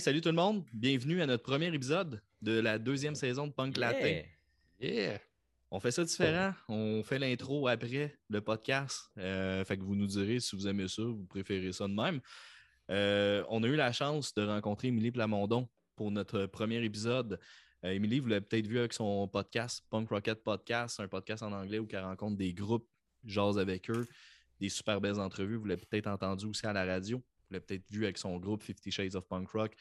Hey, salut tout le monde. Bienvenue à notre premier épisode de la deuxième saison de Punk Latin. Yeah. On fait ça différent. On fait l'intro après le podcast. Euh, fait que vous nous direz si vous aimez ça, vous préférez ça de même. Euh, on a eu la chance de rencontrer Émilie Plamondon pour notre premier épisode. Euh, Émilie, vous l'avez peut-être vu avec son podcast, Punk Rocket Podcast, un podcast en anglais où elle rencontre des groupes, jase avec eux, des super belles entrevues. Vous l'avez peut-être entendu aussi à la radio. Vous l'avez peut-être vu avec son groupe Fifty Shades of Punk Rock,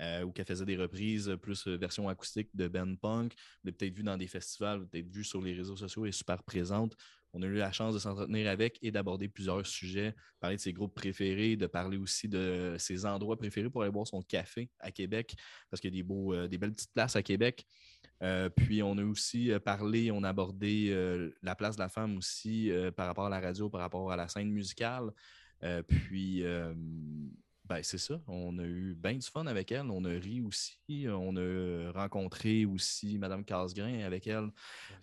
euh, où elle faisait des reprises euh, plus euh, version acoustique de Ben Punk. Vous l'avez peut-être vu dans des festivals, vous peut-être vu sur les réseaux sociaux, elle est super présente. On a eu la chance de s'entretenir avec et d'aborder plusieurs sujets, parler de ses groupes préférés, de parler aussi de ses endroits préférés pour aller boire son café à Québec, parce qu'il y a des, beaux, euh, des belles petites places à Québec. Puis on a aussi parlé, on a abordé la place de la femme aussi par rapport à la radio, par rapport à la scène musicale. Euh, puis euh, ben, c'est ça, on a eu bien du fun avec elle, on a ri aussi, on a rencontré aussi Madame Casgrain avec elle.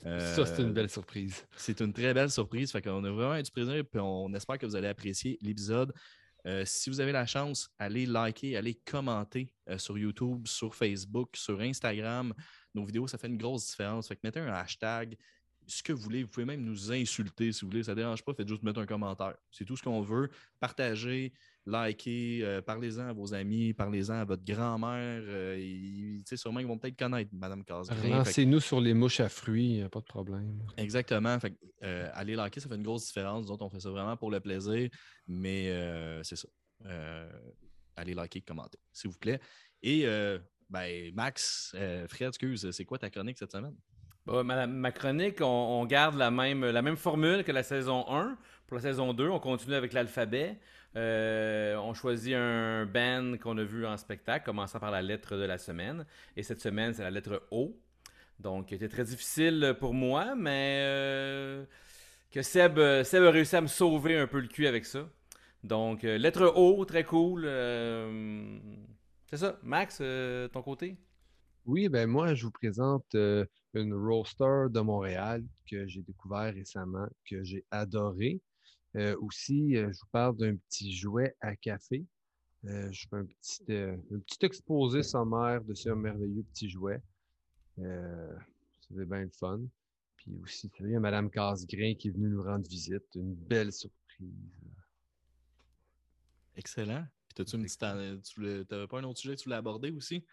Ça, c'est une Euh, belle surprise. c'est une très belle surprise. Fait qu'on a vraiment eu du plaisir puis on espère que vous allez apprécier l'épisode. Euh, si vous avez la chance, allez liker, allez commenter euh, sur YouTube, sur Facebook, sur Instagram. Nos vidéos, ça fait une grosse différence. Fait que mettez un hashtag, ce que vous voulez. Vous pouvez même nous insulter si vous voulez. Ça ne dérange pas. Faites juste mettre un commentaire. C'est tout ce qu'on veut. Partagez, likez, euh, parlez-en à vos amis, parlez-en à votre grand-mère. Euh, ils- sûrement qu'ils vont peut-être connaître Madame Casgrain. Lancez-nous sur les mouches à fruits, pas de problème. Exactement. Fait euh, aller liker, ça fait une grosse différence. Nous autres, on fait ça vraiment pour le plaisir, mais euh, c'est ça. Allez liker, commenter, s'il vous plaît. Et ben, Max, Fred, excuse, c'est quoi ta chronique cette semaine? Bon, ma, chronique, on, garde la même, formule que la saison 1. Pour la saison 2, on continue avec l'alphabet. Euh, on choisit un band qu'on a vu en spectacle, commençant par la lettre de la semaine. Et cette semaine, c'est la lettre O. Donc, c'était très difficile pour moi, mais euh, que Seb, Seb a réussi à me sauver un peu le cul avec ça. Donc, euh, lettre O, très cool. c'est ça. Max, ton côté? Oui, ben moi, je vous présente une roaster de Montréal que j'ai découvert récemment, que j'ai adoré. Euh, aussi, euh, je vous parle d'un petit jouet à café. Euh, je fais un petit, exposé sommaire de ce merveilleux petit jouet. C'était bien le fun. Puis aussi, il y a Mme Casgrain qui est venue nous rendre visite. Une belle surprise. Excellent. Puis, Tu voulais- t'avais pas un autre sujet que tu voulais aborder aussi?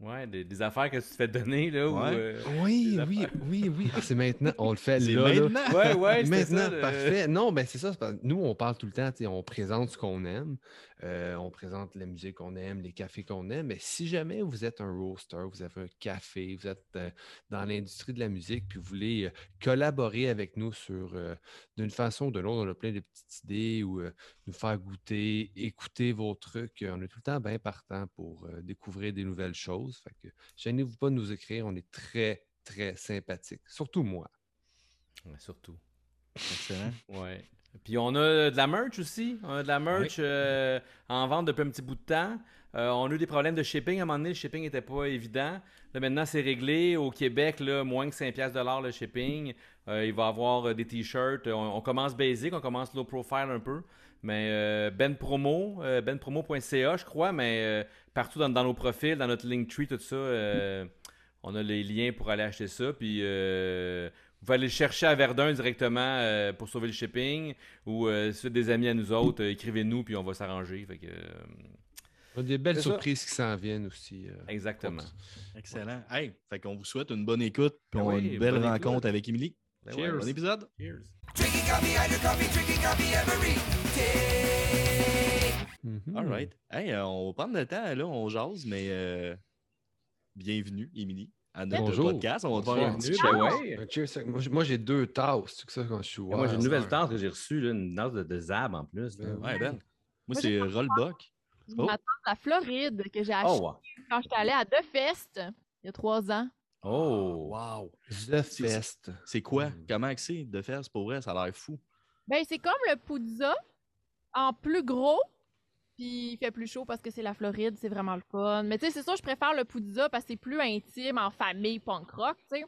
Ouais, des, des affaires que tu te fais donner, là. euh, Oui, des oui, oui, oui. Ah, c'est maintenant. On le fait C'est là, là. maintenant. Ouais, ouais, Maintenant, ça, le- parfait. Non, ben c'est ça. c'est parce que Nous, on parle tout le temps, tu sais, on présente ce qu'on aime, euh, on présente la musique qu'on aime, les cafés qu'on aime. Mais si jamais vous êtes un roaster, vous avez un café, vous êtes euh, dans l'industrie de la musique, puis vous voulez euh, collaborer avec nous sur euh, d'une façon ou de l'autre, on a plein de petites idées ou euh, nous faire goûter, écouter vos trucs. On est tout le temps bien partant pour euh, découvrir des nouvelles choses. Fait que gênez-vous pas de nous écrire, on est très, très sympathique. Surtout moi. Ouais, surtout. Excellent. Ouais. Puis on a de la merch aussi. On a de la merch euh, en vente depuis un petit bout de temps. Euh, on a eu des problèmes de shipping. À un moment donné, le shipping n'était pas évident. Là, maintenant, c'est réglé. Au Québec, là, moins que 5$ piastres de l'heure le shipping. Euh, il va y avoir euh, des t-shirts. On, on commence basic, on commence low profile un peu. Mais euh, Ben Promo, euh, benpromo.ca, je crois, mais euh, partout dans, dans nos profils, dans notre Linktree, tout ça, euh, on a les liens pour aller acheter ça. Puis euh, vous pouvez aller le chercher à Verdun directement euh, pour sauver le shipping. Ou euh, si vous êtes des amis à nous autres, euh, écrivez-nous puis on va s'arranger. Fait que, euh, On a des belles C'est ça. surprises qui s'en viennent aussi. euh. exactement. Excellent. Hey, fait qu'on vous souhaite une bonne écoute puis Ben on a oui, une belle bonne rencontre écoute. avec Émilie. Ben Cheers. ouais. Bon épisode. Cheers. Day. Mhm. All right. Hey, euh, on va prendre le temps, là, on jase, mais euh, bienvenue, Émilie, à notre Bonjour. podcast. On va te faire un petit cheers. Moi, j'ai- j'ai deux tasses, ça quand je suis moi, j'ai une nouvelle tasse que j'ai reçue, là, une tasse de, de Zab en plus. là. Ben Ouais, Ben. Moi, c'est j'ai Rollbuck. Je Oh. m'attends à la Floride que j'ai acheté Oh, wow. quand j'étais allée à The Fest il y a trois ans. Oh, Wow. The C'est- Fest. C'est quoi? Mm. Comment que c'est de faire? C'est pour vrai, ça a l'air fou. Ben, c'est comme le Poudza en plus gros. Puis il fait plus chaud parce que c'est la Floride, c'est vraiment le fun. Mais tu sais, c'est ça, je préfère le Poudza parce que c'est plus intime en famille punk rock, tu sais.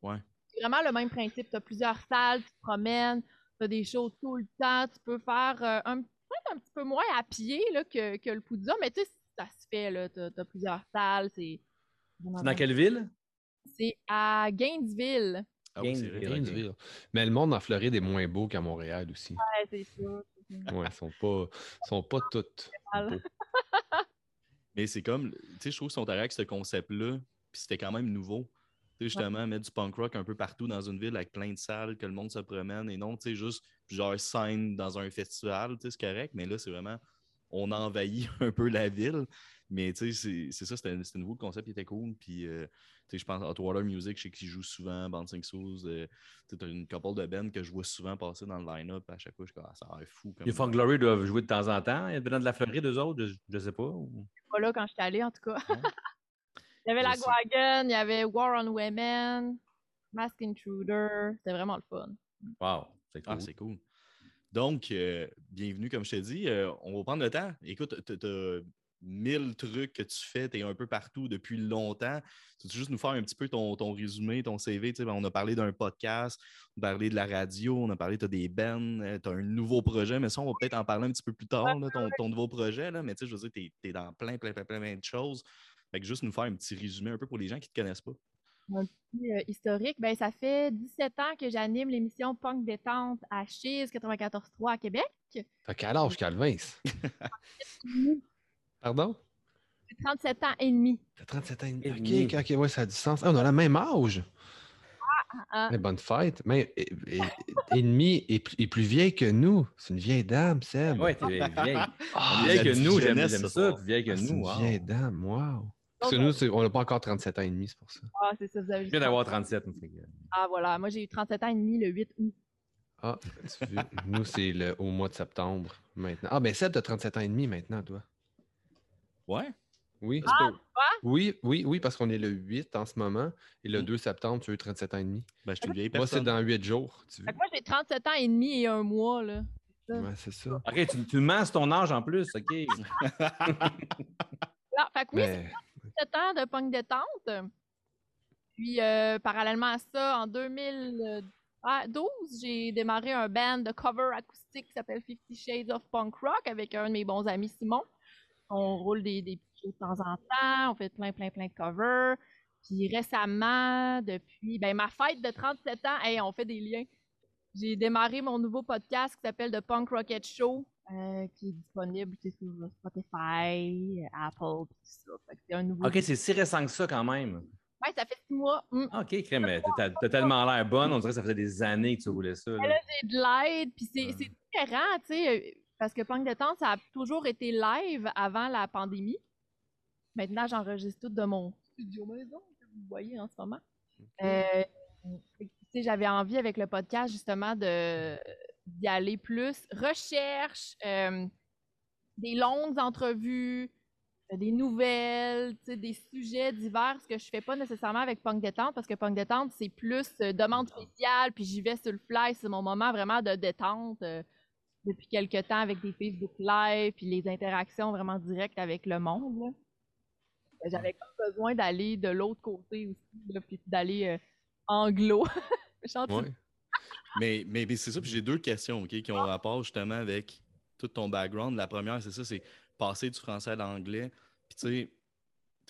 Ouais. C'est vraiment le même principe. Tu as plusieurs salles, tu te promènes, tu as des shows tout le temps. Tu peux faire euh, un, peut-être un petit peu moins à pied là, que, que le Poudza, mais tu sais, ça se fait, là. T'as t'as plusieurs salles, c'est... C'est dans quelle ville? C'est à Gainesville. Ah oui. Gainesville. Gainesville. Mais le monde en Floride est moins beau qu'à Montréal aussi. Ouais, c'est ça. Ouais, sont pas, sont pas toutes. Mais c'est comme, tu sais, je trouve qu'ils sont arrivés avec ce concept-là, puis c'était quand même nouveau. Tu sais, justement, mettre du punk rock un peu partout dans une ville avec plein de salles, que le monde se promène, et non, tu sais, juste plusieurs scènes dans un festival, tu sais, c'est correct, mais là, c'est vraiment, on envahit un peu la ville. Mais tu sais, c'est- ça, c'était nouveau, le concept il était cool. Puis, euh, tu sais, je pense à Hot Water Music, je sais qu'ils jouent souvent, Bouncing Souls. Euh, tu as une couple de bands que je vois souvent passer dans le line-up. À chaque fois, je suis comme, ah, ça a l'air fou. Comme... Les Funk Glory doivent jouer de temps en temps. Il y a dans de la Floride, eux autres, je, je sais pas. ou- pas là quand j'étais allée, en tout cas. Ouais. il y avait Je la. Wagon, il y avait War on Women, Mask Intruder. C'était vraiment le fun. Wow, c'est cool. Ah, c'est cool. Donc, euh, bienvenue, comme je t'ai dit. Euh, on va prendre le temps. Écoute, tu as mille trucs que tu fais, tu es un peu partout depuis longtemps. Tu veux juste nous faire un petit peu ton, ton résumé, ton CV. Tu sais, ben, on a parlé d'un podcast, on a parlé de la radio, on a parlé, tu as des bands, tu as un nouveau projet, mais ça, on va peut-être en parler un petit peu plus tard, là, ton, ton nouveau projet. Là, mais tu sais, je veux dire, tu es, dans plein, plein, plein, plein, plein de choses. Fait que juste nous faire un petit résumé un peu pour les gens qui ne te connaissent pas. Puis, euh, historique, ben, ça fait 17 ans que j'anime l'émission Punk Détente à Cheese 94.3 à Québec. T'as quel âge, Calvin? Pardon? J'ai 37 ans et demi. T'as 37 ans et demi. Et Ok, demi. ok, ouais, ça a du sens. Ah, on a le même âge. Ah, Eh, bonne fête. Mais et, et- et demi est, plus- est plus vieille que nous. C'est une vieille dame, Seb. Ouais, t'es vieille. Ah, vieille la que nous, j'aime ça. Puis vieille que ah, nous. une wow. vieille dame, wow. Parce que nous, on n'a pas encore 37 ans et demi, c'est pour ça. ah, c'est ça, vous avez Je viens d'avoir 37. fait que- Ah, voilà. Moi, j'ai eu 37 ans et demi le 8 août. Ah, tu veux, nous, c'est le- au mois de septembre maintenant. Ah, ben Seb, t'as 37 ans et demi maintenant, toi. Ouais. Oui. Peut. Oui, oui, oui, parce qu'on est le 8 en ce moment. Et le Mm. 2 septembre, tu as eu 37 ans et demi. Ben, je suis une vieille Moi, c'est dans 8 jours. Tu moi, j'ai 37 ans et demi et un mois, là. Ouais, c'est ça. Ok, tu, tu mens sur ton âge en plus. Ok. Alors, fait que oui, Mais 7 ans de punk détente. Puis, euh, parallèlement à ça, en 2012, j'ai démarré un band de cover acoustique qui s'appelle Fifty Shades of Punk Rock avec un de mes bons amis, Simon. On roule des, des petits shows de temps en temps, on fait plein, plein, plein de covers. Puis récemment, depuis ben, ma fête de 37 ans, hey, on fait des liens. J'ai démarré mon nouveau podcast qui s'appelle The Punk Rocket Show, euh, qui est disponible tu sais, sur Spotify, Apple, tout ça. C'est un nouveau Ok, c'est si récent que ça quand même. Ouais, ça fait six mois. Mm. Ok, crème, mais t'as tellement l'air bonne. On dirait que ça faisait des années que tu voulais ça. là. J'ai de l'aide, puis c'est différent, tu sais, parce que Punk Détente, ça a toujours été live avant la pandémie. Maintenant, j'enregistre tout de mon studio maison, que vous voyez en ce moment. Euh, J'avais envie avec le podcast, justement, de d'y aller plus. Recherche, euh, des longues entrevues, euh, des nouvelles, des sujets divers, ce que je fais pas nécessairement avec Punk Détente, parce que Punk Détente, c'est plus euh, demande spéciale, puis j'y vais sur le fly, c'est mon moment vraiment de détente depuis quelques temps avec des Facebook Live, puis les interactions vraiment directes avec le monde. là. Euh, J'avais comme besoin d'aller de l'autre côté aussi, là, puis d'aller euh, anglo. Ouais. Mais, mais, mais c'est ça, puis j'ai deux questions qui ont rapport justement avec tout ton background. La première, c'est ça, c'est passer du français à l'anglais. Puis tu sais,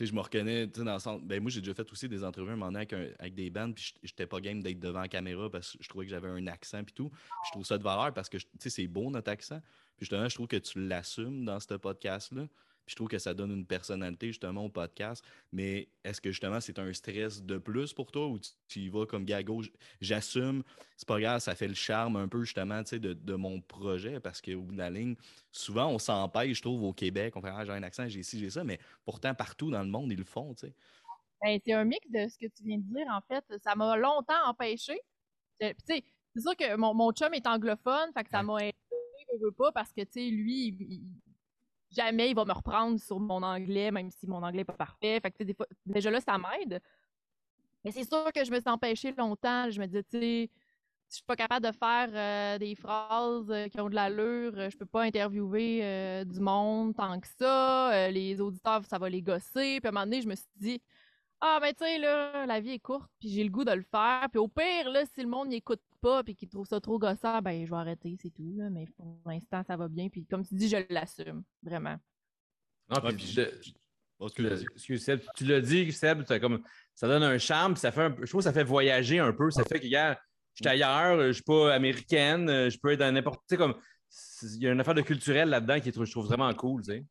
je me reconnais dans le sens. Ben, moi, j'ai déjà fait aussi des entrevues un moment donné avec, des bands, puis j'étais pas game d'être devant la caméra parce que je trouvais que j'avais un accent, puis tout. Je trouve ça de valeur parce que tu sais, c'est beau notre accent. Puis justement, je trouve que tu l'assumes dans ce podcast-là. Puis je trouve que ça donne une personnalité justement au podcast. Mais est-ce que justement c'est un stress de plus pour toi ou tu, tu y vas comme gago? J'assume, c'est pas grave, ça fait le charme un peu justement de, de mon projet parce qu'au bout de la ligne, souvent on s'empêche, je trouve, au Québec, on fait ah, j'ai un accent, j'ai ci, j'ai ça, mais pourtant partout dans le monde, ils le font, tu sais. Ben, c'est un mix de ce que tu viens de dire, en fait. Ça m'a longtemps empêché. Puis, tu sais, c'est sûr que mon, mon chum est anglophone, fait que ça m'a aidé, je veux pas, parce que, tu sais, lui, il- jamais il va me reprendre sur mon anglais, même si mon anglais n'est pas parfait. Fait que, des fois, déjà là, ça m'aide. Mais c'est sûr que je me suis empêchée longtemps. Je me disais, tu sais, je suis pas capable de faire euh, des phrases euh, qui ont de l'allure. euh, Je peux pas interviewer du monde tant que ça. les auditeurs, ça va les gosser. Puis à un moment donné, je me suis dit, ah, ben, tu sais, là, la vie est courte, puis j'ai le goût de le faire. Puis au pire, là, si le monde n'écoute pas, puis qu'il trouve ça trop gossant, ben, je vais arrêter, c'est tout, là. Mais pour l'instant, ça va bien. Puis comme tu dis, je l'assume, vraiment. Non, Ouais, puis je- Oh, tu excuse, Seb, tu l'as dit, Seb, comme, ça donne un charme, puis ça fait un peu- je trouve que ça fait voyager un peu. Ça fait que, hier, je suis ailleurs, euh, je suis pas américaine, je peux être dans n'importe. Tu sais, comme, il y a une affaire de culturel là-dedans qui est, je trouve vraiment cool, tu sais.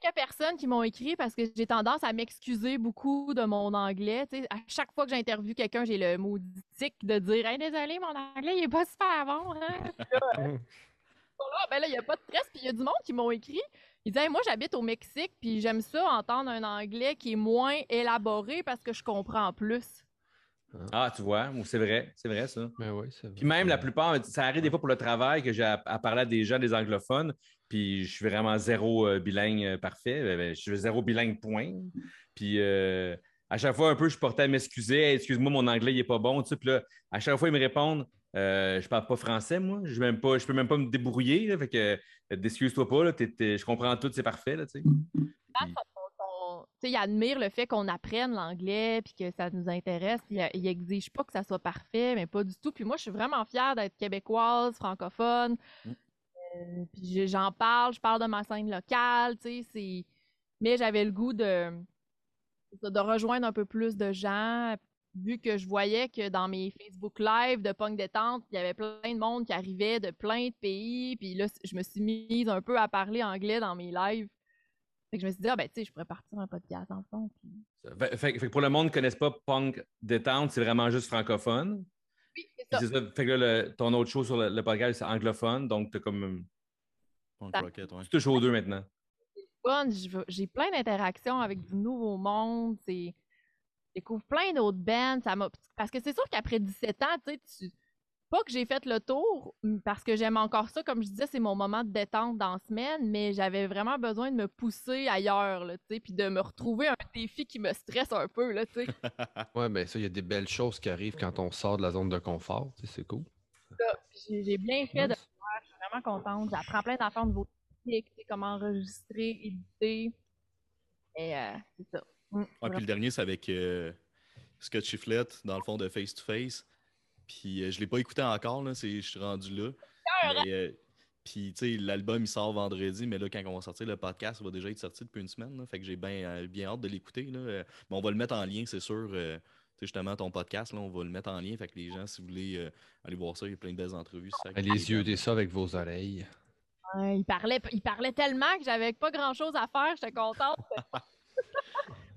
Quelques personnes qui m'ont écrit parce que j'ai tendance à m'excuser beaucoup de mon anglais. Tu sais, à chaque fois que j'interviewe quelqu'un, j'ai le maudit tic de dire Hey, désolé, mon anglais, il est pas super bon. Hein? Là, euh, ben là, il n'y a pas de stress. Puis il y a du monde qui m'ont écrit. Ils disaient Hey, Moi, j'habite au Mexique, puis j'aime ça entendre un anglais qui est moins élaboré parce que je comprends plus. Ah, tu vois, c'est vrai, c'est vrai ça. Ben oui, c'est vrai. Puis même la plupart, ça arrive des fois pour le travail que j'ai à, à parler à des gens, des anglophones, puis je suis vraiment zéro euh, bilingue euh, parfait. Ben, ben, je suis zéro bilingue point. Puis euh, à chaque fois, un peu, je portais à m'excuser. Hey, excuse-moi, mon anglais, il est pas bon. Tu sais, puis là, à chaque fois, ils me répondent euh, Je parle pas français, moi. Je ne peux même pas me débrouiller. là. fait que euh, excuse-toi pas, là, je comprends tout, c'est parfait. Là, tu sais. Puis- il admire le fait qu'on apprenne l'anglais puis que ça nous intéresse. Il, il exige pas que ça soit parfait, mais pas du tout. Puis moi, je suis vraiment fière d'être québécoise, francophone. Euh, puis je- j'en parle, je parle de ma scène locale, tu sais, c'est... Mais j'avais le goût de, rejoindre un peu plus de gens, vu que je voyais que dans mes Facebook Live de Punk Détente, il y avait plein de monde qui arrivait de plein de pays. Puis là, je me suis mise un peu à parler anglais dans mes lives. Fait que je me suis dit, ah ben, tu sais, je pourrais partir un podcast en fond. Puis... Fait que pour le monde qui ne connaisse pas Punk Détente, c'est vraiment juste francophone? Oui, c'est ça. c'est ça. Fait que là, le- ton autre show sur le, le podcast, c'est anglophone. Donc, tu comme. Punk Ça- Rocket, ouais. Tu touches aux deux maintenant. J'ai plein d'interactions avec du nouveau monde. C'est... Je découvre plein d'autres bands. Ça m'a... Parce que c'est sûr qu'après 17 ans, tu sais, tu... pas que j'ai fait le tour, parce que j'aime encore ça. Comme je disais, c'est mon moment de détente dans la semaine, mais j'avais vraiment besoin de me pousser ailleurs, là, tu sais, puis de me retrouver un défi qui me stresse un peu, là, tu sais. Ouais, ben ça, il y a des belles choses qui arrivent quand on sort de la zone de confort. C'est cool. Puis J'ai bien fait de faire. Je suis vraiment contente. J'apprends plein d'affaires au niveau technique, comment enregistrer, éditer. Et euh, c'est ça. Mm, Ouais, puis le dernier, c'est avec euh, Scott Chiflet, dans le fond de Face to Face. Puis euh, je l'ai pas écouté encore, là, c'est- je suis rendu là. Mais, euh, puis, tu sais, l'album, il sort vendredi, mais là, quand on va sortir le podcast, il va déjà être sorti depuis une semaine. là. fait que j'ai bien euh, bien hâte de l'écouter. là. Euh, Mais on va le mettre en lien, c'est sûr. euh, tu sais, justement, ton podcast, là, on va le mettre en lien. Fait que les gens, si vous voulez euh, aller voir ça, il y a plein de belles entrevues. ça est les yeux ça avec vos oreilles. Ouais, il, parlait, il parlait tellement que j'avais pas grand chose à faire. J'étais contente.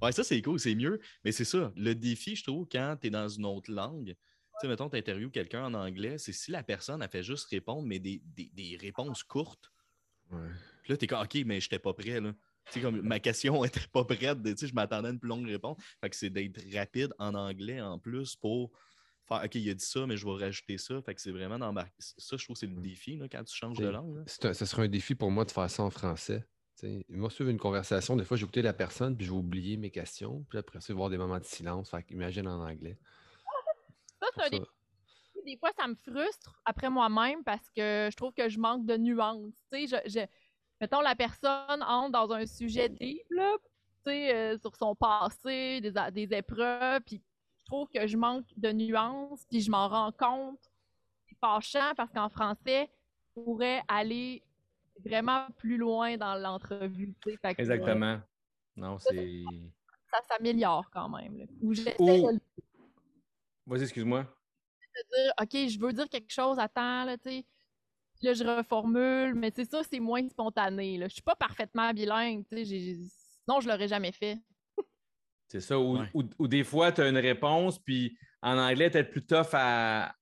Ouais, ça, c'est cool, c'est mieux. Mais c'est ça, le défi, je trouve, quand tu es dans une autre langue, sais, mettons, tu interviews quelqu'un en anglais, c'est si la personne a fait juste répondre, mais des, des- des réponses courtes. Ouais. Puis là, tu es comme, OK, mais j'étais pas prêt, là. Tu sais, comme ma question était pas prête, je m'attendais à une plus longue réponse. Fait que c'est d'être rapide en anglais en plus pour faire, OK, il a dit ça, mais je vais rajouter ça. Fait que c'est vraiment d'embarquer. Ça, je trouve que c'est le défi, là, quand tu changes de langue. un- ce serait un défi pour moi de faire ça en français. T'sais, moi, suivre une conversation, des fois, j'écoutais la personne, puis je vais oublier mes questions, puis après ça, avoir des moments de silence. Fait imagine en anglais. Ça, c'est un Pour des, ça. des fois, ça me frustre après moi-même parce que je trouve que je manque de nuances. Tu sais, je, je- mettons, la personne entre dans un sujet deep, là, tu sais, euh, sur son passé, des, des épreuves, puis je trouve que je manque de nuances, puis je m'en rends compte. C'est fâchant parce qu'en français, je pourrais aller vraiment plus loin dans l'entrevue. tu sais. Fait que, euh, Exactement. Non, c'est. ça s'améliore quand même. Ou j'essaie de Vas-y, excuse-moi. dire, OK, je veux dire quelque chose, attends, là, tu sais. Puis Là, je reformule, mais c'est ça, c'est moins spontané. Là. Je suis pas parfaitement bilingue, tu sais. Sinon, je l'aurais jamais fait. C'est ça. Ou, Ouais. ou- ou des fois, tu as une réponse, puis en anglais, tu es plus tough à,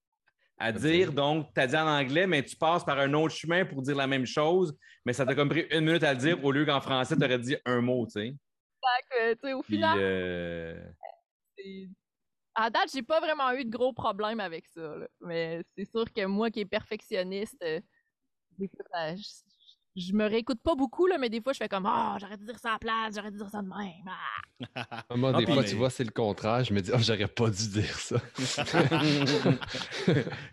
à dire. Donc, tu as dit en anglais, mais tu passes par un autre chemin pour dire la même chose, mais ça t'a comme pris une minute à le dire au lieu qu'en français, tu aurais dit un mot, tu sais. Fait que, tu sais, au Puis, final, euh, à date, j'ai pas vraiment eu de gros problèmes avec ça. Mais c'est sûr que moi qui est perfectionniste, euh, je, me réécoute pas beaucoup, là, mais des fois, je fais comme Ah, j'aurais dû dire ça à la place, j'aurais dû dire ça de même. Ah. Moi, Ah, des fois, tu vois, c'est le contraire. Je me dis, oh, j'aurais pas dû dire ça.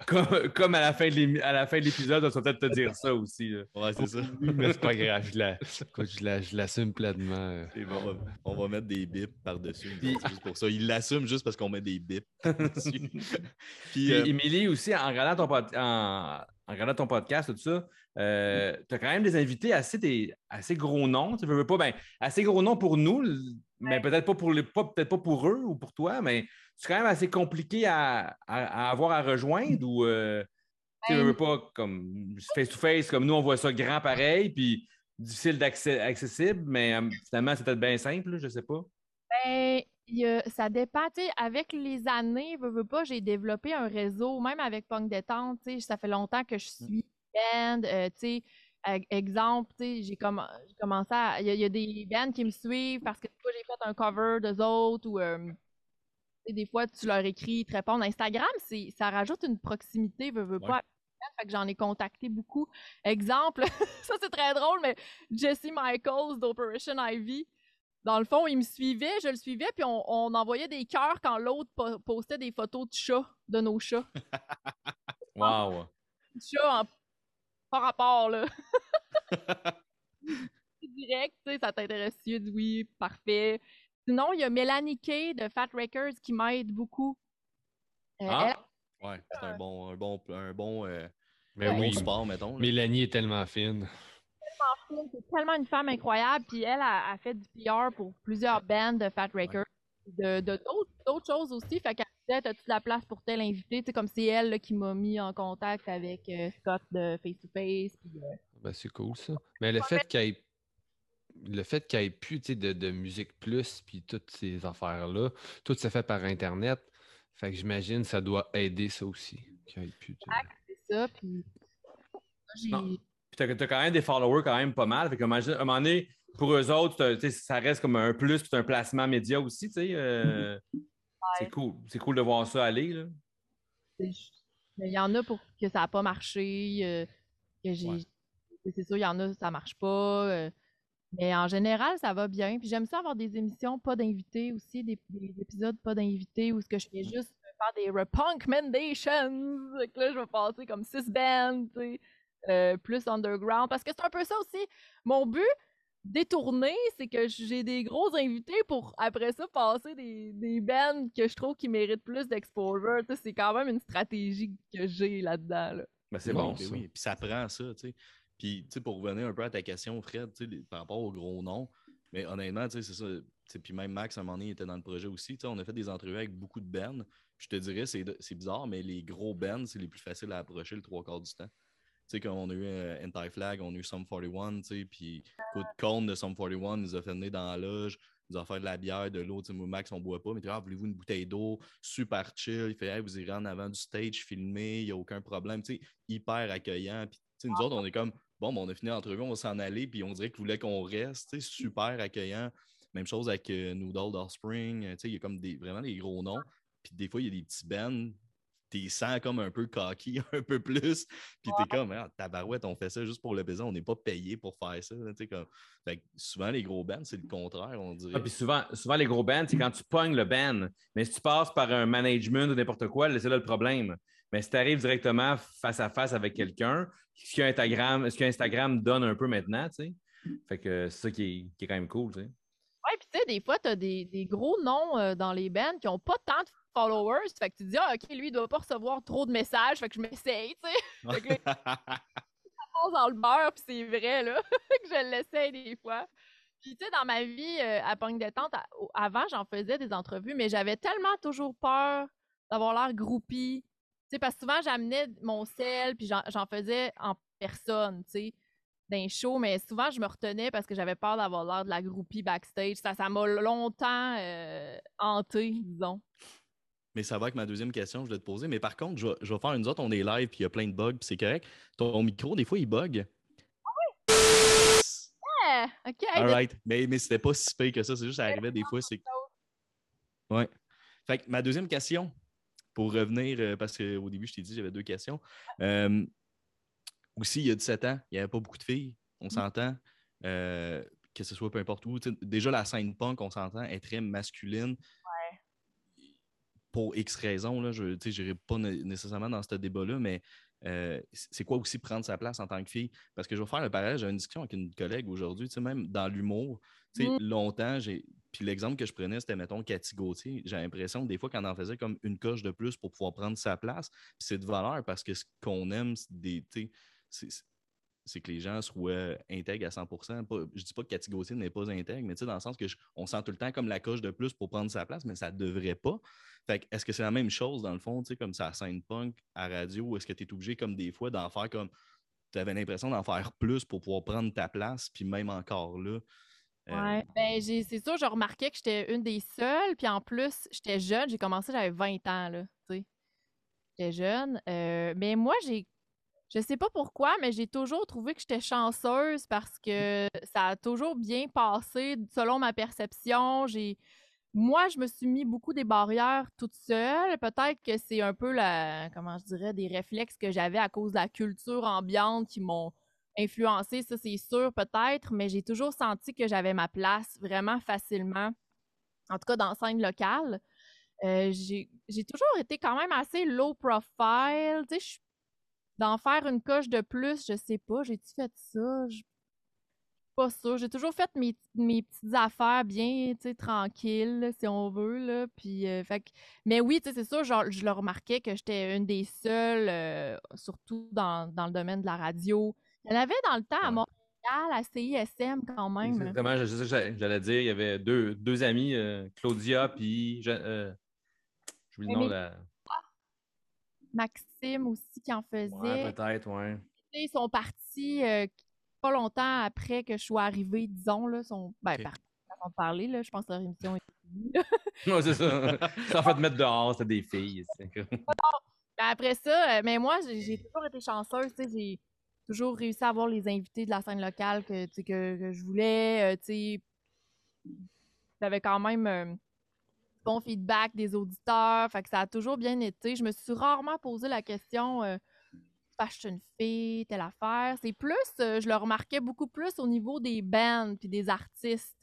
comme, comme à la fin de l'épisode, on va peut-être te dire ça aussi. là. Ouais, c'est ça. Mais c'est pas grave. Je la- écoute, je la- je l'assume pleinement. euh. Et On va, on va mettre des bips par-dessus. Puis- C'est juste pour ça. Il l'assume juste parce qu'on met des bips dessus. Puis, Puis, euh, Émilie aussi, en regardant ton, pod- en, en regardant ton podcast, tout ça, tu as quand même des invités assez, des, assez gros noms. Tu veux, veux pas, ben, assez gros noms pour nous, mais peut-être pas pour les pas, peut-être pas pour eux ou pour toi, mais c'est quand même assez compliqué à, à- à avoir à rejoindre ou euh, tu sais, veux, veux pas comme face-to-face, comme nous, on voit ça grand pareil, puis difficile d'accès accessible, mais euh, finalement, c'est peut-être bien simple, je sais pas. Ben, ça dépend, tu sais, avec les années, veux, veux pas, j'ai développé un réseau, même avec Punk Détente, tu sais, ça fait longtemps que je suis band, euh, tu sais, e- exemple, tu sais, j'ai comm- j'ai commencé à, il y, a- il y a des bands qui me suivent parce que des fois, j'ai fait un cover d'eux autres ou, euh, des fois, tu leur écris, ils te répondent. Instagram, ça rajoute une proximité, veux, veux Ouais. pas, fait que j'en ai contacté beaucoup. Exemple, ça c'est très drôle, mais Jesse Michaels d'Operation Ivy, dans le fond, il me suivait, je le suivais, puis on, on envoyait des cœurs quand l'autre po- postait des photos de chats, de nos chats. Wow! Chats en... par rapport, là. C'est direct, tu sais, ça t'intéresse oui, parfait. Sinon, il y a Mélanie Kay de Fat Records qui m'aide beaucoup. Euh, Ah! Ouais, c'est un bon, un bon, un bon, euh, Mais un bon oui, sport, mettons. là. Mélanie est tellement fine. C'est tellement une femme incroyable. Puis elle a, a fait du PR pour plusieurs bands de Fat Records. De de d'autres d'autres choses aussi. Fait qu'elle disait, t'as toute la place pour tel invité? Tu sais, comme c'est elle là, qui m'a mis en contact avec euh, Scott de Face to Face. Puis, euh, Ben, c'est cool ça. Mais le fait qu'il y ait le fait qu'il n'y ait plus de, de musique plus puis toutes ces affaires-là, tout se fait par Internet. Fait que j'imagine que ça doit aider ça aussi. Qu'il n'y ait plus de- c'est ça. Puis t'as, t'as quand même des followers quand même pas mal. Fait que, imagine- à un moment donné, pour eux autres, ça reste comme un plus, puis c'est un placement média aussi, tu sais. euh, C'est cool. C'est cool de voir ça aller, là. il y en a pour que ça n'a pas marché. euh, que j'ai. Ouais. C'est sûr, il y en a, ça marche pas. euh, mais en général, ça va bien. Puis j'aime ça avoir des émissions pas d'invités aussi, des, des épisodes pas d'invités où ce que je fais juste faire des recommendations. Fait que là, je vais passer comme six bands, tu sais, euh, plus underground. Parce que c'est un peu ça aussi. Mon but détourné, c'est que j'ai des gros invités pour après ça passer des, des bands que je trouve qui méritent plus d'exposure. Tu sais, C'est quand même une stratégie que j'ai là-dedans. Là. Ben, c'est Oui, bon, ben ça. oui. Puis ça prend ça, tu sais. Puis, tu sais, pour revenir un peu à ta question, Fred, tu sais, les- par rapport aux gros noms, mais honnêtement, tu sais, c'est ça. Puis même Max, à un moment donné, il était dans le projet aussi. Tu sais, on a fait des entrevues avec beaucoup de bands. Je te dirais, c'est c'est bizarre, mais les gros bands, c'est les plus faciles à approcher le trois quarts du temps. Sais, quand on a eu euh, Anti-Flag, on a eu Sum 41, tu sais, puis écoute, Cone de Sum 41 nous a fait venir dans la loge, nous a offert de la bière, de l'eau, tu sais, Max, on boit pas, mais tu ah, voulez-vous une bouteille d'eau, super chill, il fait, Hey, vous irez en avant du stage, filmer, il n'y a aucun problème, tu sais, hyper accueillant, puis tu sais, nous autres, on est comme, bon, ben, on a fini l'entrevue, on va s'en aller, puis on dirait qu'ils voulaient qu'on reste, tu sais, super accueillant. Même chose avec euh, Noodle d'Offspring, tu sais, il y a comme des, vraiment des gros noms, puis des fois, il y a des petits bands, t'es sens comme un peu cocky, un peu plus, puis t'es comme, ah, tabarouette, on fait ça juste pour le plaisir, on n'est pas payé pour faire ça, comme... Fait que souvent, les gros bands, c'est le contraire, on dirait. Ah, puis souvent, souvent, les gros bands, c'est quand tu pognes le band. Mais si tu passes par un management ou n'importe quoi, c'est là le problème. Mais si tu arrives directement face à face avec quelqu'un, ce que Instagram, ce que Instagram donne un peu maintenant, tu sais. Fait que c'est ça qui est, qui est quand même cool, tu sais. Ouais, puis tu sais, des fois, t'as des, des gros noms euh, dans les bands qui ont pas tant de followers. Fait que tu te dis, ah, ok, lui, il doit pas recevoir trop de messages. Fait que je m'essaye, tu sais. Fait que dans le beurre, puis c'est vrai, là, que je l'essaye des fois. Puis, tu sais, dans ma vie euh, à Punk Détente, à- avant, j'en faisais des entrevues, mais j'avais tellement toujours peur d'avoir l'air groupie. Tu sais, parce que souvent, j'amenais mon sel, puis j'en faisais en personne, tu sais, d'un show, mais souvent, je me retenais parce que j'avais peur d'avoir l'air de la groupie backstage. Ça ça m'a longtemps euh, hanté, disons. Mais ça va avec ma deuxième question que je vais te poser. Mais par contre, je vais, je vais faire une autre. On est live, puis il y a plein de bugs, puis c'est correct. Ton micro, des fois, il bug. Eh, OK, hey, All right. Mais, mais c'était pas si pire que ça. C'est juste, ça arrivait des fois. C'est... Ouais. Fait que ma deuxième question, pour revenir, euh, parce qu'au début, je t'ai dit j'avais deux questions. Euh, aussi, il y a 17 ans, il n'y avait pas beaucoup de filles, on s'entend. Euh, que ce soit peu importe où. Déjà, la scène punk, on s'entend, est très masculine. Pour X raisons, là, je n'irai pas né- nécessairement dans ce débat-là, mais euh, c'est quoi aussi prendre sa place en tant que fille? Parce que je vais faire le parallèle, j'ai une discussion avec une collègue aujourd'hui, même dans l'humour, Mm. longtemps, j'ai. Puis l'exemple que je prenais, c'était, mettons, Cathy Gauthier. J'ai l'impression, des fois, qu'elle en faisait comme une coche de plus pour pouvoir prendre sa place. Puis c'est de valeur parce que ce qu'on aime, c'est des. C'est- que les gens soient intègres à 100 Pas- Je dis pas que Cathy Gauthier n'est pas intègre, mais dans le sens que on sent tout le temps comme la coche de plus pour prendre sa place, mais ça devrait pas. Fait est-ce que c'est la même chose dans le fond, comme ça scène punk à radio, ou est-ce que tu es obligé comme des fois d'en faire comme tu avais l'impression d'en faire plus pour pouvoir prendre ta place, puis même encore là. euh. Ben, c'est sûr, je remarquais que j'étais une des seules. Puis en plus, j'étais jeune. J'ai commencé, j'avais 20 ans, là. Tu. J'étais jeune. Euh, mais moi, j'ai. Je sais pas pourquoi, mais j'ai toujours trouvé que j'étais chanceuse parce que ça a toujours bien passé selon ma perception. J'ai. Moi, je me suis mis beaucoup des barrières toute seule. Peut-être que c'est un peu la, comment je dirais, des réflexes que j'avais à cause de la culture ambiante qui m'ont influencé, ça c'est sûr peut-être, mais j'ai toujours senti que j'avais ma place vraiment facilement, en tout cas dans scène locale. Euh, j'ai toujours été quand même assez low profile, tu sais, je- d'en faire une coche de plus, je sais pas, j'ai-tu fait ça? Je- Pas ça. J'ai toujours fait mes, mes petites affaires bien, tu sais, tranquilles, si on veut, là. Puis, euh, fait que- Mais oui, tu sais, c'est sûr, genre, je le remarquais que j'étais une des seules, euh, surtout dans, dans le domaine de la radio. Il y en avait dans le temps à. Montréal, à CISM quand même. Exactement, j'allais- dire. Il y avait deux, deux amis, euh, Claudia puis. Je, le nom la. Maxime aussi qui en faisait. Ouais, peut-être, ouais. Ils sont partis euh, pas longtemps après que je sois arrivée, disons, là. Sont... Ben, Ok. par façon de parler, là, je pense que leur émission est finie. Ouais, c'est ça. Sans fait mettre dehors, c'était des filles. c'est Ben, après ça, euh, mais moi, j'ai toujours été chanceuse, tu sais, j'ai toujours réussi à avoir les invités de la scène locale que, que, que je voulais, euh, tu sais. J'avais quand même euh, bon feedback des auditeurs, fait que ça a toujours bien été. Je me suis rarement posé la question, euh, une fille, telle affaire. C'est plus, euh, je le remarquais beaucoup plus au niveau des bands puis des artistes.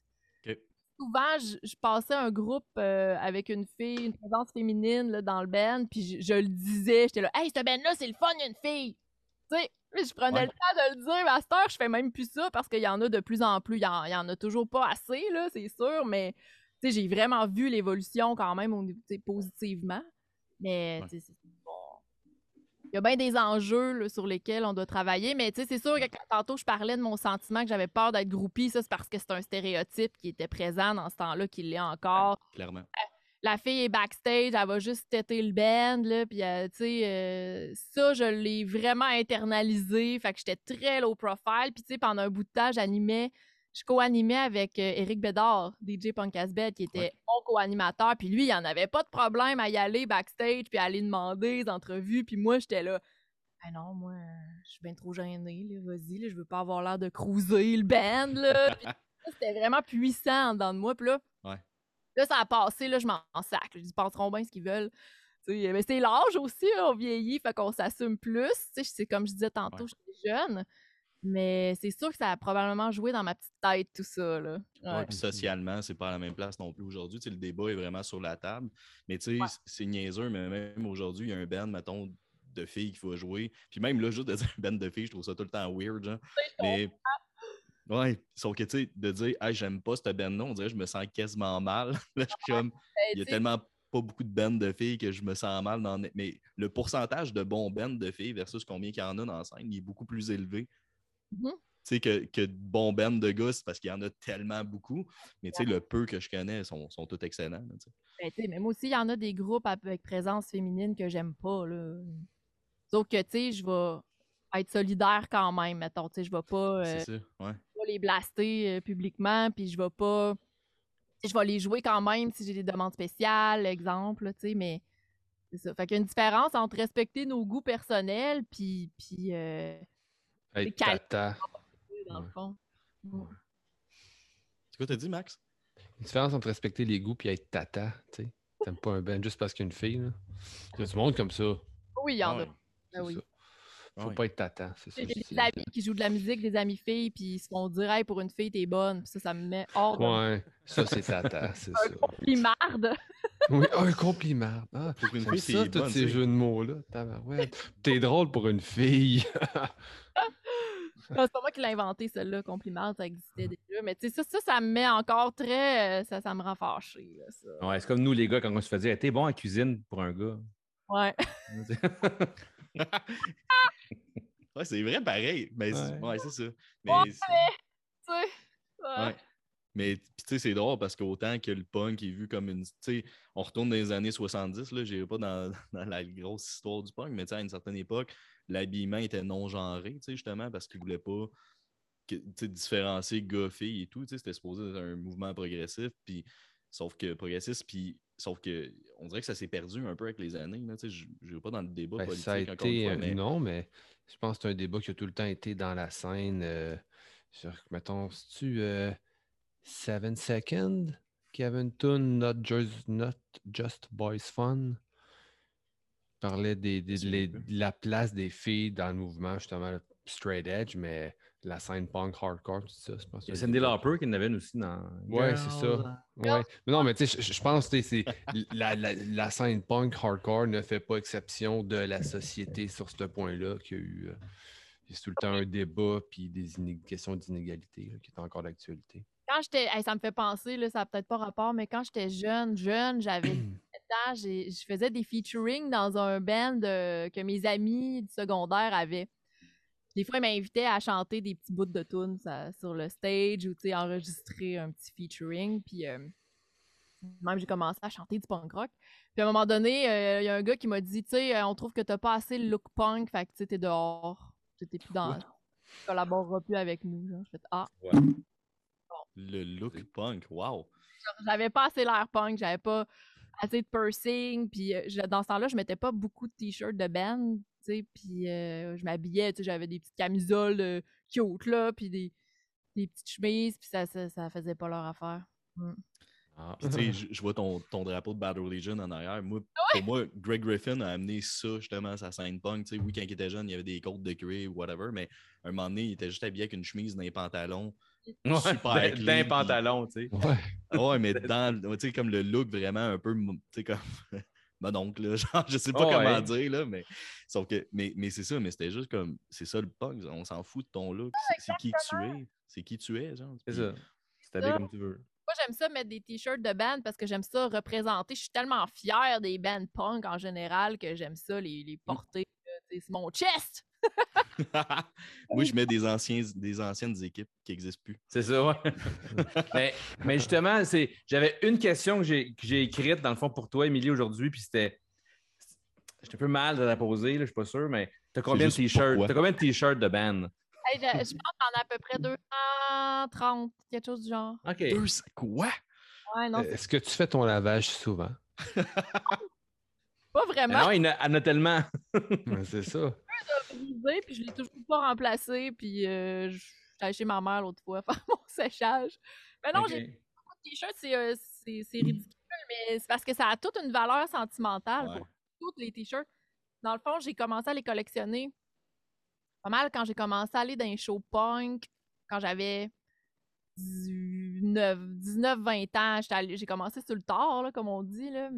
Souvent, je, je passais un groupe euh, avec une fille, une présence féminine là, dans le band, puis je, je le disais, j'étais là, hey, cette band-là, c'est le fun, il y a une fille. Tu sais, je prenais Ouais. le temps de le dire, à cette heure, je fais même plus ça parce qu'il y en a de plus en plus. Il y en, il y en a toujours pas assez, là, c'est sûr, mais sais, j'ai vraiment vu l'évolution quand même positivement. Mais Ouais. bon. Il y a bien des enjeux là, sur lesquels on doit travailler, mais tu sais, c'est sûr que quand tantôt je parlais de mon sentiment que j'avais peur d'être groupie, ça c'est parce que c'est un stéréotype qui était présent dans ce temps-là, qui l'est encore Clairement. la fille est backstage, elle va juste têter le band, là, puis euh, tu sais, euh, ça, je l'ai vraiment internalisé, fait que j'étais très low profile, puis tu sais, pendant un bout de temps, j'animais, je co-animais avec euh, Eric Bédard, DJ Punkasbed, qui était Ouais. mon co-animateur, puis lui, il en avait pas de problème à y aller backstage, puis à aller demander des entrevues, puis moi, j'étais là, ah non, moi, je suis bien trop gênée, là, vas-y, là, je veux pas avoir l'air de cruiser le band, là, c'était vraiment puissant en dedans de moi, puis là, Ouais. Là, ça a passé, là, je m'en sac. Je dis, ils penseront bien ce qu'ils veulent. Mais c'est l'âge aussi, là, on vieillit, fait qu'on s'assume plus. C'est comme je disais tantôt, Ouais. j'étais jeune. Mais c'est sûr que ça a probablement joué dans ma petite tête, tout ça. Là. Ouais, Ouais. puis socialement, c'est pas à la même place non plus aujourd'hui. Le débat est vraiment sur la table. Mais tu sais, Ouais. c'est niaiseux, mais même aujourd'hui, il y a un band, mettons, de filles qui va jouer. Puis même là, juste de dire band de filles, je trouve ça tout le temps weird, genre. Mais. Ouais, sauf que tu sais, de dire, hey, j'aime pas cette band-là, on dirait que je me sens quasiment mal. Là, je suis comme, Ben, il y a tellement pas beaucoup de bands de filles que je me sens mal dans. Mais le pourcentage de bons bands de filles versus combien qu'il y en a dans la scène, il est beaucoup plus élevé. Mhm. Tu sais, que, que de bons bands de gars, parce qu'il y en a tellement beaucoup. Mais tu sais, le peu que je connais sont, sont tous excellents. là, tu sais. ben, mais moi aussi, il y en a des groupes avec présence féminine que j'aime pas. Là. Sauf que, tu sais, je vais être solidaire quand même, mettons. Tu sais, je vais pas. euh, ouais. pas les blaster euh, publiquement, puis je vais pas. Je vais les jouer quand même si j'ai des demandes spéciales, exemple, tu sais, mais c'est ça. Fait qu'il y a une différence entre respecter nos goûts personnels, puis, puis euh, Hey, calme. tata. dans le Ouais. fond. C'est quoi t'as dit, Max? Une différence entre respecter les goûts et être tata, tu sais. T'aimes pas un band juste parce qu'il y a une fille, là. Il y a du monde comme ça. Oui, il y en Ouais. a. Ah oui. ça. Faut Ouais. pas être tata, c'est ça. J'ai des amis qui jouent de la musique, des amis filles, puis ils se font dire, hey, pour une fille, t'es bonne. Puis ça, ça me met hors de Ouais, ça c'est tata, c'est ça. marde. Oui, un compliment. Ah, Pour une j'aime fille, ça, tous ces jeux de mots-là. T'es drôle pour une fille. C'est pas moi qui l'ai inventé, celle-là, compliment, ça existait déjà. Mais tu sais, ça, ça, ça me met encore très. euh, Ça, ça me rend ça. Ouais, c'est comme nous, les gars, quand on se fait dire T'es bon en cuisine pour un gars. Ouais. Ouais, c'est vrai, pareil. Mais c'est- Ouais. ouais, c'est ça. Mais, Ouais, sais. Ouais. Mais tu sais, c'est drôle parce qu'autant que le punk est vu comme une. Tu sais, on retourne dans les années 70, là, j'irai pas dans, dans la grosse histoire du punk, mais tu sais, à une certaine époque, l'habillement était non-genré, tu sais, justement, parce qu'ils voulaient pas que, différencier gars-filles et tout. C'était supposé être un mouvement progressif, puis sauf que progressiste, puis sauf que on dirait que ça s'est perdu un peu avec les années. là, Je je vais pas dans le débat Ben, politique ça a encore une été. fois, euh, mais Non, mais je pense que c'est un débat qui a tout le temps été dans la scène. euh, sur, mettons, tu Seven Seconds qui avait une tune Not Just, Not Just Boys Fun? Il parlait des, les- de la place des filles dans le mouvement, justement, straight edge, mais la scène punk hardcore, tout ça. Je pense que Il y a c'est Cindy Lauper qui en avait une aussi dans. Ouais, c'est ça. Ouais. Mais non, mais tu sais, je- je pense que c'est la, la, la scène punk hardcore ne fait pas exception de la société sur ce point-là, qu'il y a eu euh, il y a tout le temps un débat puis des iné- questions d'inégalité qui est encore d'actualité. Quand j'étais. hey, ça me fait penser, là, ça n'a peut-être pas rapport, mais quand j'étais jeune, jeune, j'avais 17 ans, je faisais des featuring dans un band euh, que mes amis du secondaire avaient. Des fois, ils m'invitaient à chanter des petits bouts de tunes ça- sur le stage ou tu sais, enregistrer un petit featuring. Puis euh, même, j'ai commencé à chanter du punk rock. Puis à un moment donné, euh, il y a un gars qui m'a dit Tu sais, on trouve que t'as pas assez le look punk, fait que tu sais, t'es dehors. Tu t'es plus dans. Tu collaboreras plus avec nous. genre. Je fais Ah. le look punk, wow. j'avais pas assez l'air punk, j'avais pas assez de piercing, puis euh, je- dans ce temps-là, je mettais pas beaucoup de t-shirts de band, tu sais, puis euh, je m'habillais, tu sais, j'avais des petites camisoles euh, cute, là, puis des, des petites chemises, puis ça, ça, ça faisait pas leur affaire. Ah. Puis, tu sais, je- vois ton, ton drapeau de Battle Legion en arrière. Moi, pour moi, Greg Griffin a amené ça justement à sa scène punk. Tu sais, oui, quand il était jeune, il y avait des côtes de cuir ou whatever, mais un moment donné, il était juste habillé avec une chemise dans les pantalons. Ouais, Super d'un- clean, d'un puis- pantalon, tu sais. Ouais. Ah Ouais, mais dans, tu sais, comme le look vraiment un peu, tu sais, comme mon oncle, là, genre, je sais pas Oh, comment ouais. dire, là, mais sauf que, mais, mais c'est ça, mais c'était juste comme, c'est ça le punk, on s'en fout de ton look, c'est- c'est qui tu es, c'est qui tu es, genre. C'est Puis- ça. C'est habillé comme tu veux. Moi, j'aime ça mettre des t-shirts de band parce que j'aime ça représenter. Je suis tellement fière des bands punk en général que j'aime ça les, les porter. là, tu sais, C'est mon chest! Moi, je mets des, anciens, des anciennes équipes qui n'existent plus. C'est ça, ouais. mais, mais justement, c'est, j'avais une question que j'ai, que j'ai écrite, dans le fond, pour toi, Émilie, aujourd'hui, puis c'était. J'étais un peu mal de la poser, là, je suis pas sûr, mais t'as combien de t-shirts? T'as combien de t-shirts de band? Hey, je, je pense qu'on a à peu près 230, quelque chose du genre. OK. Deux, quoi? Ouais, Euh, Est-ce que tu fais ton lavage souvent? pas Mais vraiment. non, il y en a, en tellement. C'est ça. Brisé, puis je l'ai toujours pas remplacé, puis euh, allée chez ma mère l'autre fois faire mon séchage. Mais non, j'ai beaucoup de t-shirts, c'est, euh, c'est, ridicule, mais c'est parce que ça a toute une valeur sentimentale Ouais. pour tous les t-shirts. Dans le fond, j'ai commencé à les collectionner pas mal quand j'ai commencé à aller dans les shows punk, quand j'avais 19-20 ans. J'ai commencé sur le tard, là, comme on dit, là,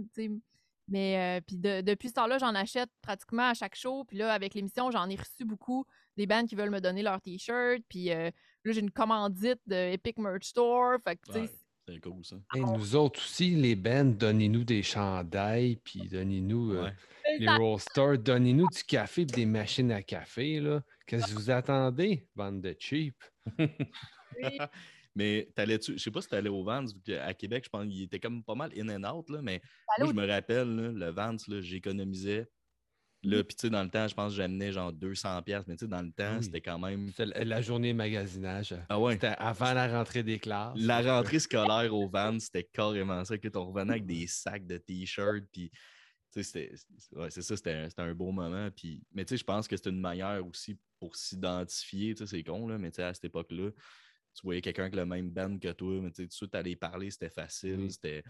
mais euh, puis de- depuis ce temps-là, j'en achète pratiquement à chaque show. Puis là, avec l'émission, j'en ai reçu beaucoup des bands qui veulent me donner leurs t-shirts. Puis euh, là, j'ai une commandite de Epic Merch Store. Fait que, tu sais, Ouais, c'est cool, ça. Hey, nous autres aussi, les bands, donnez-nous des chandails, puis donnez-nous euh, Ouais. les roasters, donnez-nous du café et des machines à café. là. Qu'est-ce que vous attendez, bande de cheap? Oui. Mais t'allais-tu, je sais pas si t'allais au Vans, vu qu'à Québec, je pense qu'il était comme pas mal in and out, là, mais moi, je me rappelle, là, le Vans, j'économisais. Là, puis tu sais, dans le temps, je pense que j'amenais genre 200$, piastres, mais tu sais, dans le temps, Oui. c'était quand même. C'est la journée magasinage. Ah ouais. C'était avant la rentrée des classes. La rentrée scolaire au Vans, c'était carrément ça, que on revenait avec des sacs de t-shirts, puis tu sais, c'était c'est- ouais, c'est ça, c'était un, c'était un beau moment. Puis, mais tu sais, je pense que c'était une manière aussi pour s'identifier, tu sais, c'est con, là, mais tu sais, à cette époque-là, tu voyais quelqu'un avec le même band que toi, mais tu sais, tout de suite, aller parler, c'était facile, Oui. c'était.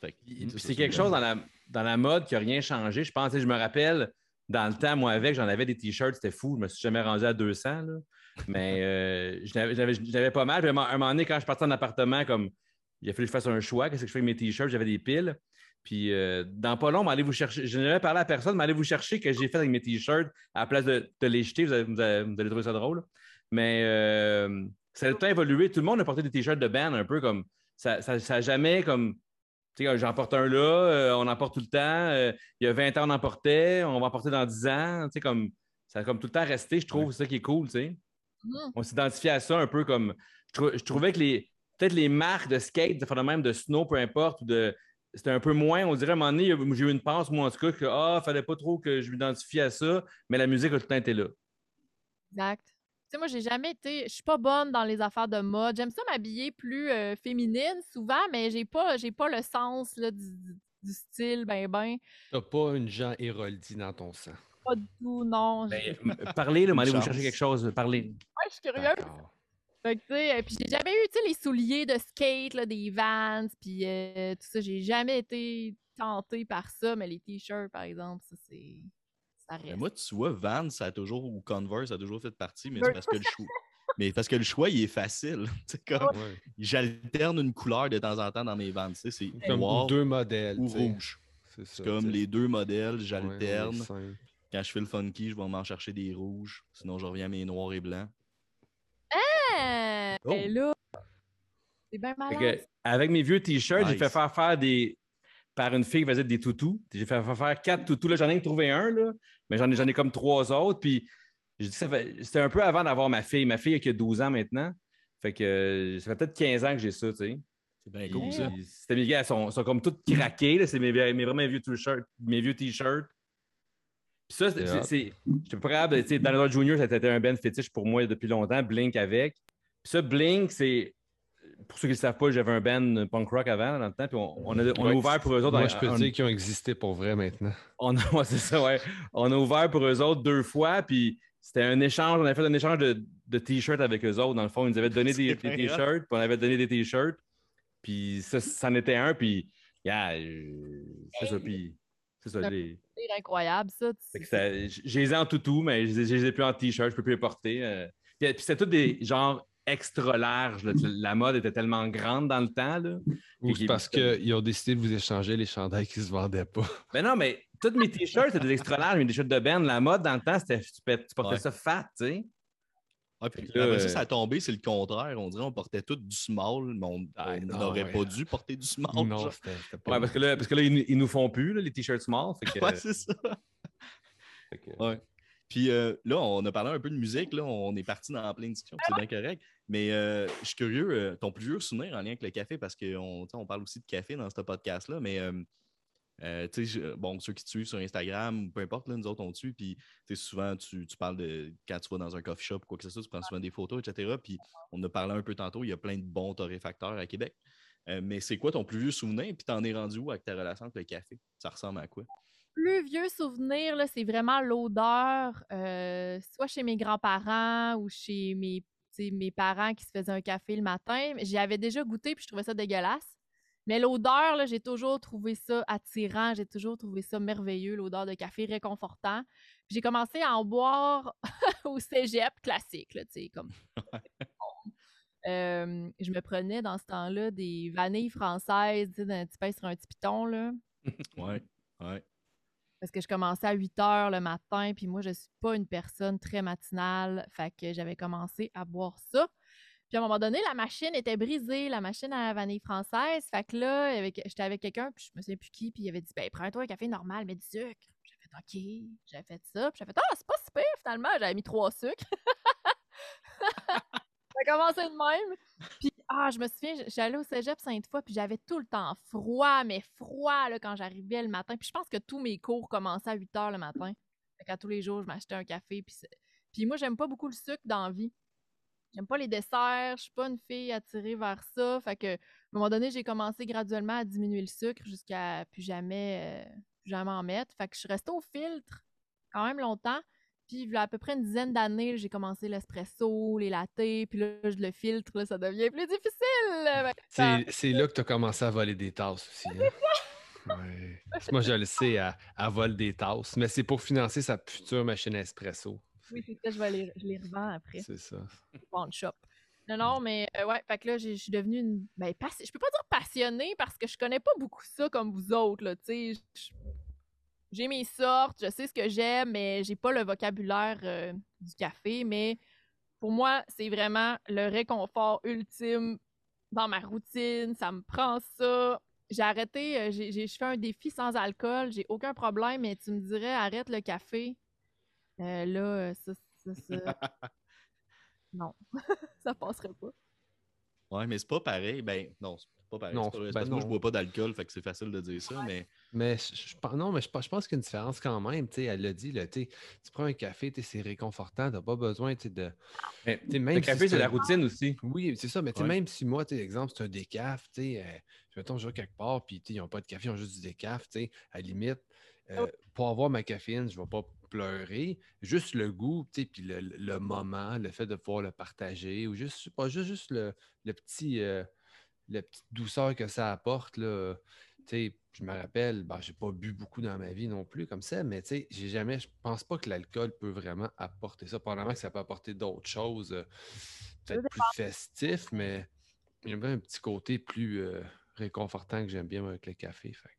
que, c'est quelque chose dans la, dans la mode qui n'a rien changé. Je pense, je me rappelle, dans le temps, moi, avec, j'en avais des t-shirts, c'était fou. Je me suis jamais rendu à 200, là. Mais euh, j'avais pas mal. Puis à un moment- donné, quand je partais en appartement, comme il a fallu que je fasse un choix, qu'est-ce que je fais avec mes t-shirts, j'avais des piles. Puis euh, dans pas long, allez vous chercher. Je n'avais parlé à personne, mais allez vous chercher que j'ai fait avec mes t-shirts à la place de, de les jeter. Vous, allez- vous allez- vous allez trouver ça drôle. Mais euh, ça a le temps évolué. Tout le monde a porté des t-shirts de band un peu comme. Ça ça, ça a jamais comme. Tu sais, j'en porte un là, euh, on en porte tout le temps. euh, il y a 20 ans, on en portait, on va en porter dans 10 ans. Tu sais, comme. Ça a comme tout le temps resté, je trouve. C'est ça qui est cool, tu sais. On s'identifie à ça un peu comme. Je, trou- je trouvais que les. Peut-être les marques de skate, de même de snow, peu importe, ou de. C'était un peu moins, on dirait à un moment donné, j'ai eu une passe, moi en tout cas, que ah, fallait pas trop que je m'identifie à ça, mais la musique a tout le temps été là. Exact. Tu sais, moi, j'ai jamais été. Je suis pas bonne dans les affaires de mode. J'aime ça m'habiller plus euh, féminine souvent, mais j'ai pas, j'ai pas le sens là, du, style, ben, ben. T'as pas une Jean Héroldi dans ton sang. Pas du tout, non. Ben, parlez, là, allez vous chercher quelque chose, parlez. Ouais, je suis curieuse. Fait que, tu sais, euh, puis j'ai jamais eu, tu sais, les souliers de skate, là, des Vans, puis euh, tout ça. J'ai jamais été tentée par ça, mais les t-shirts, par exemple, ça, c'est. Mais reste. moi, tu vois, Vans, ça a toujours, ou Converse, ça a toujours fait partie, mais c'est parce que le choix. Mais parce que le choix, il est facile. C'est comme, Ouais. j'alterne une couleur de temps en temps dans mes Vans. C'est Comme noir deux modèles. ou rouge. C'est ça. C'est comme les deux modèles, j'alterne. Quand je fais le funky, je vais m'en chercher des rouges. Sinon, je reviens à mes noirs et blancs. Ah, Oh. ben là, c'est bien malade. avec mes vieux t-shirts, j'ai fait faire faire des. Par une fille qui faisait des toutous. J'ai fait faire quatre toutous. Là, j'en ai trouvé un, là, mais j'en ai, j'en ai comme trois autres. Puis ça c'était un peu avant d'avoir ma fille. Ma fille qui a 12 ans maintenant. Fait que euh, ça fait peut-être 15 ans que j'ai ça, tu sais. C'est bien cool, ça. C'était mes gars, elles sont, sont comme toutes craquées. là. C'est mes, mes vraiment vieux t-shirts. Mes vieux t-shirts. Puis ça, c'est. J'étais pas capable. Tu sais, Dinosaur Junior, c'était un band fétiche pour moi depuis longtemps. Blink avec. Puis ça, Blink, c'est. Pour ceux qui ne le savent pas, j'avais un band punk rock avant, dans le temps. Puis on, on a, on a ouvert pour eux autres. Moi, je peux dire qu'ils ont existé pour vrai maintenant. on a, ouais, c'est ça, ouais. On a ouvert pour eux autres deux fois, puis c'était un échange. On a fait un échange de, de t-shirts avec eux autres. Dans le fond, ils nous avaient donné des, t-shirts, puis on avait donné des t-shirts. Puis ça, c'en était un, puis yeah, euh, c'est ça, puis c'est ça. les- C'est incroyable, ça. J'ai les ai en toutou, mais je les ai- je les ai plus en t-shirt, je peux plus les porter. euh. Puis, puis c'était tout des genres extra larges. là. La mode était tellement grande dans le temps. Là. Ou c'est parce qu'ils ont décidé de vous échanger les chandails qui se vendaient pas. Ben non, mais tous mes t-shirts, c'était des extra larges, mes t-shirts de band. La mode dans le temps, c'était tu, portais Ouais. ça fat, tu sais. Ouais, puis là, après ça, euh, ça a tombé, c'est le contraire. On dirait qu'on portait tout du small, mais on Ah, on n'aurait ouais. pas dû porter du small. non, genre. c'était c'était pas. Ouais, parce que là, parce que là ils, nous- ils nous font plus, là, les t-shirts small. Fait que, Ouais, c'est ça. fait que- Ouais. Puis euh, là, on a parlé un peu de musique, là, on est parti dans plein de discussions, c'est bien correct. Mais euh, je suis curieux, euh, ton plus vieux souvenir en lien avec le café, parce qu'on on parle aussi de café dans ce podcast-là, mais euh, bon, ceux qui te suivent sur Instagram, peu importe, là, nous autres, on te suit, puis souvent, tu, parles de quand tu vas dans un coffee shop ou quoi que ce soit, tu prends souvent des photos, etc. Puis on a parlé un peu tantôt, il y a plein de bons torréfacteurs à Québec. Mais c'est quoi ton plus vieux souvenir, puis t'en es rendu où avec ta relation avec le café? Ça ressemble à quoi? plus vieux souvenir, c'est vraiment l'odeur, soit chez mes grands-parents ou chez mes, mes parents qui se faisaient un café le matin. J'y avais déjà goûté puis je trouvais ça dégueulasse. Mais l'odeur, j'ai toujours trouvé ça attirant, j'ai toujours trouvé ça merveilleux, l'odeur de café réconfortant. J'ai commencé à en boire au cégep classique, là, tu sais, comme. Euh, je me prenais dans ce temps-là des vanilles françaises, tu sais, d'un petit pain sur un petit piton, là Ouais, ouais. Parce que je commençais à 8 heures le matin, puis moi, je suis pas une personne très matinale, fait que j'avais commencé à boire ça. Puis à un moment donné, la machine était brisée, la machine à la vanille française, fait que là, j'étais avec quelqu'un, puis je me souviens plus qui, puis il avait dit, ben, prends-toi un café normal, mais du sucre. J'ai fait, OK, j'ai fait ça, puis j'ai fait, ah, c'est pas si pire, finalement, j'avais mis trois sucres. Ça a commencé de même. Puis, ah, je me souviens, j'allais au cégep Sainte-Foy, puis j'avais tout le temps froid, mais froid, là, quand j'arrivais le matin. Puis je pense que tous mes cours commençaient à 8 heures le matin. Fait qu'à tous les jours, je m'achetais un café. Puis moi, j'aime pas beaucoup le sucre dans la vie. J'aime pas les desserts, je suis pas une fille attirée vers ça. Fait que, à un moment donné, j'ai commencé graduellement à diminuer le sucre jusqu'à plus jamais, euh, plus jamais en mettre. Fait que je suis restée au filtre quand même longtemps. Puis, il y a à peu près une dizaine d'années, j'ai commencé l'espresso, les lattés, puis là, je le filtre, là, ça devient plus difficile. Ça- C'est c'est là que tu as commencé à voler des tasses aussi. hein? Ouais. Moi, je le sais, elle, elle vole des tasses, mais c'est pour financer sa future machine à espresso. Oui, c'est ça, je, vais les, je les revends après. C'est ça. pawn shop. Non, non, mais euh, ouais, fait que là, je suis devenue une. Ben, passi- je peux pas dire passionnée parce que je connais pas beaucoup ça comme vous autres, là, tu sais. J'ai mes sortes, je sais ce que j'aime, mais j'ai pas le vocabulaire euh, du café, mais pour moi, c'est vraiment le réconfort ultime dans ma routine. Ça me prend ça. J'ai arrêté, euh, j'ai, fais un défi sans alcool, j'ai aucun problème, mais tu me dirais arrête le café. Euh, là, ça, ça, ça. non, ça passerait pas. Ouais, mais c'est pas pareil. Ben, non, pas pareil. Non, C'est. C'est ben parce que moi, je non. bois pas d'alcool, fait que c'est facile de dire ça, mais Mais je, non, mais je, pense- je pense qu'il y a une différence quand même. tu sais, Elle l'a dit, là, tu sais, tu prends un café, c'est réconfortant, tu n'as pas besoin tu sais, de. Mais tu sais, même le si café, c'est un- la routine aussi. Oui, c'est ça, mais tu sais, Ouais. même si moi, exemple, c'est un décaf, tu sais, euh, mettons, je vais quelque part, puis tu sais, ils n'ont pas de café, ils ont juste du décaf, tu sais, à la limite, euh, pour avoir ma caféine, je ne vais pas pleurer. Juste le goût, tu sais, puis le, le moment, le fait de pouvoir le partager, ou juste, je sais pas, juste, juste le, le petit, euh, la petite douceur que ça apporte, là. Tu sais, je me rappelle, ben, j'ai pas bu beaucoup dans ma vie non plus comme ça, mais tu sais, j'ai jamais, je pense pas que l'alcool peut vraiment apporter ça. Probablement que ça peut apporter d'autres choses, euh, peut-être plus festif, mais il y a un petit côté plus euh, réconfortant que j'aime bien avec le café. Fait.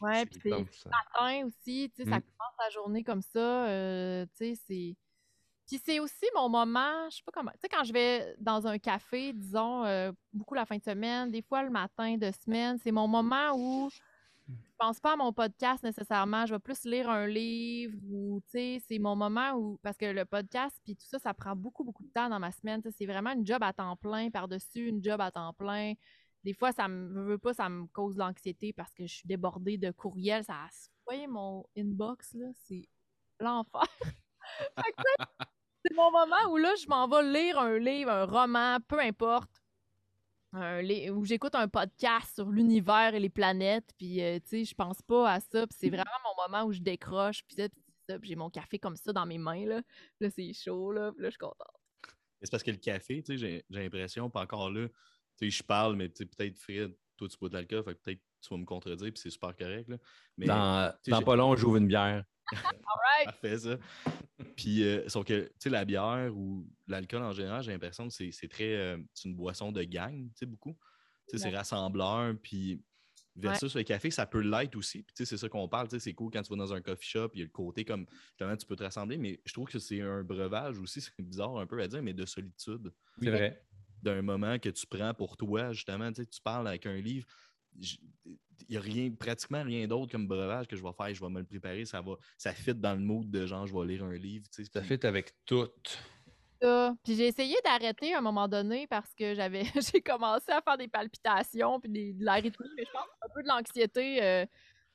Ouais, puis c'est matin aussi, tu sais, ça Mm. commence la journée comme ça, euh, tu sais, c'est... Puis c'est aussi mon moment, je sais pas comment, tu sais, quand je vais dans un café, disons, euh, beaucoup la fin de semaine, des fois le matin de semaine, c'est mon moment où je pense pas à mon podcast nécessairement, je vais plus lire un livre ou, tu sais, c'est mon moment où, parce que le podcast, puis tout ça, ça prend beaucoup, beaucoup de temps dans ma semaine, c'est vraiment une job à temps plein, par-dessus une job à temps plein. Des fois, ça me veux pas, ça me cause de l'anxiété parce que je suis débordée de courriels. Ça, vous voyez mon inbox, là, c'est l'enfer. Fait que, c'est mon moment où là, je m'en vais lire un livre, un roman, peu importe. Un où j'écoute un podcast sur l'univers et les planètes, puis euh, tu sais, je pense pas à ça, puis c'est vraiment mon moment où je décroche, puis ça, puis ça, puis j'ai mon café comme ça dans mes mains, là. Là, c'est chaud, là, puis là, je suis contente. c'est parce que le café, tu sais, j'ai j'ai l'impression, pas encore là, tu sais, je parle, mais tu sais, peut-être Fred, toi tu bois de l'alcool, fait que peut-être tu vas me contredire, puis c'est super correct, là. Mais Dans, tu sais, dans pas long, j'ouvre une bière. Alright! Parfait, ça. Puis, euh, sauf que, tu sais, la bière ou l'alcool en général, j'ai l'impression que c'est c'est très. euh, c'est une boisson de gang, tu sais, beaucoup. Tu sais, c'est Ouais. rassembleur, puis versus le café, ça peut l'être aussi. Puis, tu sais, c'est ça qu'on parle, tu sais, c'est cool quand tu vas dans un coffee shop, il y a le côté comme, justement, tu peux te rassembler, mais je trouve que c'est un breuvage aussi, c'est bizarre un peu à dire, mais de solitude C'est vrai. d'un moment que tu prends pour toi, justement, tu sais, tu parles avec un livre. Il n'y a rien, pratiquement rien d'autre comme breuvage que je vais faire, je vais me le préparer, ça va, ça fit dans le mood de genre, je vais lire un livre, tu sais. Ça fait avec tout. ça. Puis j'ai essayé d'arrêter à un moment donné parce que j'avais j'ai commencé à faire des palpitations puis des, de l'arythmie, mais je pense un peu de l'anxiété euh,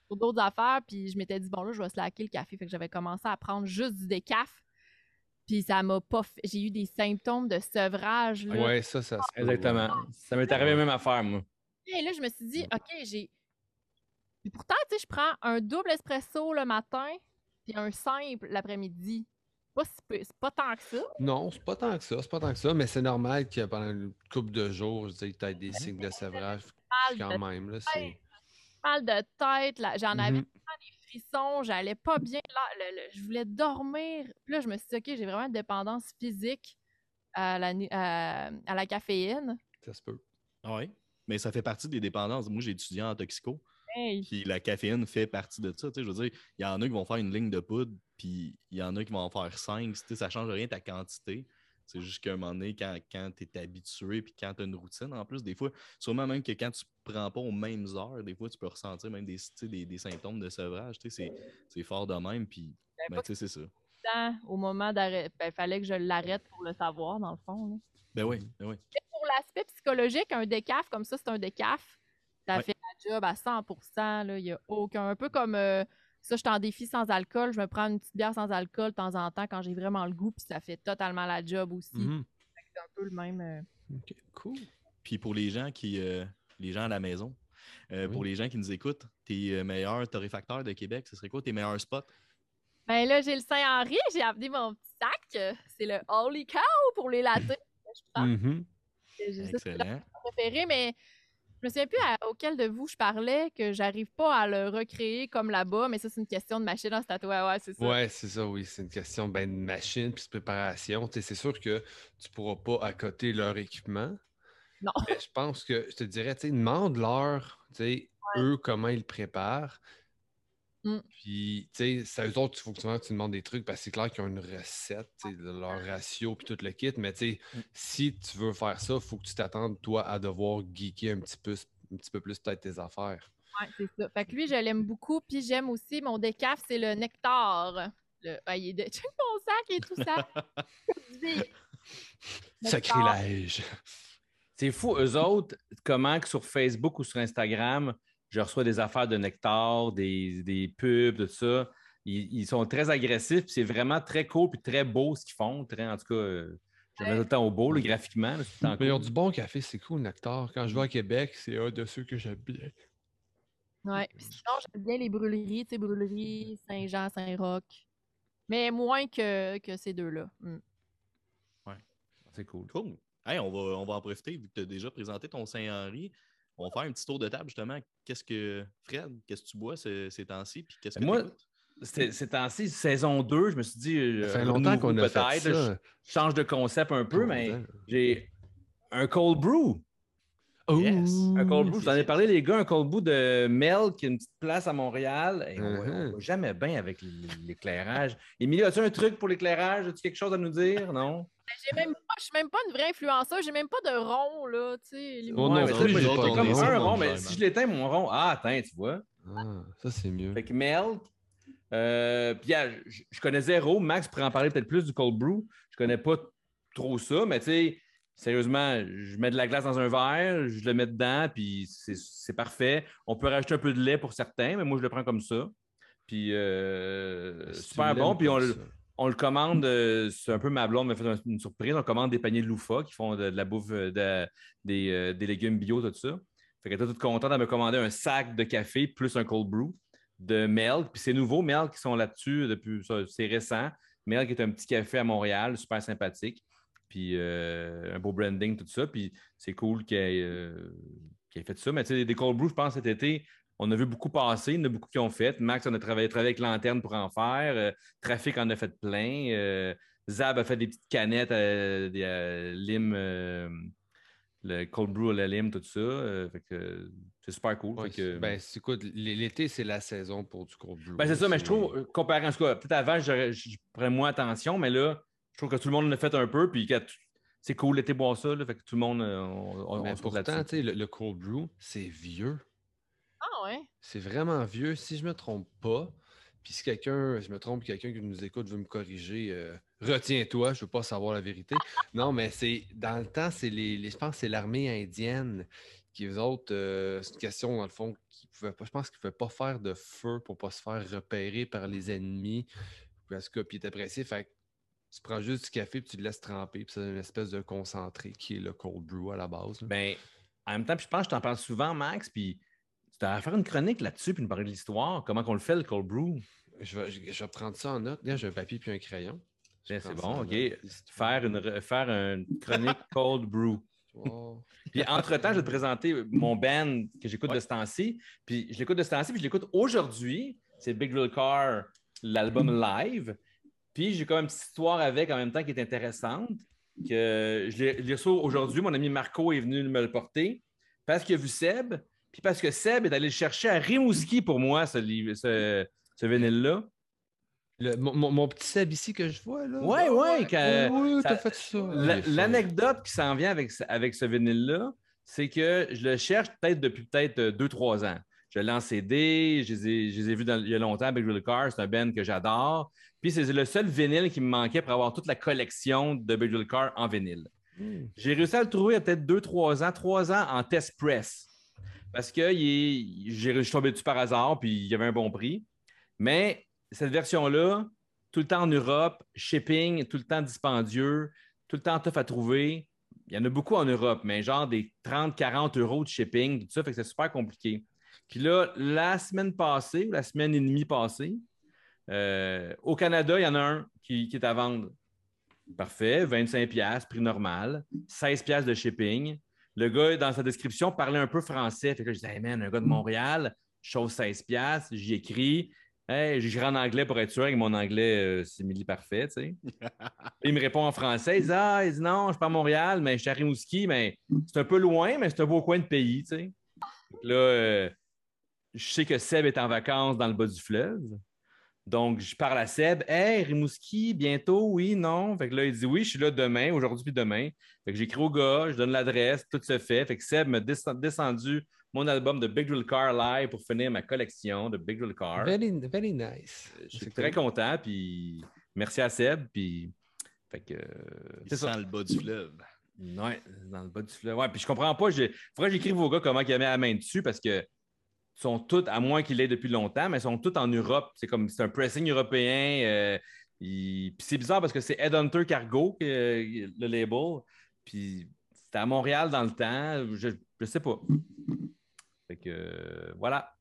pour d'autres affaires. Puis je m'étais dit, bon là, je vais slacker le café. Fait que j'avais commencé à prendre juste du décaf. Puis ça m'a pas fait... J'ai eu des symptômes de sevrage. Là. Ouais, ça, ça Exactement. Ça m'est arrivé même affaire, moi. Et là, je me suis dit, OK, j'ai. Puis pourtant, tu sais, je prends un double espresso le matin puis un simple l'après-midi. Pas si peu- C'est pas tant que ça. Non, c'est pas tant que ça, c'est pas tant que ça, mais c'est normal que pendant une couple de jours, je dis que tu aies des signes de sévrage Mal quand de même. Là, c'est... mal de tête, là, j'en avais Mhm. des frissons, j'allais pas bien, là, le- le- je voulais dormir. Puis là, je me suis dit, OK, j'ai vraiment une dépendance physique à la, à, à la caféine. Ça se peut. Oui, mais ça fait partie des dépendances. Moi, j'ai étudié en toxico, Hey, puis la caféine fait partie de ça. Tu sais, je veux dire, il y en a qui vont faire une ligne de poudre, puis il y en a qui vont en faire cinq. Tu sais, ça ne change rien ta quantité. C'est juste qu'à un moment donné, quand, quand tu es habitué, puis quand tu as une routine, en plus, des fois, sûrement même que quand tu prends pas aux mêmes heures, des fois, tu peux ressentir même des, des, des symptômes de sevrage. Tu sais, c'est- fort de même, puis ben, sais, c'est ça. au moment d'arrêt. Ben, fallait que je l'arrête pour le savoir, dans le fond. là. Ben oui, ben oui. L'aspect psychologique, un décaf comme ça, c'est un décaf. Ça Ouais. fait la job à 100 là. Il y a aucun... Un peu comme... euh, ça, je t'en défie sans alcool. Je me prends une petite bière sans alcool de temps en temps quand j'ai vraiment le goût, puis ça fait totalement la job aussi. Mhm. C'est un peu le même... euh, OK, cool. Puis pour les gens qui, euh, les gens à la maison, euh, Oui. pour les gens qui nous écoutent, tes euh, meilleurs torréfacteurs de Québec, ce serait quoi tes meilleurs spots? Ben là, j'ai le Saint-Henri, j'ai amené mon petit sac. C'est le Holy Cow pour les lattés. Je prends. Excellent. mon préféré, mais je me souviens plus à- auquel de vous je parlais que j'arrive pas à le recréer comme là-bas, mais ça, c'est une question de machine à tatouage. Ouais, c'est ça. Ouais, c'est ça, oui. C'est une question ben, de machine puis de préparation. C'est sûr que tu pourras pas accoter leur équipement. Non. Mais je pense que je te dirais, tu sais, demande-leur, tu sais, eux, comment ils préparent. Mm. Puis, tu sais, c'est à eux autres, il faut que tu, tu demandes des trucs parce que c'est clair qu'ils ont une recette, tu sais, de leur ratio puis tout le kit. Mais, tu sais, Mm. si tu veux faire ça, il faut que tu t'attendes, toi, à devoir geeker un petit peu, un petit peu plus peut-être tes affaires. Ouais, c'est ça. Fait que lui, je l'aime beaucoup. Puis j'aime aussi mon décaf, c'est le nectar. Le... Il est de... Check mon sac et tout ça. Sacrilège! C'est fou, eux autres, comment que sur Facebook ou sur Instagram, je reçois des affaires de nectar, des, des pubs, tout ça. Ils, ils sont très agressifs, puis c'est vraiment très cool puis très beau ce qu'ils font. Très, en tout cas, euh, je mets tout le temps au beau, là, graphiquement. là, c'est tout le temps Mais ils ont du bon café, c'est cool, Nectar. Quand je vais à Québec, c'est un de ceux que j'aime bien. Ouais. Puis sinon, j'aime bien les brûleries, tu sais, brûleries, Saint-Jean, Saint-Roch. Mais moins que, que ces deux-là. Mm. C'est cool. Cool. Hey, on, va, on va en profiter vu que tu as déjà présenté ton Saint-Henri. On va faire un petit tour de table justement. Qu'est-ce que, Fred, qu'est-ce que tu bois ces, ces temps-ci? Puis qu'est-ce que Moi, C'est ainsi, saison 2, je me suis dit. euh, Ça fait longtemps qu'on a fait ça. Je change de concept un peu, mais j'ai un cold brew. Yes. Un cold brew, je t'en ai parlé, les gars, un cold brew de Mel, qui a une petite place à Montréal. Et on, va- Uh-huh. on va jamais bien avec l'éclairage. Émilie, as-tu un truc pour l'éclairage? As-tu quelque chose à nous dire? Non? J'ai même pas, je suis même pas une vraie influenceuse, j'ai même pas de rond, là, tu sais. les- Oh non, Ouais, mais j'ai comme de un rond. mais si je l'éteins, mon rond. Ah, attends, tu vois. Ah, ça, c'est mieux. Fait que Mel, euh, puis ah, je, je connais zéro. Max pourrait en parler peut-être plus du cold brew. Je connais pas trop ça, mais tu sais, sérieusement, je mets de la glace dans un verre, je le mets dedans, puis c'est- c'est parfait. On peut rajouter un peu de lait pour certains, mais moi, je le prends comme ça. Puis euh, super bon. Puis on, comme le- ça. On le commande, euh, c'est un peu ma blonde m'a fait un- une surprise. On commande des paniers de loufa qui font de, la bouffe, euh, euh, des légumes bio, tout ça. Fait qu'elle était toute contente. Elle m'a commandé un sac de café plus un cold brew de Milk. Puis c'est nouveau, Milk qui sont là-dessus depuis, c'est récent. Milk est un petit café à Montréal, super sympathique. Puis un beau branding, tout ça. Puis c'est cool qu'elle ait fait ça. Mais tu sais, des cold brew, je pense, cet été, on a vu beaucoup passer. Il y en a beaucoup qui ont fait. Max, on a travaillé, travaillé avec Lanterne pour en faire. Euh, Trafic en a fait plein. Euh, Zab a fait des petites canettes, euh, des euh, lime, le cold brew à la lime, tout ça. Fait que c'est super cool. Ouais, Fait que- Ben, l'été, c'est la saison pour du cold brew. ben, c'est ça, mais je trouve, comparé à ce que peut-être avant, je prends moins attention, mais là, je trouve que tout le monde l'a fait un peu, puis c'est cool l'été boire ça, là, fait que tout le monde, on, on- Mais on se pourtant, le, le cold brew, c'est vieux. Ouais? C'est vraiment vieux. Si je me trompe pas, puis si quelqu'un, je me trompe, quelqu'un qui nous écoute veut me corriger, euh, retiens-toi, je veux pas savoir la vérité. Non, mais c'est dans le temps, c'est les, les- je pense que c'est l'armée indienne qui, eux autres, euh, c'est une question, dans le fond, qui pouvait pas, je pense qu'ils ne pouvaient pas faire de feu pour pas se faire repérer par les ennemis. Parce que, puis pressés, fait tu prends juste du café puis tu le laisses tremper, puis c'est une espèce de concentré qui est le cold brew à la base. là. Ben, en même temps, puis je pense que je t'en parle souvent, Max, puis tu as faire une chronique là-dessus, puis nous parler de l'histoire, comment qu'on le fait, le cold brew? Je vais, je, je vais prendre ça en note. Là, j'ai un papier puis un crayon. Bien, c'est bon, OK. Faire une, re- faire une chronique cold brew. Puis entre-temps, je vais te présenter mon band que j'écoute Ouais. de ce temps-ci. Puis je l'écoute de ce temps-ci, puis je l'écoute aujourd'hui. C'est Big Real Car, l'album live. Puis j'ai quand même une petite histoire avec en même temps qui est intéressante. Que je l'ai aujourd'hui. Mon ami Marco est venu me le porter parce qu'il a vu Seb. Puis parce que Seb est allé le chercher à Rimouski pour moi, ce, ce, ce vinyle-là. Le- mon, petit seb ici que je vois, là. Ouais, ouais, oui, t'as fait ça. L'anecdote qui s'en vient avec, ce- avec ce vinyle-là, c'est que je le cherche peut-être depuis peut-être 2-3 ans. Je l'ai en CD, je les ai, je les ai vus dans- il y a longtemps, Big Real Car, c'est un band que j'adore. Puis c'est le seul vinyle qui me manquait pour avoir toute la collection de Big Real Car en vinyle. Hmm. J'ai réussi à le trouver il y a peut-être 2-3 ans, 3 ans en test press. Parce que il est- je suis tombé dessus par hasard, puis il y avait un bon prix. Mais cette version-là, tout le temps en Europe, shipping, tout le temps dispendieux, tout le temps tough à trouver. Il y en a beaucoup en Europe, mais genre des 30-40 euros de shipping, tout ça, fait que c'est super compliqué. Puis là, la semaine passée, ou la semaine et demie passée, euh, au Canada, il y en a un qui, qui est à vendre. Parfait, 25$, prix normal, 16$ de shipping. Le gars, dans sa description, parlait un peu français. Fait que là, je disais, hey man, un gars de Montréal, chose 16$, j'y écris. Hey, en anglais pour être sûr, avec mon anglais euh, simili parfait, tu sais. il me répond en français, il dit, ah, il dit, non, je suis pas à Montréal, mais je suis à Rimouski, mais c'est un peu loin, mais c'est un beau coin de pays, tu sais. Là, euh, je sais que Seb est en vacances dans le bas du fleuve. Donc, je parle à Seb. Hey, Rimouski, bientôt, oui, non? Fait que là, il dit oui, je suis là demain, aujourd'hui puis demain. Fait que j'écris au gars, je donne l'adresse, tout se fait. Fait que Seb m'a descend- descendu mon album de Big Drill Car Live pour finir ma collection de Big Drill Car. Very, very nice. Je suis très cool. content, puis merci à Seb, puis fait que euh, Il c'est ça. sent le bas du fleuve. Ouais, dans le bas du fleuve. Ouais, puis je comprends pas. Il faudrait que j'écrive aux gars comment ils avaient la main dessus parce que sont tous, à moins qu'ils l'aient depuis longtemps, mais sont tous en Europe. C'est comme c'est un pressing européen. euh, il- Puis c'est bizarre parce que c'est Headhunter Cargo, euh, le label. Puis c'était à Montréal dans le temps. Je, je sais pas. Fait que euh, voilà.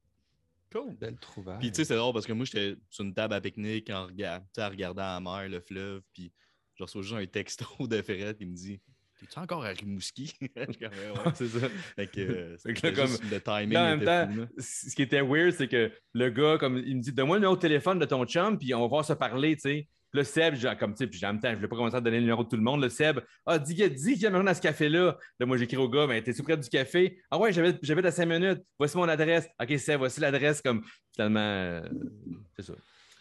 Cool. Belle trouvaille. Puis tu sais, c'est drôle parce que moi, j'étais sur une table à pique-nique en regard- en regardant la mer, le fleuve, puis je reçois juste un texto de Ferret qui me dit T'es-tu encore à Rimouski? Comme, Ouais, c'est ça. Fait que euh, là, juste le timing. Là, en même était temps, fou, là. c- ce qui était weird, c'est que le gars, comme il me dit, donne-moi le numéro de téléphone de ton chum, puis on va se parler, tu sais. Puis là, Seb, comme tu sais, puis en même temps, je ne voulais pas commencer à donner le numéro de tout le monde. Le Seb, ah, dis, dis qu'il y a dans ce café-là. Là, moi, j'écris au gars, mais t'es-tu près du café? Ah ouais, j'habite à 5 minutes. Voici mon adresse. OK, Seb, voici l'adresse. Comme finalement, euh, c'est ça.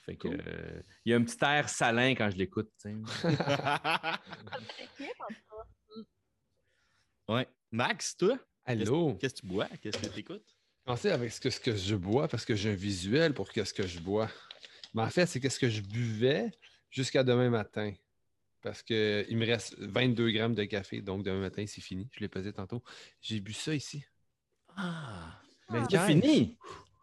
Fait que, Cool. euh, il y a un petit air salin quand je l'écoute, tu sais. Équipe, en tout cas. Ouais. Max, toi, Allô? qu'est-ce que tu bois? Qu'est-ce que tu écoutes Pensez avec ce que, ce que je bois parce que j'ai un visuel pour qu'est-ce que je bois. Mais en fait, c'est qu'est-ce que je buvais jusqu'à demain matin. Parce qu'il me reste 22 grammes de café, donc demain matin, c'est fini. Je l'ai pesé tantôt. J'ai bu ça ici. Ah, Mais c'est quand- fini.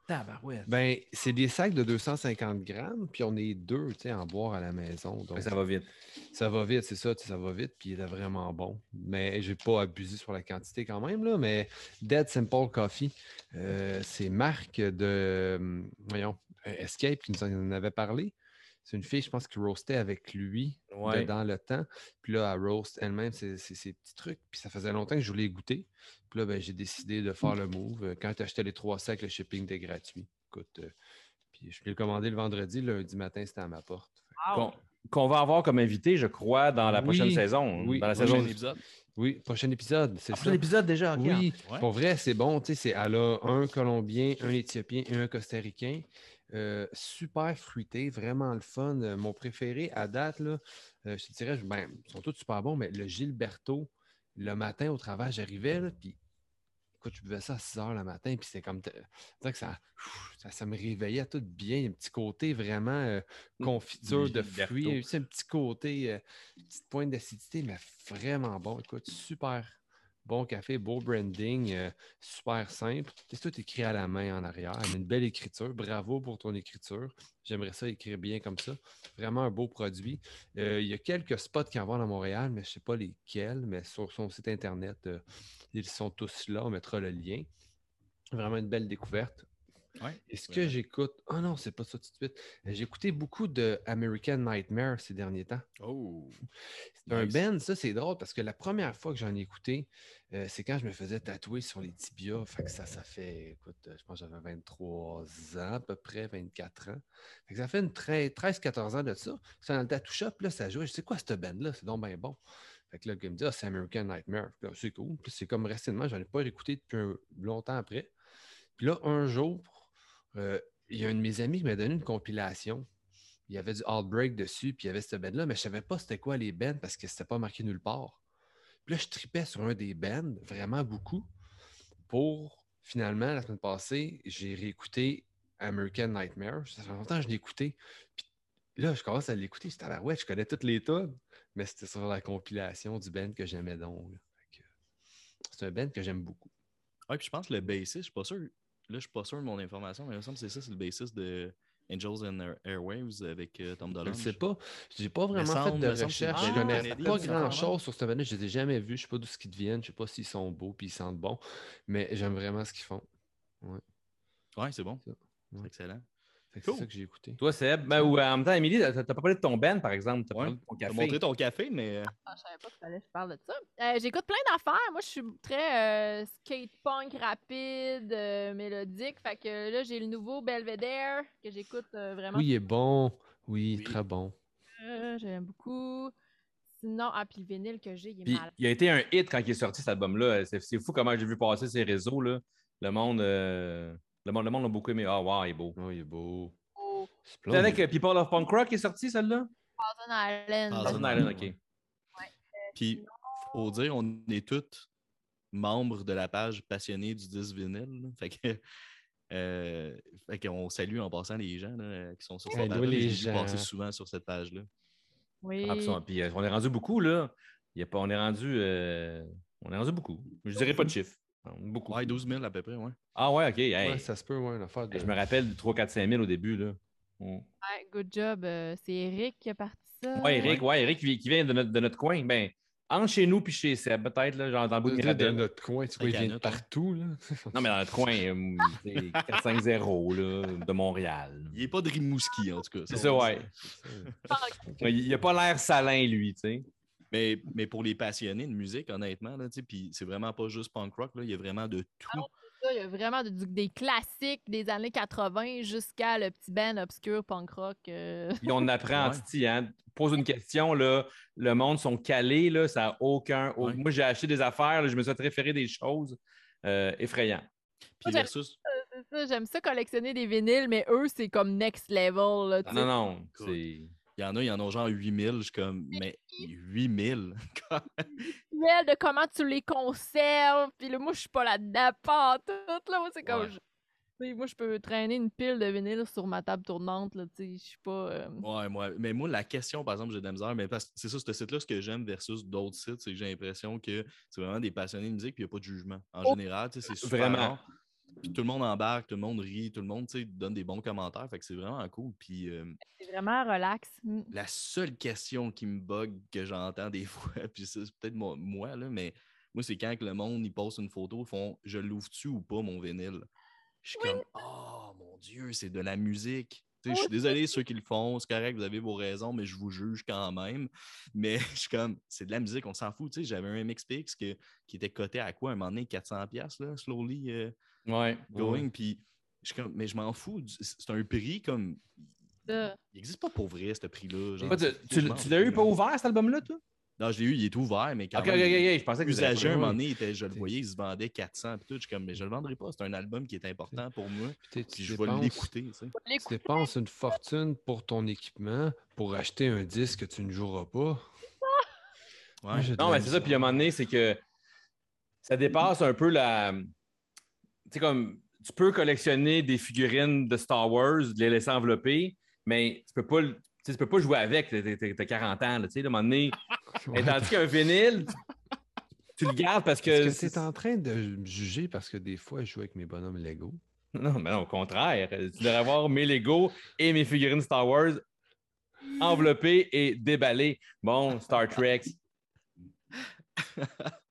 Tabarouette. Ben, c'est des sacs de 250 grammes, puis on est deux, tu sais, en boire à la maison. Donc, Mais ça va vite. Ça va vite, c'est ça, tu sais, ça va vite, puis il est vraiment bon. Mais j'ai pas abusé sur la quantité quand même, là, mais Dead Simple Coffee, euh, c'est marque de, hum, voyons, Escape qui nous en avait parlé. C'est une fille, je pense, qui roastait avec lui Ouais. dans le temps. Puis là, elle roast elle-même ses, ses- ses petits trucs. Puis ça faisait longtemps que je voulais goûter. Puis là, ben, j'ai décidé de faire le move. Euh, Quand tu achetais les trois sacs, le shipping était gratuit. Écoute, euh, puis je l'ai commandé le vendredi, le lundi matin, c'était à ma porte. Qu'on qu'on va avoir comme invité, je crois, dans la prochaine Oui, saison. oui. Dans la Prochain saison. épisode. Oui, prochain épisode, c'est Ah, ça. prochain épisode déjà. Oui, Ouais. pour vrai, c'est bon. Tu sais, c'est- elle a un Colombien, un Éthiopien et un Costaricain. Euh, super fruité, vraiment le fun. Euh, mon préféré à date, là, euh, je te dirais, ben, ils sont tous super bons, mais le Gilberto, le matin au travail, j'arrivais, là, puis écoute, je buvais ça à 6 heures le matin, puis c'est comme, que ça, ça, ça me réveillait tout bien. Il y a un petit côté vraiment euh, confiture de fruits, un petit côté, petite pointe d'acidité, mais vraiment bon. Écoute, super bon café, beau branding, euh, super simple. C'est tout écrit à la main en arrière. Une belle écriture. Bravo pour ton écriture. J'aimerais ça écrire bien comme ça. Vraiment un beau produit. Euh, il y a quelques spots qui en vendent à Montréal, mais je ne sais pas lesquels, mais sur son site Internet, euh, ils sont tous là. On mettra le lien. Vraiment une belle découverte. Ouais. Est-ce que j'écoute. Oh non, c'est pas ça tout de suite. Euh, J'ai écouté beaucoup de American Nightmare ces derniers temps. Oh. C'est un band, ça c'est drôle parce que la première fois que j'en ai écouté, euh, c'est quand je me faisais tatouer sur les tibias. Fait que ça, ça fait, écoute, euh, je pense que j'avais 23 ans à peu près, 24 ans. Fait que ça fait une 13-14 ans de ça. C'est dans le tattoo shop, là, ça jouait. Je sais quoi, cette band-là, c'est donc bien bon. Fait que là, le gars me dit, ah, c'est American Nightmare. C'est cool. Puis c'est comme moi, j'en ai pas réécouté depuis un- longtemps après. Puis là, un jour, euh, il y a un de mes amis qui m'a donné une compilation. Il y avait du Outbreak dessus, puis il y avait cette band-là, mais je savais pas c'était quoi les bands parce que c'était pas marqué nulle part. Puis là, je tripais sur un des bands, vraiment beaucoup, pour finalement, la semaine passée, j'ai réécouté American Nightmare. Ça fait longtemps que je l'ai écouté. Puis là, je commence à l'écouter. J'étais à ouais, je connais toutes les tonnes, mais c'était sur la compilation du band que j'aimais donc. C'est un band que j'aime beaucoup. Ouais, puis je pense que le bassiste, je suis pas sûr. Là, je suis pas sûr de mon information, mais il me semble que c'est ça, c'est le bassiste de Angels and Air- Airwaves avec euh, Tom Je Dollar. ne sais pas. J'ai pas vraiment semble- fait de recherche. Ben je connais pas ça, grand vraiment. chose sur cette band-là. Je les ai jamais vus. Je sais pas d'où ils viennent. Je sais pas s'ils sont beaux puis ils sentent bon. Mais j'aime vraiment ce qu'ils font. Ouais, c'est bon. C'est Ouais. excellent. Que C'est Cool. ça que j'ai écouté. Toi, Seb, ben, ou euh, en même temps, Émilie, t'as pas parlé de ton band, par exemple. T'as Ouais. parlé de ton T'as café. montré ton café, mais. euh, Ah, je savais pas qu'il fallait que je parle de ça. Euh, J'écoute plein d'affaires. Moi, je suis très euh, skate punk rapide, euh, mélodique. Fait que là, j'ai le nouveau Belvedere que j'écoute euh, vraiment. Oui, il est bon. Oui, Oui. très bon. Euh, J'aime beaucoup. Sinon, ah, puis le vinyle que j'ai, il est Puis malade. il a été un hit quand il est sorti cet album-là. C'est c'est fou comment j'ai vu passer ces réseaux. Là. Le monde. Euh, Le monde, le monde l'a beaucoup aimé. Ah, wow, il est beau. Oh, il est beau. Oh, C'est avec euh, People of Punk Rock qui est sorti, celle-là? Thousand Island. Thousand Island, OK. Puis, faut dire, on est tous membres de la page passionnés du 10 vinyle. Fait que. euh, fait qu'on salue en passant les gens là, qui sont sur cette page. les gens. passer souvent sur cette page-là. Oui. Ah, puis puis, euh, on est rendu beaucoup, là. Il y a pas, on est rendu. euh, on est rendu beaucoup. Je dirais pas de chiffre. Beaucoup. Ouais, 12 000 à peu près, ouais. Ah ouais, OK. hey. Ouais, ça se peut, ouais, l'affaire de... Je me rappelle du 3, 4, 5 000 au début, là. Mm. Ouais, good job. euh, c'est Eric qui a parti ça. Ouais, Eric, ouais, Eric qui, qui vient de notre, de notre coin. Ben, entre chez nous puis chez Seb, peut-être, là, genre dans le bout de de, de notre coin, tu vois, il vient de partout, là. Non, mais dans notre coin, euh, c'est 450 là, de Montréal. Il n'est pas de Rimouski, en tout cas. C'est ça, ouais. Ouais, Il n'a pas l'air salin, lui, tu sais. Mais, mais pour les passionnés de musique, honnêtement, puis c'est vraiment pas juste punk rock, là, il y a vraiment de tout. Ça, Il y a vraiment de- du- des classiques des années 80 jusqu'à le petit band obscur punk rock. euh. Puis on apprend en Ouais. titi, hein. Pose une question, là, le monde sont calés, là, ça n'a aucun. Ouais. Moi, j'ai acheté des affaires, là, je me suis référé des choses euh, effrayantes. Puis j'aime- versus, C'est ça, j'aime ça collectionner des vinyles, mais eux, c'est comme next level. Là, tu Non, non, non. C'est- il y en a, il y en a genre 8000. Je suis comme, mais 8000? Visuel de comment tu les conserves. Puis là, moi, je suis pas là-dedans, pas en tout. Là, moi, c'est comme. Ouais. je- Moi, je peux traîner une pile de vinyles sur ma table tournante. Là, tu sais, je suis pas. euh, Ouais, moi, mais moi, la question, par exemple, j'ai de la misère, mais parce que c'est ça, ce site-là, ce que j'aime versus d'autres sites, c'est que j'ai l'impression que c'est vraiment des passionnés de musique, puis il n'y a pas de jugement. En Oh. général, tu sais, c'est super Vraiment. rare. Puis tout le monde embarque, tout le monde rit, tout le monde, donne des bons commentaires, fait que c'est vraiment cool. Puis euh, c'est vraiment relax. Mm. la seule question qui me bug que j'entends des fois, puis c'est peut-être moi, moi, là, mais moi, c'est quand que le monde, ils postent une photo, ils font « Je l'ouvre-tu ou pas, mon vinyle? » Je suis comme « Oh, mon Dieu, c'est de la musique! » Je suis désolé ceux qui le font, c'est correct, vous avez vos raisons, mais je vous juge quand même. Mais je suis comme, c'est de la musique, on s'en fout. Tu sais, j'avais un MXPX que- qui était coté à quoi, un moment donné, 400$, là, slowly euh, Ouais. going. Puis je suis comme, mais je m'en fous. C'est un prix comme. Ça. Il n'existe pas pour vrai, ce prix-là. tu, l'as eu pas ouvert, cet album-là, toi? Non, je l'ai eu, il est ouvert, mais quand Ok, ok, même. je pensais que Usagé, un moment donné, était- je le voyais, il se vendait 400 puis tout. Je suis comme, mais je le vendrai pas. C'est un album qui est important pour moi. Puis Puis je vais l'écouter. tu sais. Tu dépenses une fortune pour ton équipement pour acheter un disque que tu ne joueras pas. Ouais. Non, mais c'est ça. Puis à un moment donné, c'est que ça dépasse un peu la. Tu sais, comme tu peux collectionner des figurines de Star Wars, les laisser envelopper, mais tu peux pas, tu peux pas jouer avec. T'as- T'as t'as 40 ans, tu sais, à un moment donné. Et tandis qu'un vinyle, tu, tu le gardes parce que. Est-ce que tu es en train de me juger parce que des fois, je joue avec mes bonhommes Lego? Non, mais non, au contraire. Tu devrais avoir mes Lego et mes figurines Star Wars enveloppées et déballées. Bon, Star Trek.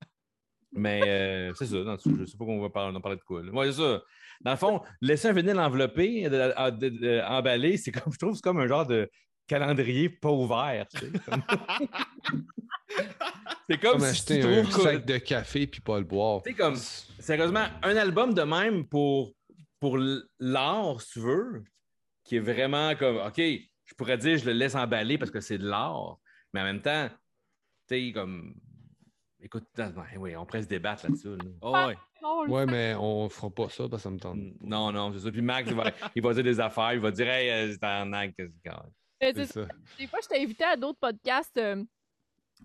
Mais euh, c'est ça. non, je ne sais pas qu'on va parler, on va parler de quoi. là. Ouais, c'est ça. Dans le fond, laisser un vinyle enveloppé, de- de- de- de- emballé, c'est comme, je trouve que c'est comme un genre de calendrier pas ouvert. tu sais, comme- c'est comme, Comme si acheter tu un trouves sac de café puis pas le boire. Sais, comme, sérieusement, un album de même pour, pour l'art, si tu veux, qui est vraiment comme, OK, je pourrais dire, je le laisse emballer parce que c'est de l'art, mais en même temps, tu sais, comme, écoute, non, non, oui, on pourrait se débattre là-dessus. là. Oh, ouais. mais on fera pas ça parce que ça me tente. Non, non, c'est ça. Puis Max, il va, il va dire des affaires, il va dire, hey, euh, c'est un acte. Des fois, je t'ai invité à d'autres podcasts. euh,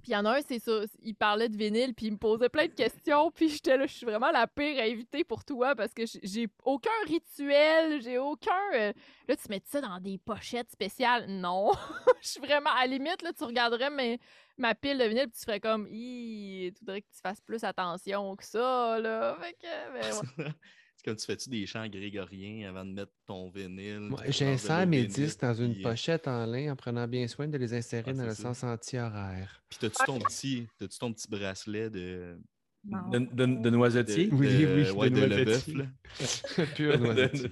puis il y en a un, c'est ça. Il parlait de vinyle, puis il me posait plein de questions. Puis j'étais là, je suis vraiment la pire invitée pour toi parce que j'ai- aucun rituel, j'ai aucun. euh, Là, tu mets ça dans des pochettes spéciales. Non. Je suis vraiment. À la limite, là, tu regarderais ma pile de vinyle, puis tu ferais comme. Hi, tu voudrais que tu fasses plus attention que ça, là. Fait que. ben, ouais. c'est comme tu fais-tu des chants grégoriens avant de mettre ton vinyle? Tu J'insère mes disques dans une euh, pochette en lin en prenant bien soin de les insérer Ah, dans le ça. sens anti-horaire. Puis t'as-tu ton petit, t'as-tu ton petit bracelet de. De, de, de noisetier? de- Oui, de- oui, ouais, de noisetier. Leboeuf. Pur noisetier.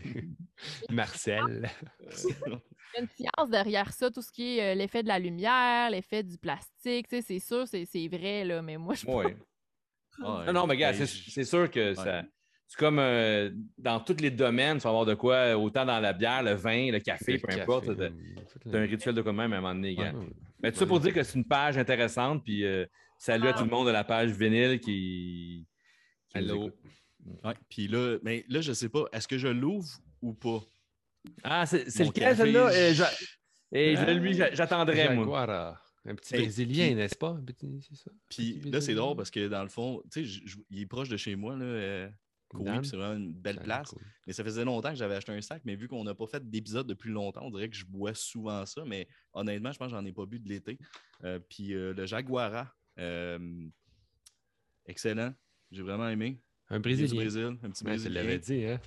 Marcel. Il y a une science derrière ça, tout ce qui est euh, l'effet de la lumière, l'effet du plastique, tu c'est sûr, c'est vrai, là, mais moi, je Oui. Ouais. Non, non, mais gars, Ben, c'est sûr que ça. C'est comme euh, dans tous les domaines, tu vas avoir de quoi, autant dans la bière, le vin, le café, Le peu café, importe. oui, T'as un rituel de de même à un moment donné, gars. Ouais, ouais. Mais tout ça pour dire que c'est une page intéressante, puis euh, salut à tout le monde de la page vinyle qui. qui Allô. puis là, mais là, je sais pas, est-ce que je l'ouvre ou pas? Ah, c'est c'est lequel, celle-là? je- Euh, j'a- Et je, lui, j'a- j'attendrais, moi. Jaguara. Un petit Hey, Brésilien, n'est-ce pas? Un petit- C'est ça? Puis là, c'est drôle parce que dans le fond, tu sais, je- je- il est proche de chez moi, là. euh, C'est vraiment une belle place. cool. Mais ça faisait longtemps que j'avais acheté un sac, mais vu qu'on n'a pas fait d'épisode depuis longtemps, on dirait que je bois souvent ça. Mais honnêtement, je pense que j'en ai pas bu de l'été. Euh, puis euh, le Jaguara, euh, excellent. J'ai vraiment aimé. Un du Brésilien. Brésil, un petit Ouais, tu Brésilien. l'avais dit, hein?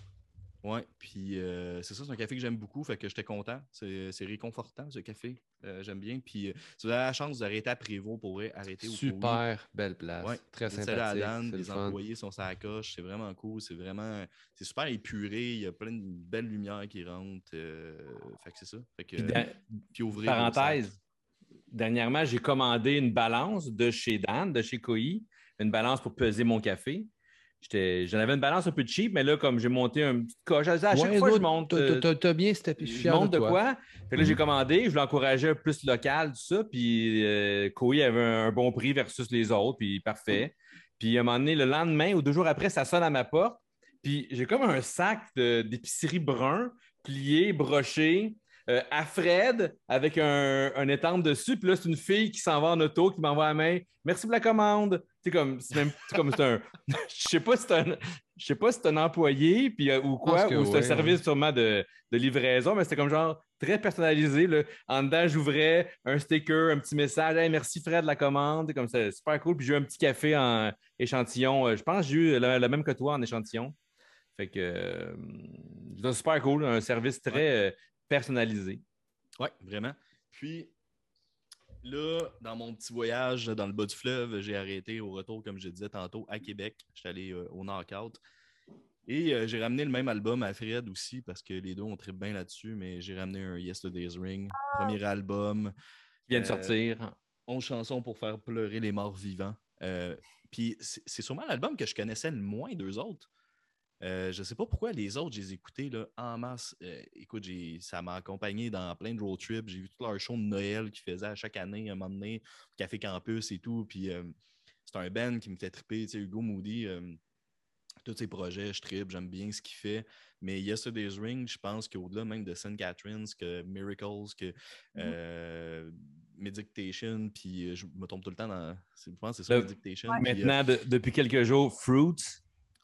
Ouais, puis euh, c'est ça, c'est un café que j'aime beaucoup, fait que j'étais content. C'est réconfortant, ce café. Euh, j'aime bien. Puis euh, si vous avez la chance d'arrêter à Prévost, pour arrêter au. Super belle place. Ouais, Très sympathique. C'est le les fun. employés sont sur la coche, c'est vraiment cool, c'est vraiment, c'est super épuré, il y a plein de belles lumières qui rentrent, fait que c'est ça. Fait que, Puis, da- puis ouvrir parenthèse, dernièrement, j'ai commandé une balance de chez Dan, de chez Koi, une balance pour peser mon café. J'en avais une balance un peu cheap, mais là, comme j'ai monté un petit coche, à chaque Ouais, fois, je monte. t'as- euh, t'as- T'as bien steppé. Je monte de, toi. quoi? Fait que là, j'ai Mhm. commandé, je voulais encourager un plus local, tout ça. Puis euh, Koi avait un, bon prix versus les autres, puis parfait. Puis à un moment donné, le lendemain ou deux jours après, ça sonne à ma porte. Puis j'ai comme un sac d'épicerie brun, plié, broché, euh, à Fred, avec un, un étampe dessus. Puis là, c'est une fille qui s'en va en auto, qui m'envoie la main. Merci pour la commande. C'est comme, c'est même, c'est comme c'est un. Je sais pas si c'est un. Je sais pas si c'est un employé puis, euh, ou quoi, que ou c'est un ouais, service sûrement de, de livraison, mais c'était comme genre très personnalisé. Là. En dedans, j'ouvrais un sticker, un petit message. Hey, merci Fred de la commande. Comme ça, super cool. Puis j'ai eu un petit café en échantillon. Euh, Je pense que j'ai eu le, le même que toi en échantillon. Fait que euh, c'est super cool. Un service très personnalisé. Ouais, vraiment. Puis là, dans mon petit voyage dans le bas du fleuve, j'ai arrêté au retour, comme je disais tantôt, à Québec. J'étais allé euh, au Knockout. Et euh, j'ai ramené le même album à Fred aussi, parce que les deux, on tripe bien là-dessus, mais j'ai ramené un Yesterday's Ring, premier album. Il vient de Euh, sortir. 11 chansons pour faire pleurer les morts vivants. Euh, puis c'est c'est sûrement l'album que je connaissais le moins d'eux autres. Euh, je sais pas pourquoi les autres, je les écoutais là, en masse. Euh, écoute, ça m'a accompagné dans plein de road trips. J'ai vu tout leur show de Noël qu'ils faisaient à chaque année, à un moment donné, au Café Campus et tout. Puis euh, c'est un band qui me fait triper. Tu sais, Hugo Moody, tous ses projets, je tripe, j'aime bien ce qu'il fait. Mais Yesterday's Ring, je pense qu'au-delà même de St. Catherine's, que Miracles, que euh, Medication, puis je me trompe tout le temps dans. Je pense que c'est ça, Le- Medication. puis, euh, Maintenant, de- depuis quelques jours, Fruits.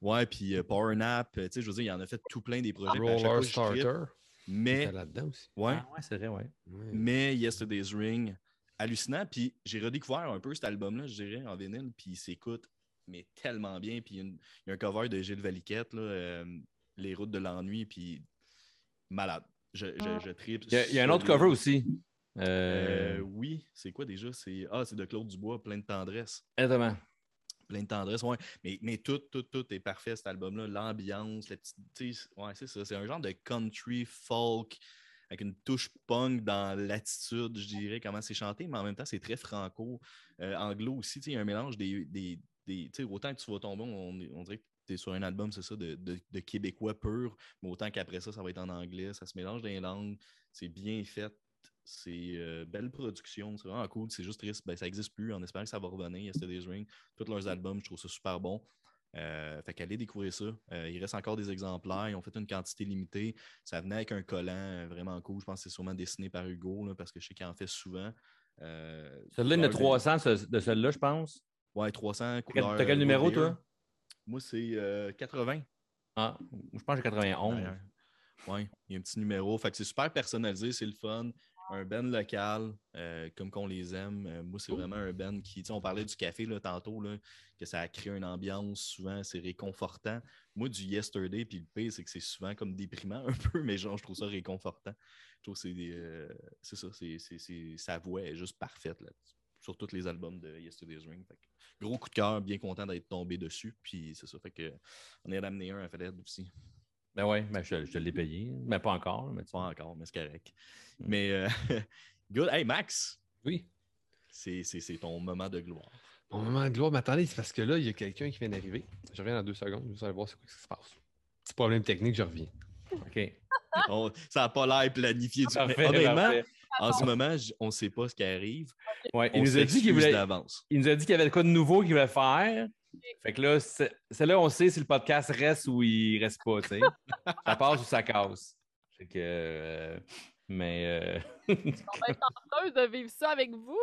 Ouais, puis euh, Power Nap, euh, tu sais, je veux dire, il en a fait tout plein des projets. Roller fois, je trippe. Starter. Mais, là-dedans aussi. ouais, Ah ouais, c'est vrai, ouais. Ouais. mais Yesterday's Ring, hallucinant. Puis j'ai redécouvert un peu cet album-là, je dirais, en vinyle, puis il s'écoute, mais tellement bien. Puis il y a un cover de Gilles Valiquette, là, euh, Les routes de l'ennui, puis malade. Je, je, je tripe. Il y a, il y a un autre cover aussi. Euh, Euh, oui, c'est quoi déjà? C'est Ah, c'est de Claude Dubois, plein de tendresse. Exactement. Plein de tendresse, ouais. Mais, mais tout, tout, tout est parfait, cet album-là. L'ambiance, la petite. Ouais, c'est ça. C'est un genre de country folk avec une touche punk dans l'attitude, je dirais, comment c'est chanté, mais en même temps, c'est très franco. Euh, anglo aussi, il y a un mélange des. des, des- autant que tu vas tomber, on, on dirait que tu es sur un album, c'est ça, de, de, de québécois pur, mais autant qu'après ça, ça va être en anglais. Ça se mélange dans les langues. C'est bien fait. C'est euh, belle production, c'est vraiment cool. C'est juste triste, ben, ça n'existe plus. En espérant que ça va revenir. Yesterday's Ring, tous leurs albums, je trouve ça super bon. Euh, fait qu'allez découvrir ça. Euh, il reste encore des exemplaires. Ils ont fait une quantité limitée. Ça venait avec un collant euh, vraiment cool. Je pense que c'est sûrement dessiné par Hugo, là, parce que je sais qu'il en fait souvent. Euh, Celui-là, il y en a couleur 300 ce- de celui-là, je pense. Ouais, 300 T'as couleurs. quel numéro, toi? Moi, c'est euh, 80. Ah, je pense que j'ai 91. D'ailleurs. Ouais, il y a un petit numéro. Fait que c'est super personnalisé, c'est le fun. Un band local, euh, comme qu'on les aime. Euh, moi, c'est vraiment un band qui. on parlait du café là, tantôt, là, que ça a créé une ambiance. Souvent, c'est réconfortant. Moi, du yesterday, puis le pire, c'est que c'est souvent comme déprimant un peu, mais genre, je trouve ça réconfortant. Je trouve que c'est des, euh, c'est ça, c'est- sa voix est juste parfaite là, sur tous les albums de Yesterday's Ring. Fait que, gros coup de cœur, bien content d'être tombé dessus. Puis c'est ça, fait que on est ramené un à Fred aussi. Ben ouais, ben je, je te l'ai payé. Mais pas encore. Mais tu Pas encore, mais c'est correct. Mm. Mais, euh, good. Hey, Max, Oui. c'est c'est- c'est ton moment de gloire. Mon moment de gloire, mais attendez, c'est parce que là, il y a quelqu'un qui vient d'arriver. Je reviens dans deux secondes, vous allez voir c'est quoi qui se passe. Petit problème technique, je reviens. OK. On- ça n'a pas l'air planifié. du- mais Parfait, honnêtement, parfait. en ce moment, on ne sait pas ce qui arrive. Ouais, il On nous a dit qu'il voulait. d'avance. Il nous a dit qu'il y avait quoi de nouveau qu'il voulait faire. Fait que là, c'est c'est là on sait si le podcast reste ou il reste pas, tu sais. ça passe ou ça casse. Fait que. euh, mais. euh, On va être de vivre ça avec vous.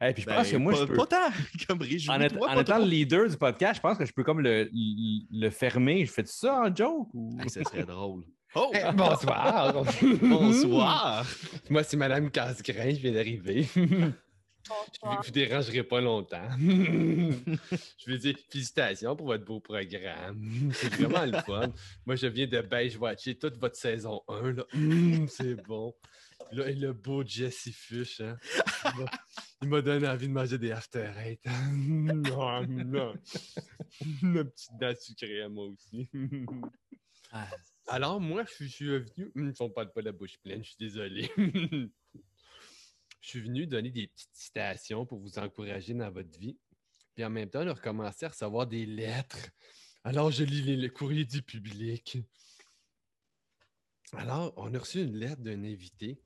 hey, puis je Ben, pense que moi, pas, je peux. pas tant comme En, réjouis-toi, étant- en pas étant le leader du podcast, je pense que je peux comme le, le, le fermer. Je fais ça en joke ou? Ah, ça serait drôle. Oh! Eh, bonsoir. Bonsoir! Moi, c'est Madame Casgrain, je viens d'arriver. Je ne vous dérangerai pas longtemps. je veux dire, félicitations pour votre beau programme. C'est vraiment le fun. Moi, je viens de beige watcher toute votre saison 1. là. Hum, c'est bon. Là, et le beau Jesse Fuchs, hein. Il m'a- donné envie de manger des after eight. non, non. Une petite dent sucrée à moi aussi. Ah, Alors, moi, je suis- je suis venu. Hum, Ils ne parle pas la bouche pleine, je suis désolé. Je suis venu donner des petites citations pour vous encourager dans votre vie. Puis en même temps, de recommencer à recevoir des lettres. Alors, je lis les, le courrier du public. Alors, on a reçu une lettre d'un invité.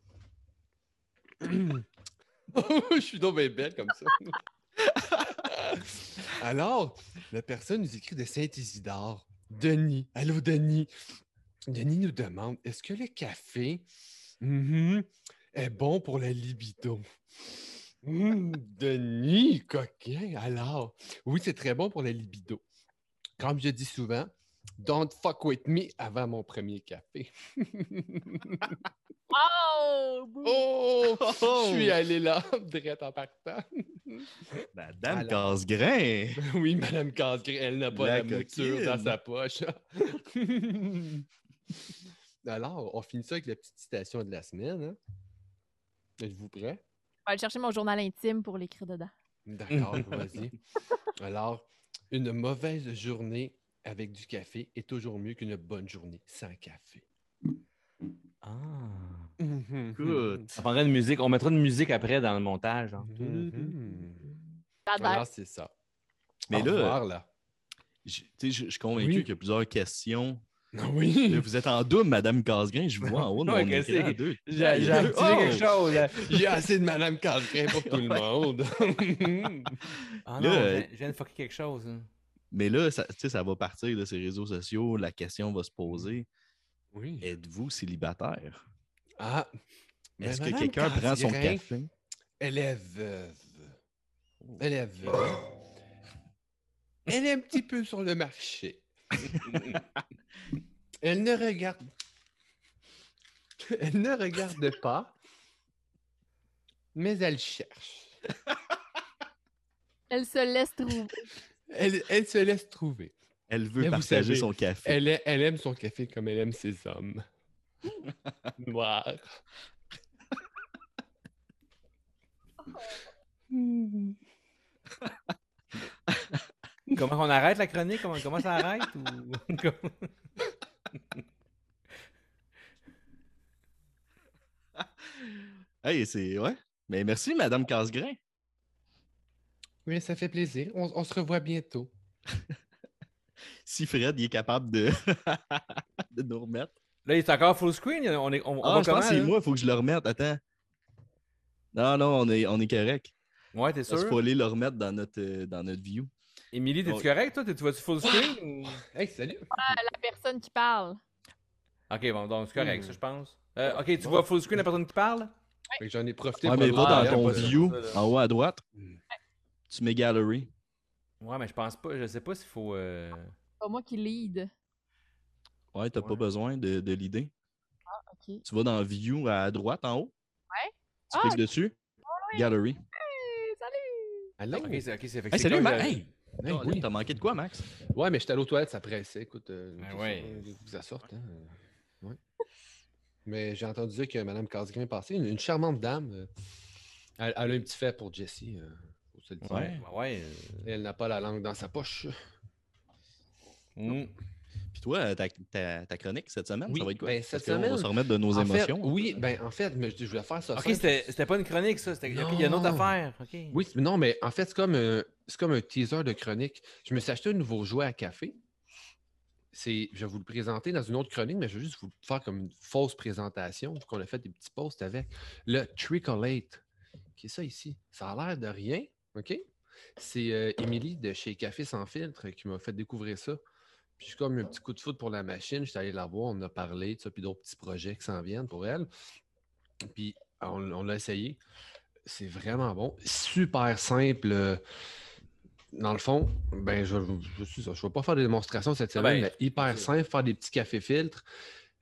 je suis donc belle comme ça. Alors, la personne nous écrit de Saint-Isidore. Denis. Allô, Denis. Denis nous demande est-ce que le café mhm, est bon pour la libido Hum, Denis, coquin. Alors, oui, c'est très bon pour la libido. Comme je dis souvent, don't fuck with me avant mon premier café. Oh! bouh. oh, Oh! je suis allé là, direct en partant. Madame Alors. Casse-Grain! Oui, Madame Casgrain, elle n'a pas La la, mouture dans sa poche. Alors, on finit ça avec la petite citation de la semaine. Hein? Êtes-vous prêt? Je vais aller chercher mon journal intime pour l'écrire dedans. D'accord, vas-y. Alors, une mauvaise journée avec du café est toujours mieux qu'une bonne journée sans café. Ah. Écoute. Ça prendrait une musique. On mettra une musique après dans le montage. hein. Mhm. Alors, c'est ça. Mais Au là, revoir, là. je, tu sais, je- je suis convaincu Oui. qu'il y a plusieurs questions. Oui. Là, vous êtes en double, Madame Casgrain. Je vous vois en haut de Ouais. J'ai activé Oh! quelque chose. là. J'ai assez de Madame Casgrain pour tout le monde. Ah Là, non, euh, je viens- je viens de fucker quelque chose. hein. Mais là, ça, tu sais, ça va partir de ces réseaux sociaux. La question va se poser oui. êtes-vous célibataire? Ah. Est-ce que quelqu'un prend son café? Elle est veuve. Elle est veuve. Elle est un petit peu sur le marché. Elle ne regarde. Elle ne regarde pas, mais elle cherche. Elle se laisse trouver. Elle, elle se laisse trouver. Elle veut Mais partager savez, son café. Elle, est- elle aime son café comme elle aime ses hommes. Noir. Comment on arrête la chronique? Comment, comment ça arrête? Ou... Hey, c'est. Ouais. Mais merci, Madame Casgrain. Oui, ça fait plaisir. On, on se revoit bientôt. Si Fred il est capable de, de nous remettre. Là, il est encore full screen? On, est, on, Ah, je pense que c'est moi, il faut que je le remette. Attends. Non, non, on est, on est correct. Ouais, t'es Il sûr? faut aller le remettre dans notre, euh, dans notre view. Émilie, t'es-tu correct, toi? T'es- Tu vas-tu full screen? ou- Hey, salut! La personne qui parle. Ok, bon, donc c'est correct, Hmm. ça, je pense. Euh, ok, tu Bon. vois full screen la personne qui parle? Fait que J'en ai profité Ouais, pour mais va dans ton pas view, ça, là. en haut à droite. Hmm. Tu mets Gallery. Ouais, mais je pense pas, je sais pas s'il faut. euh, Pas moi qui lead. Ouais, t'as pas besoin de, de l'idée. OK. Tu vas dans View à droite en haut. Ouais. Tu Ah, cliques dessus. Gallery. Hey, salut! Allô? Ok, c'est ok, c'est fait que Hey, c'est salut, comme, Max. euh, Hey! Hey, Colin, oui. T'as manqué de quoi, Max? Ouais, mais j'étais allé aux toilettes, ça pressait. Écoute, euh, Ah ouais. ça, vous assorte, hein. ouais. Mais j'ai entendu dire que Mme Casgrain est passée, une, une charmante dame. euh, elle, elle a un petit fait pour Jessie. euh. Ouais. ouais. euh, Elle n'a pas la langue dans sa poche. hmm. Puis toi, ta, ta, ta chronique cette semaine, Oui, ça va être quoi? ben, Parce cette qu'on va semaine, se remettre de nos En fait, émotions. oui, ben en fait, mais je je voulais faire ça. Ok, c'était pas une chronique, ça. c'était- Il y a une autre affaire. ok. Oui, non, mais en fait, c'est comme, un- c'est comme un teaser de chronique. Je me suis acheté un nouveau jouet à café. C'est, je vais vous le présenter dans une autre chronique, mais je vais juste vous faire comme une fausse présentation, qu'on a fait des petits posts avec le Tricolate, qui est ça ici? Ça a l'air de rien, OK? C'est euh, Émilie de chez Café Sans Filtre qui m'a fait découvrir ça. Puis j'ai comme un petit coup de foot pour la machine. J'étais allé la voir, on a parlé, tout ça, puis d'autres petits projets qui s'en viennent pour elle. Puis on, on l'a essayé. C'est vraiment bon. Super simple. euh, Dans le fond, ben, je ne vais pas faire des démonstrations cette Ah semaine, ben, mais hyper simple, faire des petits cafés filtres.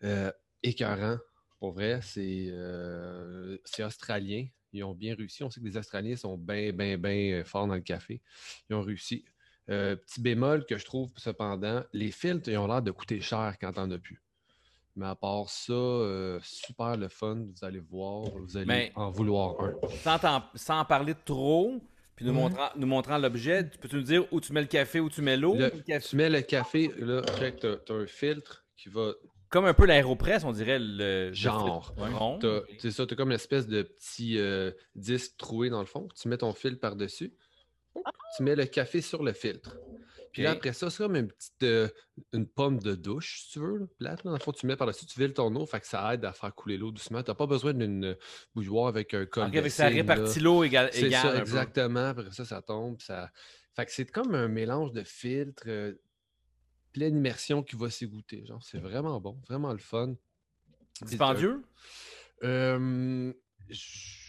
Euh, écœurant. Pour vrai, c'est euh, c'est australien. Ils ont bien réussi. On sait que les Australiens sont bien, bien, bien forts dans le café. Ils ont réussi. Euh, petit bémol que je trouve, cependant, les filtres, ils ont l'air de coûter cher quand t'en as plus. Mais à part ça, euh, super le fun. Vous allez voir, vous allez Mais- en vouloir un. Sans, en parler trop, puis nous, Mhm. montrant, nous montrant l'objet, tu peux-tu nous dire où tu mets le café, où tu mets l'eau? Le- Le café- Tu mets le café, là, t'as t'as un filtre qui va. Comme un peu l'aéropress, on dirait le Genre. C'est ça, t'as comme une espèce de petit euh, disque troué dans le fond. Tu mets ton filtre par-dessus. Tu mets le café sur le filtre. Puis là, après ça, c'est comme une petite euh, une pomme de douche, si tu veux, là, plate. Là. Dans le fond, tu mets par-dessus, tu viles ton eau, fait que ça aide à faire couler l'eau doucement. Tu n'as pas besoin d'une bouilloire avec un col avec ça répartit l'eau égal, C'est égale. ça, un peu. exactement. Après ça, ça tombe. Ça... Fait que c'est comme un mélange de filtres, euh, pleine immersion qui va s'égoutter. Genre, c'est vraiment bon, vraiment le fun. Dispendieux? Euh, je-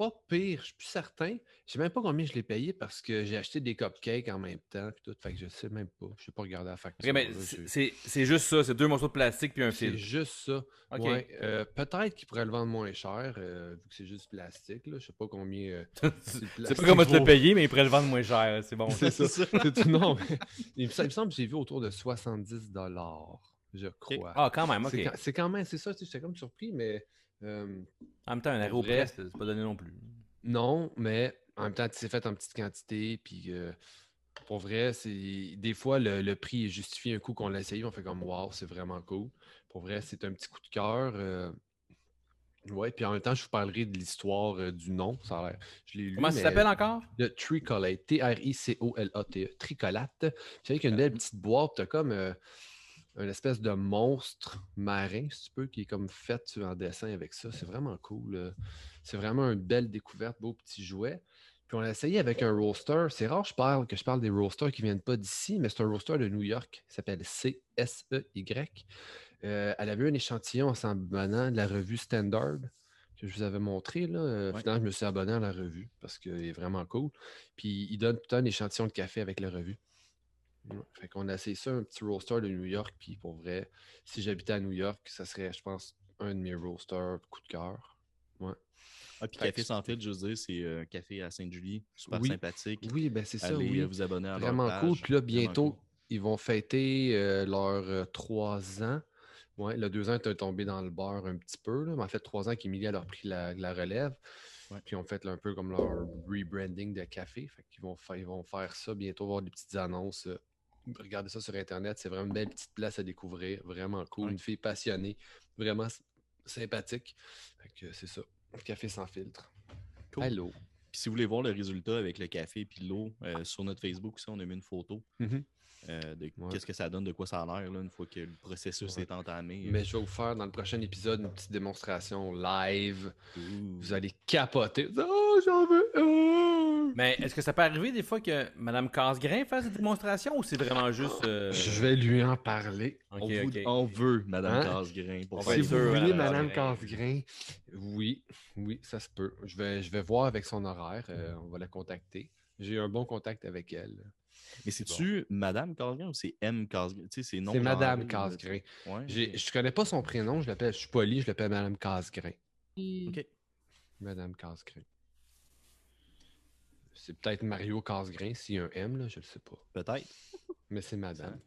pas pire, je suis plus certain. Je sais même pas combien je l'ai payé parce que j'ai acheté des cupcakes en même temps. Puis tout, fait que je sais même pas. Je sais pas regarder la facture. C'est- c'est c'est juste ça, c'est deux morceaux de plastique puis un c'est fil. juste ça. Ouais, euh, Peut-être qu'il pourrait le vendre moins cher, euh, vu que c'est juste plastique. Là. Je sais pas combien. euh, C'est pas comment te le payer, mais ils pourraient le vendre moins cher. C'est bon. C'est ça. C'est non, mais il, me semble- que j'ai vu autour de 70 je crois. Ah, quand même, ok. C'est quand, c'est quand même, c'est ça, tu j'étais comme surpris, mais euh, En même temps, un vrai. aéropress, c'est pas donné non plus. non, mais en même temps, tu sais, fait en petite quantité, puis euh, pour vrai, c'est des fois, le, le prix est justifié un coup qu'on l'a essayé, on fait comme, wow, c'est vraiment cool. Pour vrai, c'est un petit coup de cœur. euh, Ouais, puis en même temps, je vous parlerai de l'histoire euh, du nom. Ça a l'air. Je l'ai lu. Comment ça s'appelle encore? Le Tricolate, T-R-I-C-O-L-A-T-E, Tricolate. C'est avec une belle petite boîte, t'as comme une espèce de monstre marin, si tu peux, qui est comme fait en dessin avec ça. C'est vraiment cool. euh. C'est vraiment une belle découverte, beau petit jouet. Puis on l'a essayé avec un roaster. C'est rare je parle, que je parle des roasters qui viennent pas d'ici, mais c'est un roaster de New York qui s'appelle C-S-E-Y. Euh, elle avait un échantillon en s'abonnant de la revue Standard que je vous avais montré. Là. Euh, Ouais. Finalement, je me suis abonné à la revue parce qu'elle est vraiment cool. Puis il donne tout le temps un échantillon de café avec la revue. Ouais. Fait qu'on a essayé ça, un petit roaster de New York. Puis pour vrai, si j'habitais à New York, ça serait, je pense, un de mes roasters coup de cœur. Ah, puis Café que- sans fil, je veux dire, c'est un café à Sainte-Julie, super Oui. sympathique. Oui, ben c'est ça. Allez oui. euh, vous abonner à leur Vraiment page. cool. Puis là, bientôt, cool. ils vont fêter euh, leurs euh, trois ans. Ouais, le deux ans est tombé dans le beurre un petit peu. Là, mais en fait, trois ans qu'Emilie a leur pris la, la relève. Ouais. Puis ils ont fait là, un peu comme leur rebranding de café. Fait qu'ils vont, ils vont faire ça bientôt, voir des petites annonces. euh, Regardez ça sur Internet. C'est vraiment une belle petite place à découvrir. Vraiment cool. Ouais. Une fille passionnée. Vraiment sympathique. Fait que c'est ça. Café sans filtre. Cool. Allô? Puis si vous voulez voir le résultat avec le café et l'eau, euh, sur notre Facebook, aussi, on a mis une photo Mhm. Euh, de Ouais. qu'est-ce que ça donne, de quoi ça a l'air, là, une fois que le processus Ouais. est entamé. Mais je vais vous faire dans le prochain épisode une petite démonstration live. Ouh. Vous allez capoter. Oh, j'en veux! Mais est-ce que ça peut arriver des fois que Mme Casgrain fasse cette démonstration ou c'est vraiment juste. euh, Je vais lui en parler. On, vous- ok. on veut, Madame Hein? Casgrain. Pour Si vous sûr, voulez, Madame Madame Casgrain. Oui, oui, ça se peut. Je vais, je vais voir avec son horaire. euh, on va la contacter. J'ai eu un bon contact avec elle. Mais c'est-tu Madame Casgrain ou c'est M Casgrain? Tu sais, c'est non C'est Madame Casgrain. Ouais, J'ai- ok. Je connais pas son prénom. Je l'appelle. Je suis poli. Je l'appelle Madame Casgrain. Ok. Madame Casgrain. C'est peut-être Mario Casgrain s'il y a un M, là, je le sais pas. Peut-être. Mais c'est Madame.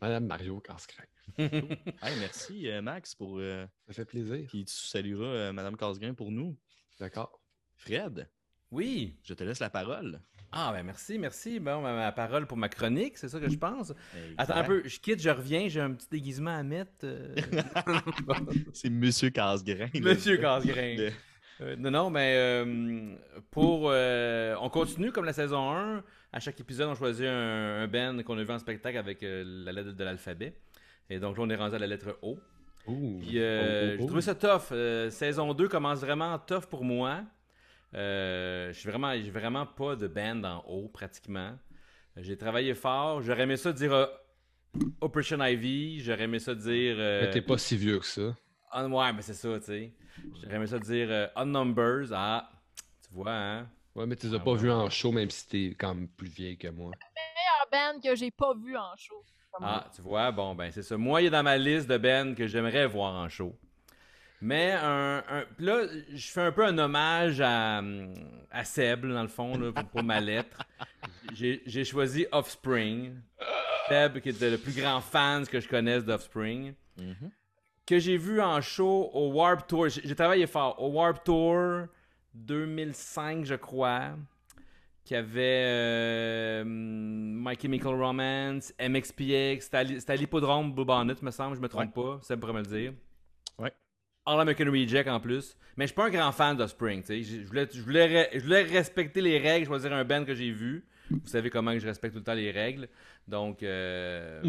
Madame Mario Casgrain. Hey, merci, euh, Max, pour. euh, Ça fait plaisir. Puis tu salueras euh, Madame Casgrain pour nous. D'accord. Fred, Oui. je te laisse la parole. Ah, ben merci, merci. Bon, ma, parole pour ma chronique, c'est ça que je pense. Attends un peu, je quitte, je reviens, j'ai un petit déguisement à mettre. euh. C'est Monsieur Casgrain. Monsieur Casgrain. Le- Euh, non, non, mais euh, pour. on continue comme la saison 1. À chaque épisode, on choisit un, un band qu'on a vu en spectacle avec la lettre de l'alphabet. Et donc là, on est rendu à la lettre O. Ouh. Puis euh, Oh, oh, j'ai oh. trouvé ça tough. Saison 2 commence vraiment tough pour moi. Euh, je suis vraiment, j'ai vraiment pas de band en haut, pratiquement. J'ai travaillé fort. J'aurais aimé ça dire euh, Operation Ivy. J'aurais aimé ça dire. euh, Mais t'es pas si vieux que ça. Un- ouais, mais c'est ça, tu sais. J'aurais aimé ça dire euh, Odd Numbers. Ah, tu vois, hein. Ouais, mais tu les as Ah pas ouais. vus en show, même si t'es quand même plus vieille que moi. meilleure band que j'ai pas vu en show. Ah, tu vois, bon, ben c'est ça. Moi, il est dans ma liste de bands que j'aimerais voir en show. Mais un, là, je fais un peu un hommage à, à Seb, là, dans le fond, là, pour, pour ma lettre. J'ai choisi Offspring. Seb, qui était le plus grand fan que je connaisse d'Offspring. Mhm. Que j'ai vu en show au Warp Tour. J'ai travaillé fort. Au Warp Tour 2005, je crois. Qui avait euh, My Chemical Romance, MXPX. C'était à l'hippodrome Bourbonnais, me semble, je me trompe pas. Ça pourrait me le dire. Ouais. All American Reject en plus. Mais je suis pas un grand fan d'Offspring. tu sais. Je voulais, je, voulais, re- je voulais respecter les règles, choisir un band que j'ai vu. Vous savez comment que je respecte tout le temps les règles. Donc, euh,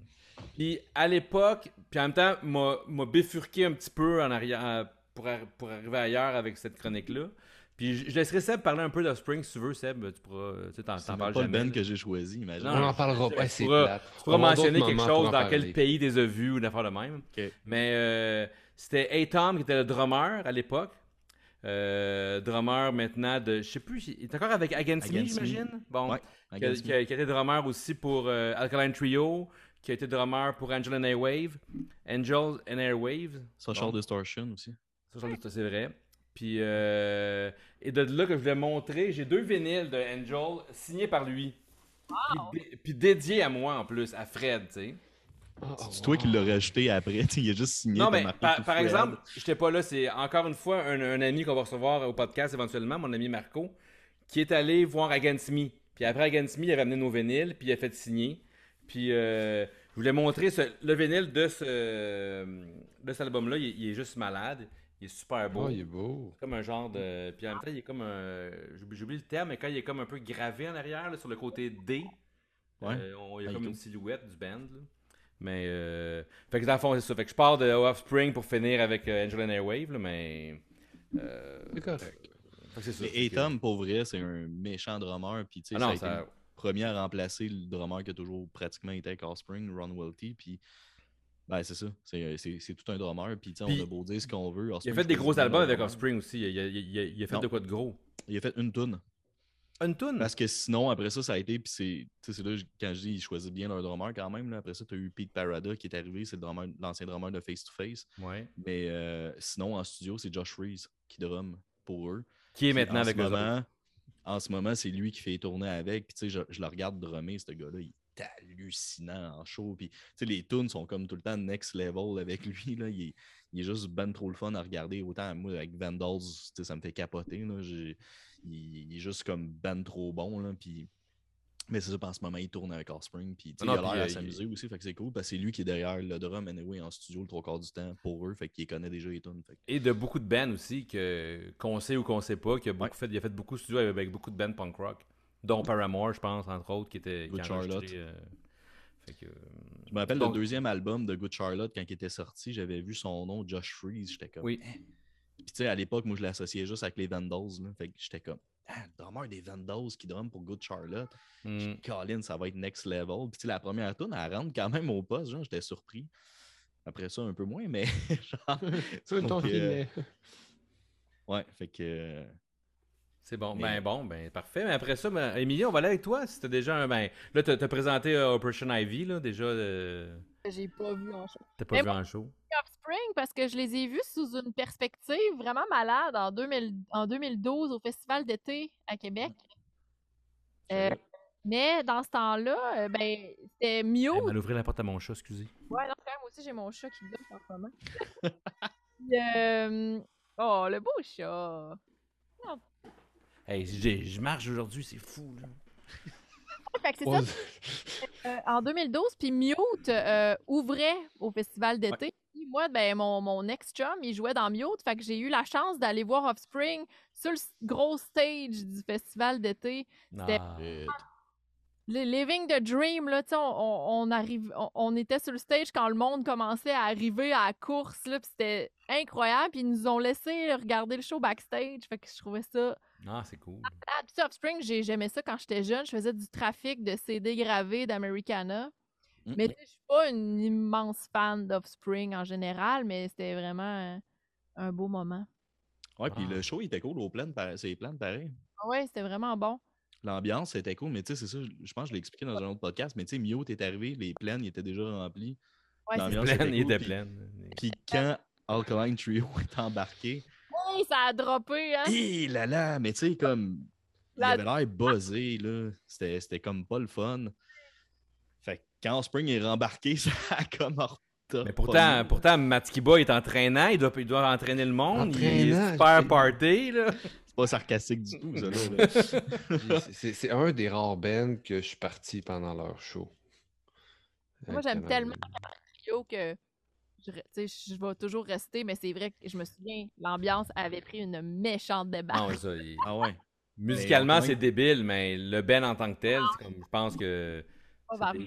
puis à l'époque, puis en même temps, m'a bifurqué un petit peu en arrière pour, ar- pour arriver ailleurs avec cette chronique-là. Puis je laisserai Seb parler un peu d'Offspring si tu veux, Seb. Tu pourras, tu sais, t'en parles pas le band que j'ai choisi, imagine. Non, On non, en parlera tu- pas, tu pourras-. Tu pourras On va avoir mentionner quelque pour chose dans quel parler. pays des a vus ou une affaire de même. Mais euh, c'était A-Tom qui était le drummer à l'époque. Euh, drummer maintenant de. Je sais plus, il est encore avec Against, Me, Against Me. j'imagine? Bon. Ouais, qui, a, Against qui Me. a- qui a été drummer aussi pour euh, Alkaline Trio, qui a été drummer pour Angel and Airwave. Angels and Airwaves. Social Bon. Distortion aussi. Doute, ça, c'est vrai. Puis, euh, et de là que je voulais montrer, j'ai deux vinyles de Angel signés par lui. Puis, dé- puis dédiés à moi en plus, à Fred, tu sais. Oh, C'est toi qui l'as rajouté après. Il a juste signé. Non, mais par, par exemple, j'étais pas là, c'est encore une fois un, un ami qu'on va recevoir au podcast éventuellement, mon ami Marco, qui est allé voir Against Me. Puis après Against Me, il avait amené nos vinyles, puis il a fait signer. Puis euh, je voulais montrer ce- le vinyle de, ce, de cet album-là. Il, est- il est juste malade. Il est super beau. Oh, il est beau. comme un genre de. Puis en même temps, il est comme un. j'oublie- le terme, mais quand il est comme un peu gravé en arrière, là, sur le côté D, Ouais. euh, on- il y a Ah, comme une silhouette du band. là. Mais. Euh... Fait que dans le fond, c'est ça. Fait que je pars de Offspring pour finir avec euh, Angel and Airwave, là, mais. euh, C'est correct. fait que c'est ça. Mais Fait que- Atom, pour vrai, c'est un méchant drummer. Puis, tu sais, Ah ça premier à remplacer le drummer qui a toujours pratiquement été avec Offspring, Ron Welty. Puis, ben, c'est ça. C'est, c'est, c'est tout un drummer. Puis, on a beau dire ce qu'on veut. Il a fait des gros albums avec. Offspring aussi. Il a, il a- il a- il a fait Non. de quoi de gros Il a fait une tune. Une tune Parce que sinon, après ça, ça a été. Puis c'est, tu sais, c'est là, quand je dis ils choisissent bien leur drummer quand même. Là, après ça, tu as eu Pete Parada qui est arrivé. C'est le drummer- l'ancien drummer de Face to Face. Ouais. Mais euh, sinon, en studio, c'est Josh Reese qui drum pour eux. Qui est maintenant en avec eux En ce moment, c'est lui qui fait tourner avec. Puis, tu sais, je, je le regarde drummer, ce gars-là. Il est hallucinant en show. Puis, tu sais, les tunes sont comme tout le temps next level avec lui. Là. Il, est, il est juste ben trop le fun à regarder. Autant, moi, avec Vandals, ça me fait capoter. Là. J'ai- Il, il est juste comme ben trop bon. Là. Puis, mais c'est ça, en ce moment, il tourne avec Offspring. Puis, Non, il a l'air euh, à s'amuser aussi. Fait que c'est cool. Parce que c'est lui qui est derrière le drum, anyway, en studio le trois quarts du temps pour eux. Fait qu'il connaît déjà les tunes. Fait que- Et de beaucoup de bands aussi, que, qu'on sait ou qu'on sait pas, qu'il a, beaucoup Ouais. fait, il a fait beaucoup de studios avec, avec beaucoup de bands punk rock, dont Paramore, je pense, entre autres, qui était Good qui Charlotte. euh, fait que, euh, Je me rappelle Donc- le deuxième album de Good Charlotte, quand il était sorti, j'avais vu son nom, Josh Freeze. J'étais comme. Oui. Hein? Puis tu sais, à l'époque, moi, je l'associais juste avec les Vandals. Là. Fait que j'étais comme. Ah, le drummer des Vandals qui drum pour Good Charlotte. hmm. Colin, ça va être next level. Puis tu sais, la première tune, elle rentre quand même au poste. Genre, j'étais surpris. Après ça, un peu moins, mais genre. C'est donc, euh, ouais, fait que. euh, C'est bon. Mais- Ben bon, ben parfait. Mais après ça, ben, on va aller avec toi. C'était déjà un. Ben, là, t'as, t'as présenté euh, Operation Ivy, là, déjà. euh, J'ai pas vu en show. t'as pas Mais vu en show? Offspring parce que je les ai vus sous une perspective vraiment malade en, 2000 en 2012 au Festival d'été à Québec. Euh, mais dans ce temps-là, euh, ben, c'était Mio. Elle m'a ouvert la porte à mon chat, excusez. Ouais, non, quand même, aussi, j'ai mon chat qui me en ce moment. Euh, Oh, le beau chat! Hey, je marche aujourd'hui, c'est fou, là. Fait que c'est ça, euh, en 2012, puis Mute euh, ouvrait au Festival d'été. Moi, ben, mon, mon ex-chum, il jouait dans Mute, fait que j'ai eu la chance d'aller voir Offspring sur le gros stage du Festival d'été. C'était- Ah. euh, Living the Dream, là, on, on, on arrive, on, on était sur le stage quand le monde commençait à arriver à la course, là, c'était incroyable, puis ils nous ont laissé regarder le show backstage, fait que je trouvais ça... Ah, c'est cool. Puis ça, Offspring, j'ai- j'aimais ça quand j'étais jeune, je faisais du trafic de CD gravés d'Americana, mais tu sais, je suis pas une immense fan d'Offspring en général, mais c'était vraiment un, un beau moment. Ouais, puis Ah. le show il était cool au plein, c'est plein pareil. Ouais, c'était vraiment bon. L'ambiance était cool, mais tu sais, c'est ça, je pense que je l'ai expliqué dans un autre podcast, mais tu sais, Mio, t'es arrivé, les plaines, ils étaient déjà remplis. Ouais, c'est L'ambiance était cool, était puis- pleine. Puis quand Alkaline Trio est embarqué, ça a droppé, hein? hé là là, mais tu sais, comme, il La- avait l'air buzzé, là. C'était c'était comme pas le fun. Fait que quand Spring est rembarqué, ça a comme hors Mais pourtant, pourtant Matskiba est entraînant, il doit, il doit entraîner le monde, il est Entraînant, super party, là. C'est pas sarcastique du tout, ça. C'est- un des rares bands que je suis parti pendant leur show. Moi, j'aime tellement trio que je, re- tu sais, je vais toujours rester, mais c'est vrai que je me souviens, l'ambiance avait pris une méchante débarque. Non, ça, il- Ah ouais. Musicalement, c'est débile, mais le Ben en tant que tel, c'est comme, je pense que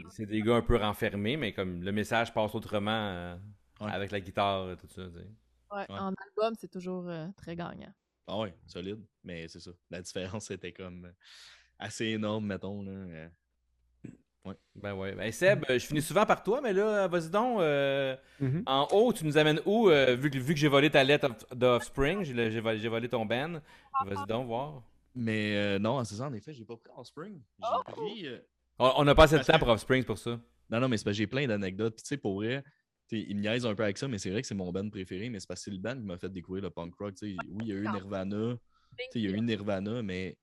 c'est des, gars un peu renfermés, mais comme le message passe autrement euh, Ouais. avec la guitare, euh, tout ça. tu sais. Ouais, Ouais. En album, c'est toujours euh, très gagnant. Ah ouais, solide. Mais c'est ça. La différence était comme assez énorme, mettons. Là. Euh, Ben ouais. Ben Seb, euh, je finis souvent par toi, mais là, vas-y donc. euh, Mhm. En haut, tu nous amènes où, euh, vu, que, vu que j'ai volé ta lettre of- d'Offspring, j'ai, volé, ton Ben. Vas-y donc, voir. Mais euh, non, c'est ça, en effet, j'ai pas pris Offspring. J'ai Oh! pris. euh, On n'a pas assez de temps pour Offspring pour ça. Non, non, mais c'est parce que j'ai plein d'anecdotes. Tu sais, pour vrai, il me niaise un peu avec ça, mais c'est vrai que c'est mon band préféré. Mais c'est parce que c'est le band qui m'a fait découvrir le punk rock. tu sais. Oui, il y a eu Nirvana. tu sais, Il y a eu Nirvana, mais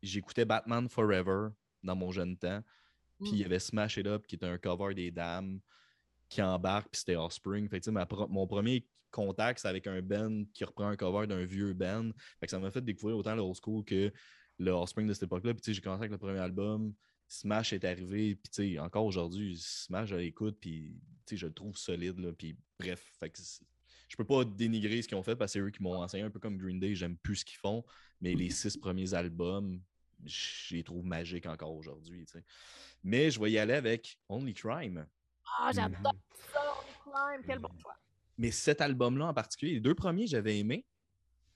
j'écoutais Batman Forever dans mon jeune temps. Puis il y avait Smash It Up qui était un cover des Dames qui embarque, puis c'était Offspring. Fait mon premier contact, c'est avec un band qui reprend un cover d'un vieux band. Fait que ça m'a fait découvrir autant le school que le Offspring de cette époque-là. Puis j'ai commencé avec le premier album. Smash est arrivé, puis encore aujourd'hui, Smash, je l'écoute, puis je le trouve solide, là, bref, fait je peux pas dénigrer ce qu'ils ont fait parce que c'est eux qui m'ont enseigné un peu comme Green Day, j'aime plus ce qu'ils font, mais les six premiers albums, je les trouve magiques encore aujourd'hui, tu sais. Mais je vais y aller avec Only Crime. Ah, j'adore Mhm. ça, Only Crime, quel bon choix. Mais cet album-là en particulier, les deux premiers, j'avais aimé.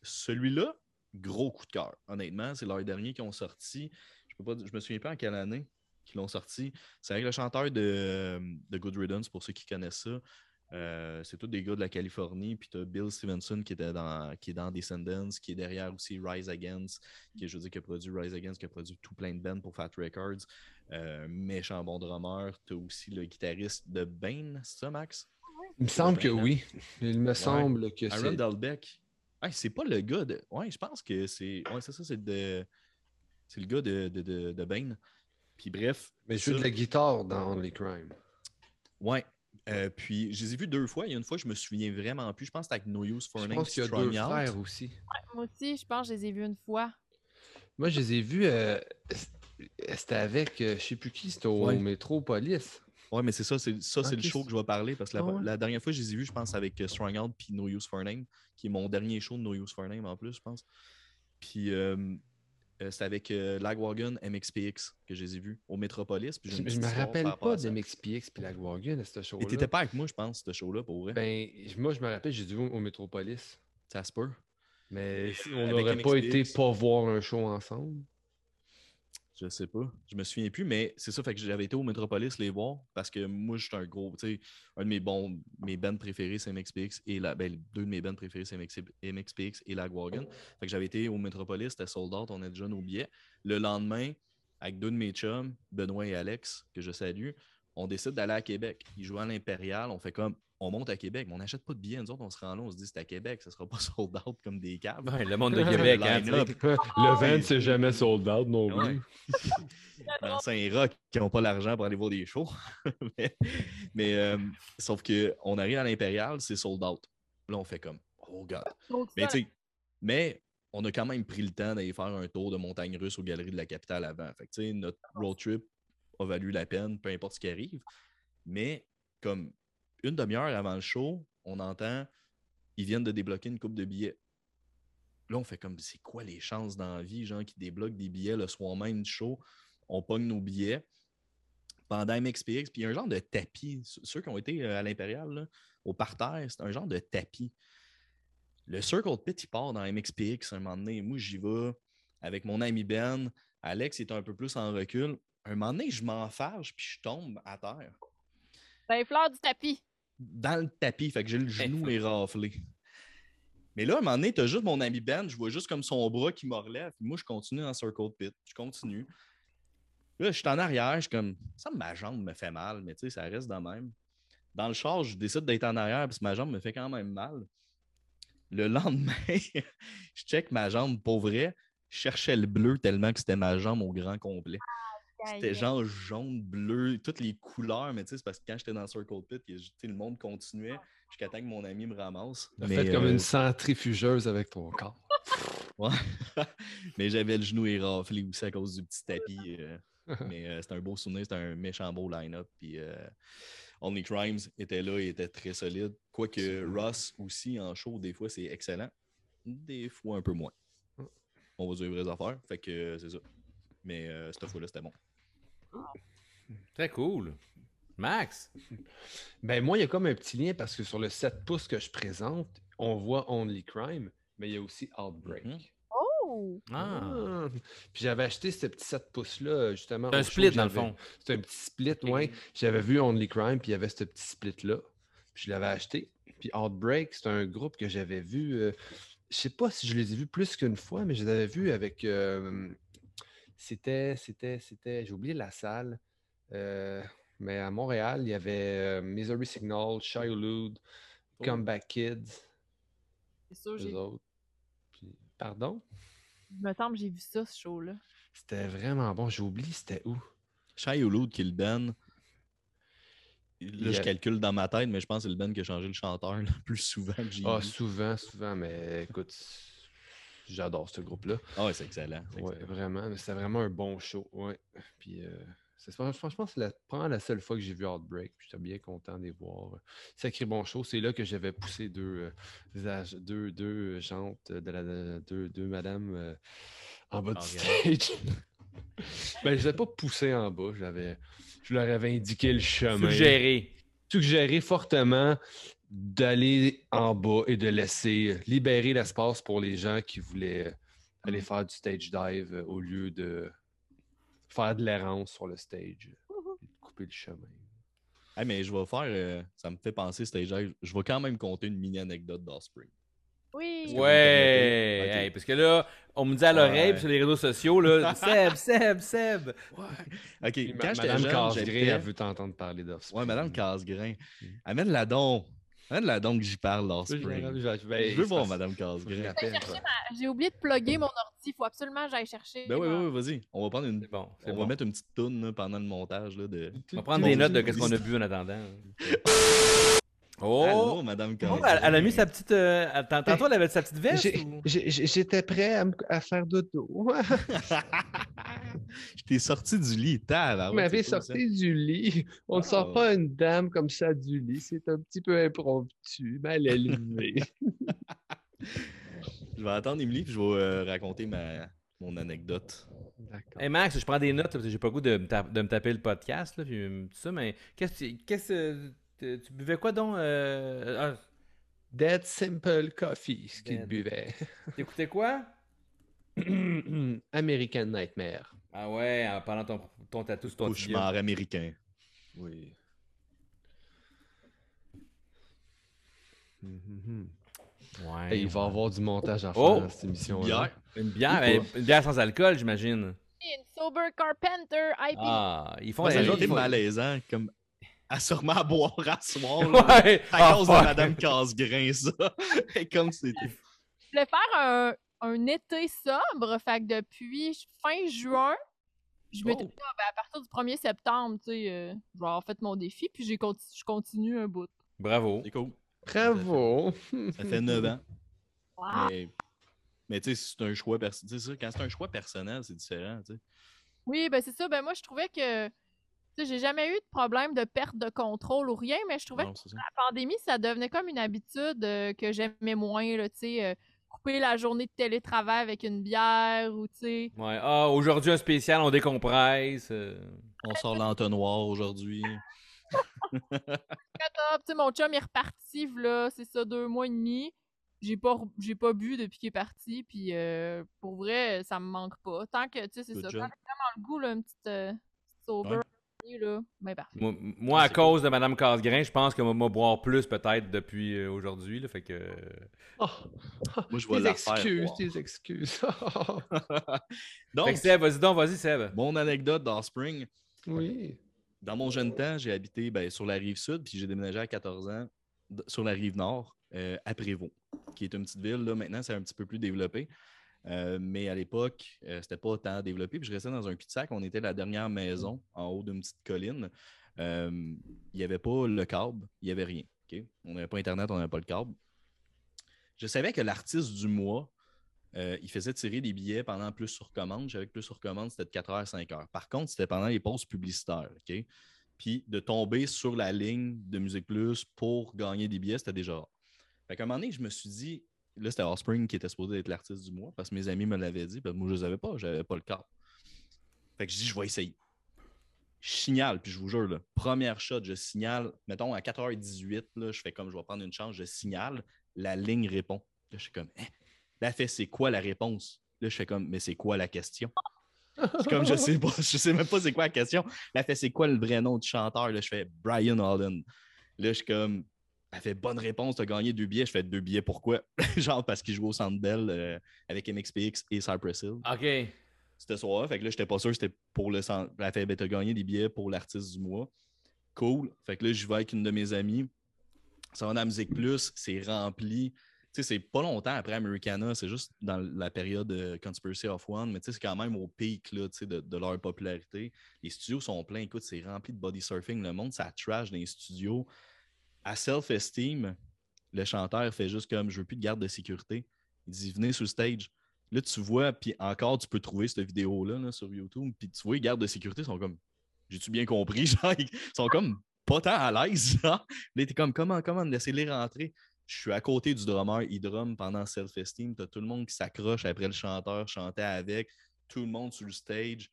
Celui-là, gros coup de cœur. Honnêtement, c'est leur dernier qui ont sorti. Je peux pas, je me souviens pas en quelle année qu'ils l'ont sorti. C'est avec le chanteur de, de Good Riddance, pour ceux qui connaissent ça. Euh, c'est tous des gars de la Californie. Puis tu as Bill Stevenson qui, était dans, qui est dans Descendants, qui est derrière aussi Rise Against, qui, est, je veux dire, qui a produit Rise Against, qui a produit tout plein de bands pour Fat Records. Euh, méchant bon drummer. Tu as aussi le guitariste de Bane, c'est ça, Max? Il me semble que Ben, oui. Il me semble que Aaron c'est. Dalbeck. Hey, c'est pas le gars de. Ouais, je pense que c'est. Ouais, c'est ça, c'est de. C'est le gars de, de, de, de Bane. Puis bref. Mais je joue de la guitare dans Only Crime. Ouais. Euh, puis je les ai vus deux fois. Il y a une fois, je me souviens vraiment plus. Je pense que c'était avec No Use for Je Name. pense qu'il y a Strung deux Out. frères aussi. Moi aussi, je pense que je les ai vus une fois. Moi, je les ai vus. euh, C'était avec, euh, je sais plus qui, c'était au Ouais. Métropolis. Ouais, mais c'est ça, c'est ça, c'est Ok, le show que je vais parler. Parce que la, Ah ouais. la dernière fois, je les ai vus, je pense, avec euh, Strung Out puis No Use for Name, qui est mon dernier show de No Use for Name en plus, je pense. Puis euh, euh, c'était avec euh, Lagwagon MXPX que je les ai vus au Metropolis. Puis Je, me rappelle pas de MXPX puis la Wagon à ce Et show-là. t'étais pas avec moi, je pense, ce show-là, pour vrai. Ben, moi, je me rappelle, j'ai dû au, au Métropolis. ça se peut. Mais si on n'aurait pas été pas voir un show ensemble. Je sais pas. Je me souviens plus, mais c'est ça. Fait que j'avais été au Metropolis les voir parce que moi, je suis un gros. Tu sais, un de mes bons. Mes bands préférés, c'est MXPX et la. Ben, deux de mes bands préférés, c'est MX MXPX et Lagwagon. Fait que j'avais été au Metropolis, c'était sold out, on a déjà nos billets. Le lendemain, avec deux de mes chums, Benoît et Alex, que je salue, on décide d'aller à Québec. Ils jouent à l'Impérial, on fait comme. On monte à Québec, mais on n'achète pas de billets. Nous autres, on se rend là, on se dit c'est à Québec, ça sera pas sold out comme des câbles. Ouais, le monde de Québec, hein. Le van, c'est jamais sold out non Ouais. plus. dans Saint-Roch qui n'ont pas l'argent pour aller voir des shows. mais mais, euh, sauf qu'on arrive à l'Impérial, c'est sold out. Là, on fait comme Oh God. Mais, tu sais, mais on a quand même pris le temps d'aller faire un tour de montagne russe aux galeries de la capitale avant. Fait que, notre road trip a valu la peine, peu importe ce qui arrive. Mais comme une demi-heure avant le show, on entend ils viennent de débloquer une coupe de billets. Là, on fait comme c'est quoi les chances dans la vie, gens qui débloquent des billets le soir même du show? on pogne nos billets pendant MXPX. Puis il y a un genre de tapis. Ceux- qui ont été euh, à l'Impérial, au parterre, c'est un genre de tapis. Le Circle Pit, il part dans MXPX un moment donné. Moi, j'y vais avec mon ami Ben. Alex est un peu plus en recul. Un moment donné, je m'enfarge puis je tombe à terre Ben, fleur du tapis. Dans le tapis. Fait que j'ai le genou fuck. éraflé. Mais là, à un moment donné, t'as juste mon ami Ben, je vois juste comme son bras qui me relève. Puis moi, je continue dans Circle Pit. Je continue. Là, je suis en arrière, je suis comme. Ça, ma jambe me fait mal, mais tu sais, ça reste de même. Dans le char, je décide d'être en arrière parce que ma jambe me fait quand même mal. Le lendemain, je check ma jambe pour vrai. Je cherchais le bleu tellement que c'était ma jambe au grand complet. C'était genre jaune, bleu, toutes les couleurs, mais tu sais, c'est parce que quand j'étais dans Circle Pit, le monde continuait jusqu'à temps que mon ami me ramasse. T'as Mais, fait comme euh, une centrifugeuse avec ton corps. ouais. mais j'avais le genou éraflé aussi à cause du petit tapis. euh, mais euh, c'était un beau souvenir, c'était un méchant beau line-up. Puis euh, Only Crimes était là, il était très solide. Quoique Ross aussi en show, des fois, c'est excellent. Des fois, un peu moins. On va dire les vraies affaires. Fait que c'est ça. Mais euh, cette fois-là, c'était bon. Très cool. Max? Ben moi, il y a comme un petit lien parce que sur le 7 pouces que je présente, on voit Only Crime, mais il y a aussi Outbreak. Mhm. Oh! Ah. Ah. Puis j'avais acheté ce petit 7 pouces-là, justement. C'est un split, dans le fond. C'est un petit split, oui. J'avais vu Only Crime, puis il y avait ce petit split-là. Puis je l'avais acheté. Puis Outbreak, c'est un groupe que j'avais vu. euh, je sais pas si je les ai vus plus qu'une fois, mais je les avais vus avec. euh, c'était, c'était, c'était. J'ai oublié la salle. Euh, mais à Montréal, il y avait euh, Misery Signal, Shirelood, Oh. Comeback Kids, C'est sûr, j'ai... eux autres. Puis- pardon? il me semble que j'ai vu ça, ce show-là. C'était vraiment bon. J'ai oublié c'était où. Hulud qui est le Ben. Là, je calcule dans ma tête, mais je pense que c'est le Ben qui a changé le chanteur là, plus souvent que j'ai Ah, vu. souvent, souvent, mais écoute, j'adore ce groupe-là. Ah ouais, c'est excellent. c'est excellent. vraiment. mais C'était vraiment un bon show. Ouais. Puis, euh, c'est, franchement, c'est la, probablement la seule fois que j'ai vu Outbreak. puis J'étais bien content de les voir. Sacré bon show. C'est là que j'avais poussé deux, euh, deux, deux jantes de la, de- deux, deux madames euh, en bas du En stage. ben, je les ai pas poussé en bas. J'avais, je leur avais indiqué le chemin. Suggéré. Suggéré fortement d'aller en bas et de laisser libérer l'espace pour les gens qui voulaient aller faire du stage dive euh, au lieu de faire de l'errance sur le stage, euh, et de couper le chemin. Hey, mais je vais faire. euh, ça me fait penser, stage dive. Je vais quand même compter une mini anecdote d'Ospring. Oui! Ouais! Hey, parce que là, on me dit à l'oreille Ouais. sur les réseaux sociaux, là, Seb, Seb, Seb. Ok, Puis ma- quand j'étais Madame jeune, Casgrain, elle veut t'entendre parler d'Offspring. Ouais, Madame Casgrain. Mm. Amène la don. Amène la don que j'y parle Je, ben, veux c'est voir Madame Casgrain. J'ai oublié de plugger mon ordi. Il faut absolument que j'aille chercher. Ben oui, oui, oui, vas-y. On va prendre une. Bon, On bon. va mettre une petite toune là, pendant le montage là, de. On va prendre des notes de ce qu'on a bu en attendant. Oh! Allô, Madame Oh, elle, elle a mis sa petite. euh, attends, tantôt, elle avait sa petite veste. Ou- J'étais prêt à, faire dodo. Je t'ai sorti du lit, tard. Vous m'avez sorti du lit. On ne sort pas une dame comme ça du lit. C'est un petit peu impromptu, mal élevé. Je vais attendre Émilie puis je vais euh, raconter ma... mon anecdote. D'accord. Hey Max, je prends des notes parce que j'ai pas le goût de me, tap- de me taper le podcast, là, puis euh, tout ça, mais qu'est-ce que que tu tu buvais quoi donc? Euh, ah, Dead Simple Coffee, ce qu'il buvait. T'écoutais quoi? American Nightmare. Ah ouais, en- pendant ton, ton tatou sur ton. Cauchemar américain. Oui. Mhm. Ouais. Hey, il va y avoir du montage à faire Oh! dans cette émission Bière. Une bière, eh, une bière sans alcool, j'imagine. Une Sober Carpenter IP. Ah, ils font ils font- malaisant, comme à sûrement à boire à soir. là. Ouais! À Ah, cause fuck. de Madame Casgrain, ça. Et comme c'était. Je voulais faire un, un été sobre, fait que depuis fin juin, je m'étais Oh. dit, ah, ben, à partir du 1er septembre, tu sais, euh, je vais avoir fait mon défi, puis j'ai je continue un bout. Bravo. C'est cool. Bravo! Ça fait 9 ans. Wow. Mais, mais tu sais, c'est un choix personnel. Quand c'est un choix personnel, c'est différent. tu sais. Oui, ben c'est ça. Ben moi, je trouvais que, j'ai jamais eu de problème de perte de contrôle ou rien, mais je trouvais Non, ça. la pandémie, ça devenait comme une habitude euh, que j'aimais moins, là, tu sais, euh, couper la journée de télétravail avec une bière ou, tu sais. Ouais. Ah, aujourd'hui, un spécial, on décompresse. euh. On sort l'entonnoir aujourd'hui. Top, tu sais, mon chum est reparti, là, c'est ça, deux mois et demi. J'ai pas, re- j'ai pas bu depuis qu'il est parti, puis euh, pour vrai, ça me manque pas. Tant que, tu sais, c'est ça, tant que j'ai vraiment le goût, là, une petite, euh, petite là, ben parfait. Moi, moi, à cause de Mme Casgrain, je pense que moi, moi, boire plus peut-être depuis euh, aujourd'hui. là, Fait que. Oh, Moi, je des la excuses, des excuses. Fait Donc, que Seb, vas-y donc, vas-y, Seb. mon anecdote d'Offspring, oui. dans mon jeune temps, j'ai habité ben, sur la rive sud, puis j'ai déménagé à 14 ans sur la rive nord, euh, à Prévost, qui est une petite ville. Là, maintenant, c'est un petit peu plus développé. Euh, mais à l'époque, euh, c'était pas tant développé. Puis je restais dans un cul-de-sac. On était la dernière maison en haut d'une petite colline. Euh, Il n'y avait pas le câble, il n'y avait rien. On n'avait pas Internet, on n'avait pas le câble. Je savais que l'artiste du mois, euh, il faisait tirer des billets pendant plus sur commande. J'avais plus sur commande, c'était de 4 h à 5 h. Par contre, c'était pendant les pauses publicitaires. Puis de tomber sur la ligne de Musique Plus pour gagner des billets, c'était déjà rare. Fait qu'à un moment donné, je me suis dit, là, c'était Offspring qui était supposé être l'artiste du mois parce que mes amis me l'avaient dit, moi, je ne savais pas, j'avais pas le câble. Fait que je dis, je vais essayer. Je signale, puis je vous jure, là, première shot, je signale, mettons à 4h18, là, je fais comme je vais prendre une chance, je signale, la ligne répond. Là, je suis comme, hein? Elle fait, c'est quoi la réponse? Là, je fais comme, mais c'est quoi la question? Comme, je sais pas, je sais même pas c'est quoi la question. Elle fait, c'est quoi le vrai nom du chanteur? Là, je fais, Brian Holland. Là, je suis comme, elle fait, bonne réponse, t'as gagné deux billets. Je fais, deux billets, pourquoi? Genre, parce qu'il jouait au Centre Bell euh, avec MXPX et Cypress Hill. OK. C'était soir. Fait que là, j'étais pas sûr que c'était pour le centre. Elle fait, ben, t'as gagné des billets pour l'artiste du mois. Cool. Fait que là, je vais avec une de mes amies. Ça va dans la Musique Plus, c'est rempli. Tu sais, c'est pas longtemps après Americana, c'est juste dans la période de Conspiracy of One, mais tu sais, c'est quand même au pic là, tu sais, de, de leur popularité. Les studios sont pleins. Écoute, c'est rempli de body surfing. Le monde, ça trash dans les studios. À Self-Esteem, le chanteur fait juste comme je veux plus de garde de sécurité. Il dit venez sur le stage. Là, tu vois, puis encore, tu peux trouver cette vidéo-là là, sur YouTube. Puis tu vois, les gardes de sécurité sont comme J'ai-tu bien compris? Genre, ils sont comme pas tant à l'aise. Là, t'es comme comment, comment, laissez-les rentrer? Je suis à côté du drummer, il drum pendant Self-Esteem. T'as tout le monde qui s'accroche après le chanteur, chantait avec, tout le monde sur le stage.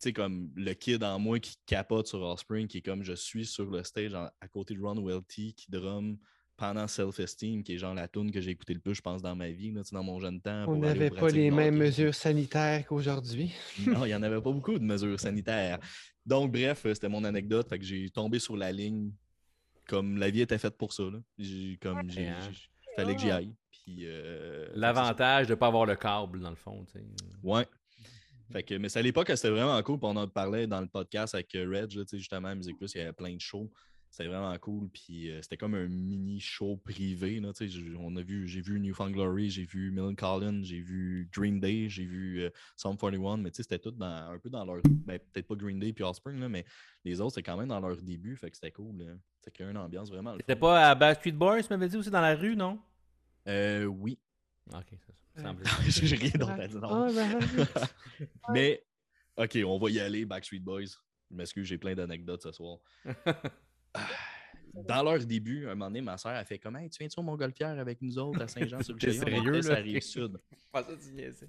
Tu sais, comme le kid en moi qui capote sur Offspring, qui est comme je suis sur le stage en- à côté de Ron Welty, qui drum pendant Self-Esteem, qui est genre la tune que j'ai écouté le plus, je pense, dans ma vie, là, dans mon jeune temps. On n'avait pas les mêmes mesures sanitaires qu'aujourd'hui. Non, il n'y en avait pas beaucoup de mesures sanitaires. Donc, bref, euh, c'était mon anecdote. Fait que j'ai tombé sur la ligne comme la vie était faite pour ça. Là. J'ai, comme, j'ai, hein? j'ai- fallait que j'y aille. Puis, euh, L'avantage de ne pas avoir le câble, dans le fond. tu sais. c'est ça. Ouais. Fait que, mais c'est à l'époque que c'était vraiment cool. Puis on en parlait dans le podcast avec euh, Reg, là, justement, à Musique Plus, il y avait plein de shows. C'était vraiment cool. Puis euh, c'était comme un mini show privé. Là, on a vu, j'ai vu Newfound Glory, j'ai vu Millen Collins, j'ai vu Green Day, j'ai vu euh, Psalm 41. Mais tu sais, c'était tout dans, un peu dans leur. Ben, peut-être pas Green Day puis Offspring, là, mais les autres, c'était quand même dans leur début. Fait que c'était cool. là. Ça créait une ambiance vraiment. C'était pas à Backstreet Boys, tu m'avais dit aussi dans la rue, non? Euh, oui. Ok, ça me semblait. j'ai rien d'autre à dire. non. Alright. Mais, OK, on va y aller, Backstreet Boys. Je m'excuse, j'ai plein d'anecdotes ce soir. Ah, Dans leur début, un moment donné, ma soeur a fait comme Hey, tu viens-tu au Montgolfière avec nous autres à Saint-Jean sur le T'es Chagnon? sérieux, là? arrive sud.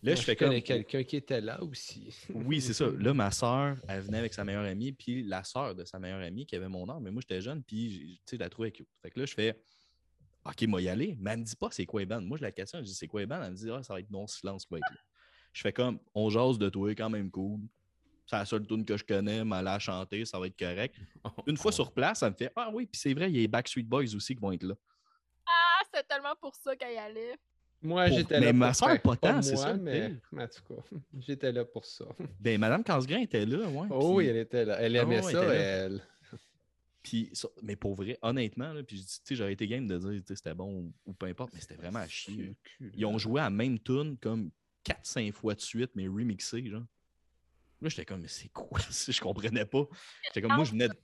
Là, je fais connais comme. quelqu'un qui était là aussi. Oui, c'est ça. Là, ma soeur, elle venait avec sa meilleure amie, puis la soeur de sa meilleure amie qui avait mon âge, mais moi, j'étais jeune, puis tu sais, je la trouvais cute. Fait que là, je fais OK, moi, y aller. Mais elle me dit pas c'est quoi les bandes. Moi, je la question, je dis c'est quoi les bandes? Elle me dit ah, ça va être non silence qui va être là. Je fais comme on jase de toi, quand même cool. C'est la seule tune que je connais, mais elle a chanter, ça va être correct. Une fois sur place, ça me fait Ah oui, puis c'est vrai, il y a les Backstreet Boys aussi qui vont être là. Ah, c'est tellement pour ça qu'elle y allait. Moi, Pour- j'étais mais là. ma pour- soeur, ben, pas tant, c'est ça, mais mais en tout cas, j'étais là pour ça. Ben, Madame Casgrain était là, ouais. Oh puis- oui, elle était là. Elle aimait ouais, ça, elle était là. elle. Puis, mais pour vrai, honnêtement, là, puis j'aurais été game de dire, c'était bon ou, peu importe, mais c'était vraiment à chier. Ils ont joué à la même tune comme 4-5 fois de suite, mais remixé, genre. Là, j'étais comme, mais c'est quoi? ça? Je comprenais pas. J'étais comme, moi, je venais de-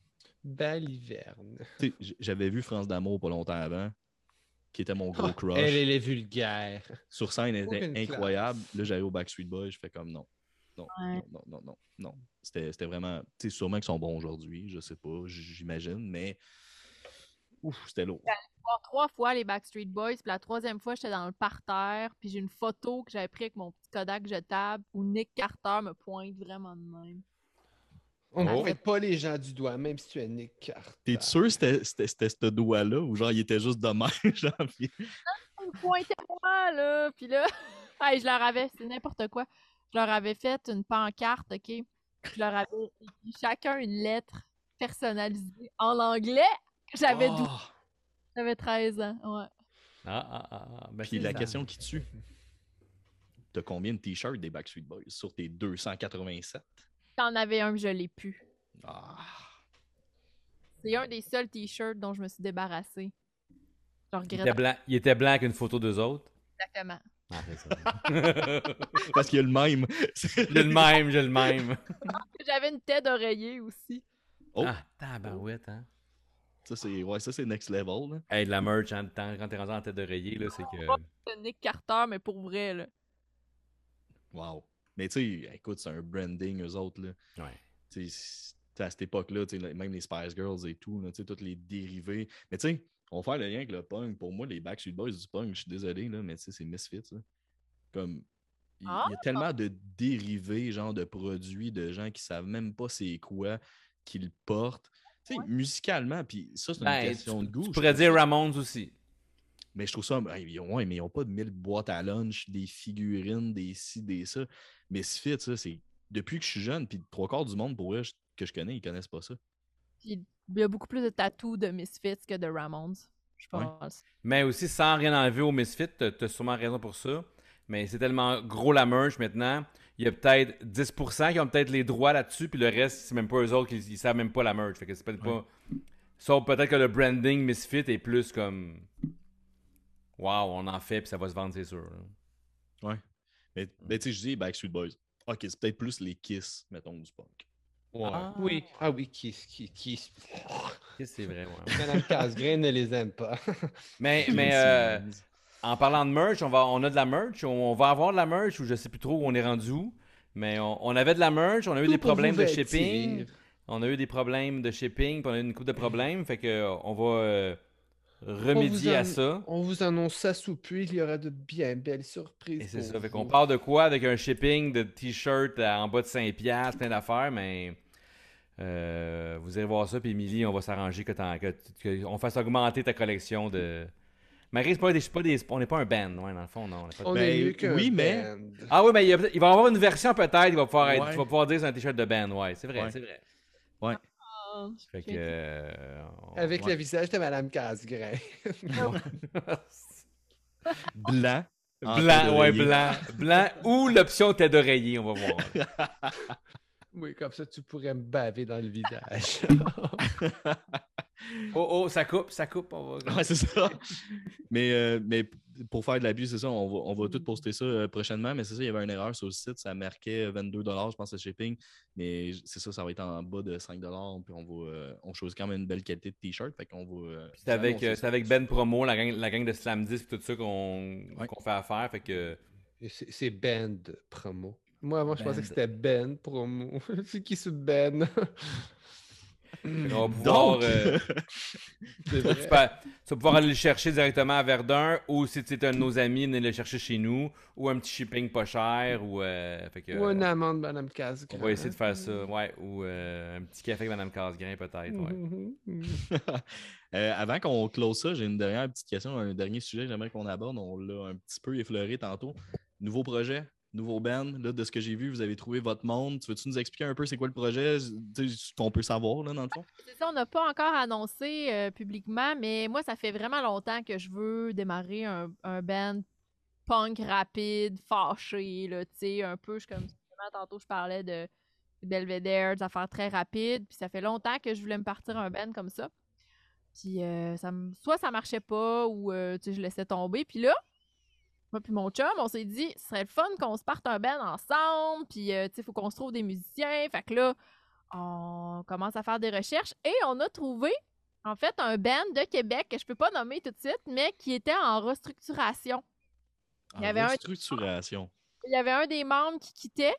Baliverne. J'avais vu France d'amour pas longtemps avant, qui était mon gros Ah, crush. Elle, elle est vulgaire. Sur scène, elle était Aucune incroyable. Là, j'allais au Backstreet Boys, je fais comme non. Non, Ouais. non, non, non, non, non. C'était c'était vraiment. Tu sais, sûrement qu'ils sont bons aujourd'hui, je sais pas, j'imagine, mais. Ouf, c'était lourd. voir trois fois les Backstreet Boys, puis la troisième fois, j'étais dans le parterre, puis j'ai une photo que j'avais prise avec mon petit Kodak jetable où Nick Carter me pointe vraiment de même. On ne Oh. pointe pas les gens du doigt, même si tu es Nick Carter. T'es sûr que c'était- c'était c'était ce doigt-là ou genre il était juste de même? genre, puis- Ils me pointaient moi, là, puis là, hey, je leur avais, c'est n'importe quoi. Je leur avais fait une pancarte, OK? Je leur avais écrit chacun une lettre personnalisée en anglais. J'avais Oh! 12, j'avais 13 ans, ouais. Ah, ah, ah, ah. Ben, Puis la ça. question qui tue. T'as combien de t-shirts des Backstreet Boys sur tes 287? J'en avais un, je l'ai pu. Ah. C'est un des seuls t-shirts dont je me suis débarrassée. Je Il regrette était, blanc, il était blanc avec une photo d'eux autres. exactement. Ah. Parce qu'il y a le même. j'ai le même, j'ai le même. J'avais une tête d'oreiller aussi. Oh. Ah, tabarouette, hein. Ça, c'est ouais, ça, c'est next level. Là. Hey, de la merch, hein, quand quand t'es rendu en tête d'oreiller, là, c'est que. C'est Nick Carter, mais pour vrai, là. Wow. Mais tu sais, écoute, c'est un branding, eux autres. Là. Ouais. Tu sais, à cette époque-là, tu sais, même les Spice Girls et tout, là, tu sais, tous les dérivés. Mais tu sais, on va faire le lien avec le punk. Pour moi, les Backstreet Boys du punk, je suis désolé, là, mais tu sais, c'est Misfits. là. Comme, il y Ah! a tellement de dérivés, genre de produits, de gens qui savent même pas c'est quoi qu'ils portent. Tu sais, musicalement, puis ça, c'est une Ben, question tu, de goût. tu je pourrais dire ça. Ramones aussi. Mais je trouve ça. hey, ils ont- ouais, mais ils n'ont pas de mille boîtes à lunch, des figurines, des ci, des ça. Mais Misfits, ça, c'est. Depuis que je suis jeune, puis trois quarts du monde, pour je- que je connais, ils connaissent pas ça. Puis il y a beaucoup plus de tatous de Misfits que de Ramones. Je Ouais. pense. Mais aussi, sans rien enlever au Misfit, t'as t'as sûrement raison pour ça. Mais c'est tellement gros la merch maintenant. Il y a peut-être 10% qui ont peut-être les droits là-dessus, puis le reste, c'est même pas eux autres qui ils savent même pas la merch. Fait que c'est peut-être pas. Sauf peut-être que le branding Misfit est plus comme. Waouh, on en fait, puis ça va se vendre, c'est sûr. Ouais. Mais, mais tu sais, je dis Backstreet Boys. Ok, c'est peut-être plus les Kiss, mettons, du punk. Ouais. Ah. Oui. Ah oui, qui, qui, qui... C'est vrai, ouais. Madame Casgrain ne les aime pas. Mais, mais euh, en parlant de merch, on, va, on a de la merch? On, on va avoir de la merch, ou je sais plus trop où on est rendu où? Mais on, on avait de la merch, on a eu Tout des problèmes de shipping. On a eu des problèmes de shipping, puis on a eu une coupe de problèmes. Fait que euh, on va euh, remédier à ça. On vous annonce ça sous peu, il y aura de bien belles surprises. Et c'est ça. Fait qu'on part de quoi? Avec un shipping de t-shirt à- en bas de 5$, plein d'affaires, mais euh, vous irez voir ça. Puis Émilie, on va s'arranger que, t'en- que, que- on fasse augmenter ta collection de. Marie, c'est pas des, pas des- on n'est pas un band, ouais, dans le fond, non. on est pas de On Ben, est mieux qu'un oui, mais- band. Ah oui, mais il, y a peut-être- il va y avoir une version peut-être, il va pouvoir, être- Ouais. tu vas pouvoir dire que c'est un t-shirt de band, ouais, c'est vrai, Ouais. c'est vrai. Ah, Fait que. j'ai- euh, on- Avec Ouais. le visage de Madame Casgrain. Blanc. blanc, ouais, blanc. Blanc ou l'option tête d'oreiller, on va voir. oui, comme ça, tu pourrais me baver dans le visage. Oh, oh, ça coupe, ça coupe, on va. Ouais, c'est ça. mais, euh, mais pour faire de l'abus, c'est ça, on va, on va tout poster ça euh, prochainement. Mais c'est ça, il y avait une erreur sur le site. Ça marquait 22 je pense, le shipping. Mais c'est ça, ça va être en bas de 5 Puis on va euh, on choisit quand même une belle qualité de t-shirt. Fait qu'on va. euh, C'est avec, euh, c'est avec Ben Promo, la gang, la gang de Slam 10 et tout ça qu'on Ouais. qu'on fait affaire. Fait que. C'est band promo. Moi, avant, je pensais que c'était Ben promo. c'est qui ce Ben? on va pouvoir. Donc, euh, C'est tu, vrai. peux- tu vas pouvoir aller le chercher directement à Verdun ou si tu es un de nos amis, venez le chercher chez nous ou un petit shipping pas cher ou. euh, fait que, Ou une amende, Madame Casgrain. on va essayer de faire ça. Ouais, ou euh, un petit café avec Madame Casgrain peut-être. Ouais. Mhm, mhm. Euh, avant qu'on close ça, j'ai une dernière petite question, un dernier sujet que j'aimerais qu'on aborde. On l'a un petit peu effleuré tantôt. Nouveau projet, nouveau band. Là, de ce que j'ai vu, vous avez trouvé votre monde. Tu veux-tu nous expliquer un peu c'est quoi le projet, qu'on peut savoir là, dans le fond? C'est ça, on n'a pas encore annoncé euh, publiquement, mais moi, ça fait vraiment longtemps que je veux démarrer un, un band punk rapide, fâché, là, tu sais, un peu, je comme tantôt, je parlais de Belvedere, des affaires très rapides, puis ça fait longtemps que je voulais me partir un band comme ça. Puis euh, ça soit ça marchait pas, ou euh, je laissais tomber, puis là, moi puis mon chum, on s'est dit, ce serait le fun qu'on se parte un band ensemble, puis euh, tu sais, il faut qu'on se trouve des musiciens, fait que là, on commence à faire des recherches et on a trouvé en fait un band de Québec que je peux pas nommer tout de suite, mais qui était en restructuration. Il y En avait un- restructuration. Il y avait un des membres qui quittait.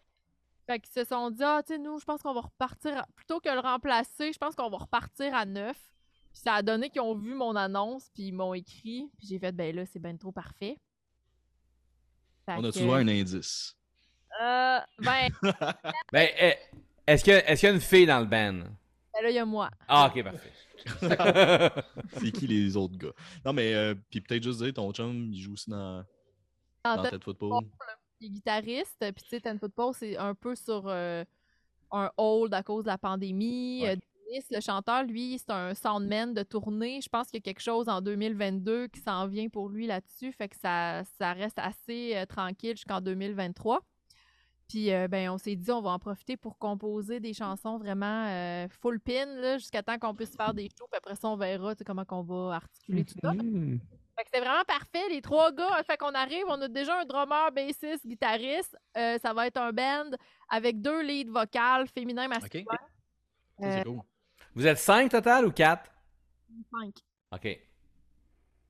Fait qu'ils se sont dit, ah, tu sais, nous, je pense qu'on va repartir, à- plutôt que le remplacer, je pense qu'on va repartir à neuf. Puis ça a donné qu'ils ont vu mon annonce, puis ils m'ont écrit. Puis j'ai fait, ben là, c'est ben trop parfait. Fait On que- a-tu droit à un indice? Euh, ben, Ben, eh, est-ce que- est-ce qu'il y a une fille dans le band? ben là, il y a moi. Ah, ok, parfait. C'est qui les autres gars? Non, mais euh, puis peut-être juste dire, ton chum, il joue aussi dans, En dans tête, Tête Football. il est guitariste. Puis tu sais, Football, c'est un peu sur euh, un hold à cause de la pandémie. Ouais. Le chanteur, lui, c'est un soundman de tournée. Je pense qu'il y a quelque chose en 2022 qui s'en vient pour lui là-dessus. Fait que ça, ça reste assez euh, tranquille jusqu'en 2023. Puis, euh, ben, on s'est dit, on va en profiter pour composer des chansons vraiment euh, full pin, là, jusqu'à temps qu'on puisse faire des shows. Puis après ça, on verra comment on va articuler tout ça. Mhm. Fait que c'était vraiment parfait. Les trois gars, fait qu'on arrive, on a déjà un drummer, bassiste, guitariste. Euh, ça va être un band avec deux leads vocales, féminin, masculin. Ok. Ça, Euh, c'est cool. Vous êtes cinq total ou quatre? cinq. Ok.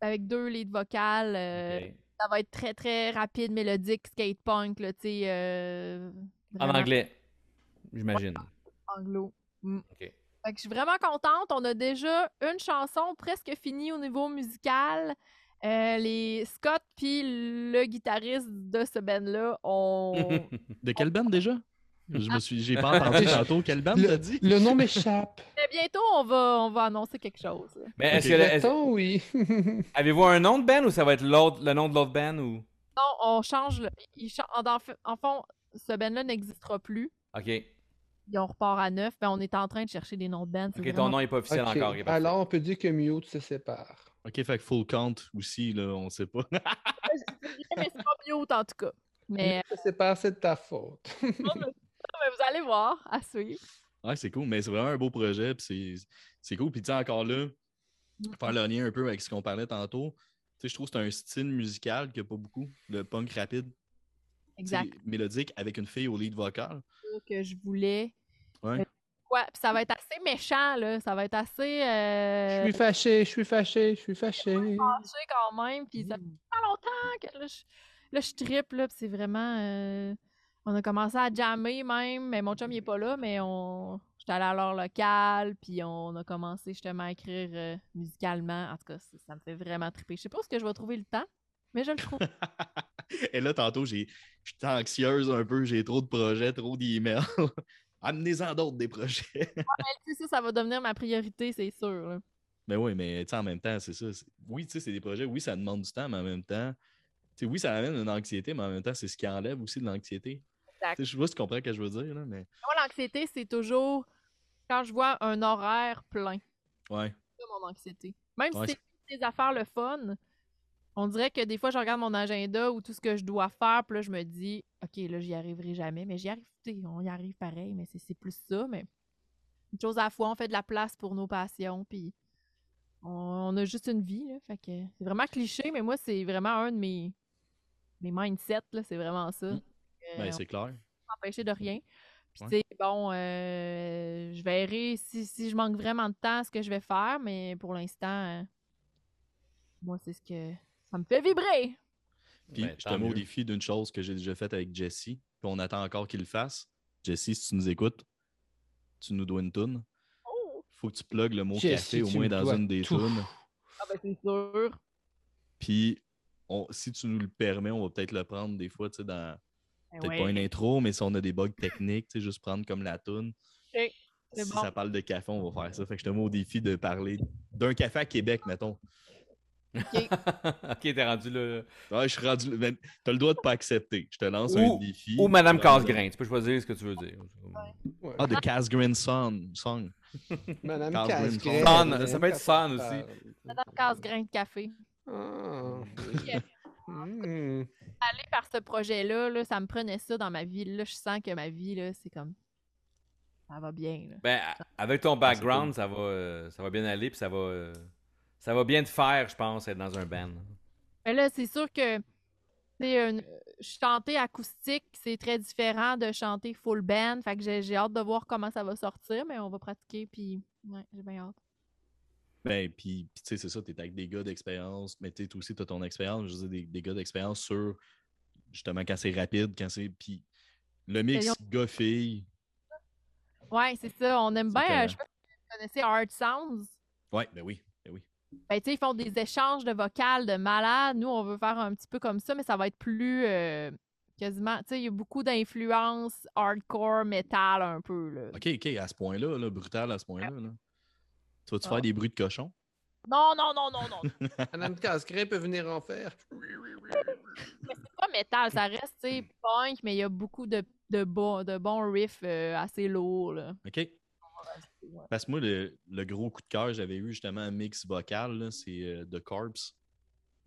Avec deux leads vocales. euh. Ça va être très, très rapide, mélodique, skate punk, là, tu sais. euh, En anglais, j'imagine. Anglo. Mm. Ok. Fait que je suis vraiment contente. On a déjà une chanson presque finie au niveau musical. Euh, les Scott puis le guitariste de ce band-là ont De quelle bande déjà? Je me suis, j'ai pas entendu tantôt. Quelle bande t'as dit? Le nom m'échappe. Mais bientôt, on va, on va annoncer quelque chose. là. Mais est-ce que Breton, oui. avez-vous un nom de band ou ça va être l'autre, le nom de l'autre band ou? Non, on change. Le... il cha- en, en fait- en fond, ce band-là n'existera plus. Ok. Et on repart à neuf. Ben, on est en train de chercher des noms de c'est Ok, ton nom est pas officiel encore. Alors, on peut dire que Mute se sépare. Ok, fait que full count aussi, là, on sait pas. Mais c'est pas mute en tout cas. Mais, Mute se sépare, c'est de ta faute. mais vous allez voir, à suivre. ouais, c'est cool, mais c'est vraiment un beau projet, puis c'est, c'est cool. Puis tu sais, encore là, faire le lien un peu avec ce qu'on parlait tantôt, tu sais, je trouve que c'est un style musical qu'il n'y a pas beaucoup, le punk rapide, Exact. mélodique, avec une fille au lead vocal. ça que je voulais. Ouais. Euh, Ouais, puis ça va être assez méchant, là. Ça va être assez. Je Euh... suis fâché, je suis fâché, je suis fâché. fâché quand même. Puis ça fait pas longtemps que là, je, là, je trippe, là. Puis c'est vraiment. euh, On a commencé à jammer même. Mais mon chum, il est pas là, mais on. J'étais allée à l'heure locale, puis on a commencé justement à écrire euh, musicalement. En tout cas, ça, ça me fait vraiment triper. Je sais pas est-ce que je vais trouver le temps, mais je le trouve. Et là, tantôt, j'ai, j'étais anxieuse un peu, j'ai trop de projets, trop d'emails. Amenez-en d'autres des projets. Tu sais, ça, ça va devenir ma priorité, c'est sûr. là. Mais oui, mais en même temps, c'est ça. Oui, tu sais, c'est des projets, oui, ça demande du temps, mais en même temps, oui, ça amène une anxiété, mais en même temps, c'est ce qui enlève aussi de l'anxiété. Exact. Je pas si tu comprends ce que je veux dire, là, mais Moi, l'anxiété, c'est toujours quand je vois un horaire plein. ouais. C'est ça, mon anxiété. Même Ouais, si c'est des affaires le fun, on dirait que des fois, je regarde mon agenda ou tout ce que je dois faire, puis là, je me dis, OK, là, j'y arriverai jamais, mais j'y arrive, on y arrive pareil, mais c'est c'est plus ça, mais une chose à la fois, on fait de la place pour nos passions, puis on, on a juste une vie, là, fait que c'est vraiment cliché, mais moi, c'est vraiment un de mes, mes mindsets, là, c'est vraiment ça. Mm. Euh, Ben, on c'est clair. empêcher de rien. Puis, Ouais. tu sais, bon, euh, je verrai si, si je manque vraiment de temps ce que je vais faire, mais pour l'instant, euh, moi, c'est ce que. Ça me fait vibrer! Puis Ben, je te mets défi d'une chose que j'ai déjà faite avec Jesse, puis on attend encore qu'il le fasse. Jesse, si tu nous écoutes, tu nous dois une toune. Oh! Faut que tu plugues le mot café au moins dans une des tout. tunes. Ah, ben, c'est sûr! Puis on- si tu nous le permets, on va peut-être le prendre des fois, tu sais, dans peut-être ouais. pas une intro, mais si on a des bugs techniques, tu sais, juste prendre comme la toune. Si bon. ça parle de café, on va faire ça. Fait que je te mets au défi de parler d'un café à Québec, mettons. ok, t'es rendu là. Ouais, je suis rendu. ben, T'as le droit de pas accepter. Je te lance Ou- un défi. Ou Madame Casgrain, tu peux choisir ce que tu veux dire. Ouais. Ah, de Casgrain Song. song. Madame Casgrain. Ça peut être son aussi. Madame Casse-grain de café. Ah. Hmm. Aller par ce projet-là, là, ça me prenait ça dans ma vie. Là, je sens que ma vie, là, c'est comme. Ça va bien. Là. Ben, a- avec ton Ah, background, ça, va, euh, ça va bien aller, puis ça va, euh, ça va bien te faire, je pense, être dans un band. Mais là, c'est sûr que c'est une... chanter acoustique, c'est très différent de chanter full band. Fait que j'ai j'ai hâte de voir comment ça va sortir, mais on va pratiquer, puis ouais, j'ai bien hâte. Ben, puis, tu sais, c'est ça, t'es avec des gars d'expérience, mais tu sais, toi aussi, t'as ton expérience, je veux dire, des, des gars d'expérience sur justement quand c'est rapide, quand c'est. Puis le mix gars-fille, Ouais, c'est ça. On aime bien. euh, je sais pas si vous connaissez Hard Sounds. Ouais, ben oui, ben oui. Ben, tu sais, ils font des échanges de vocales de malades. Nous, on veut faire un petit peu comme ça, mais ça va être plus euh, quasiment. Tu sais, il y a beaucoup d'influence hardcore, metal un peu. Là. Ok, ok, à ce point-là, là, brutal à ce point-là. Là. Tu vas-tu Ah. faire des bruits de cochon? Non, non, non, non, non. Madame Casgrain peut venir en faire. c'est pas metal, ça reste, punk, mais il y a beaucoup de, de, bons, de bons riffs euh, assez lourds. Là. OK. Parce que moi, le, le gros coup de cœur, j'avais eu justement un mix vocal, là, c'est euh, The Corpse.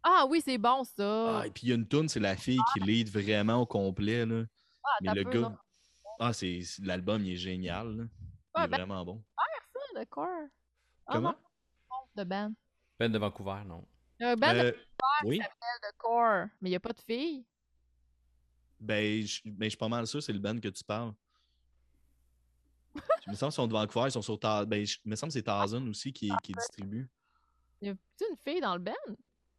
Ah oui, c'est bon ça. Ah, et puis il y a une tune, c'est la fille qui lead vraiment au complet. Là. Ah, Mais t'as le peu, gars. non? Ah, c'est l'album, il est génial. là. Il est ben- vraiment bon. Ça, le corps. Ah, Comment? non, de band. Ben de Vancouver, non. Il y a un band Euh, oui. de corps, mais il n'y a pas de filles? Ben, je ben, je suis pas mal sûr, c'est le band que tu parles. Il me semble qu'ils sont de Vancouver, ils sont sur Tarzan. Ben, je- me semble que c'est Tarzan aussi qui, qui distribue. Il y a une fille dans le band?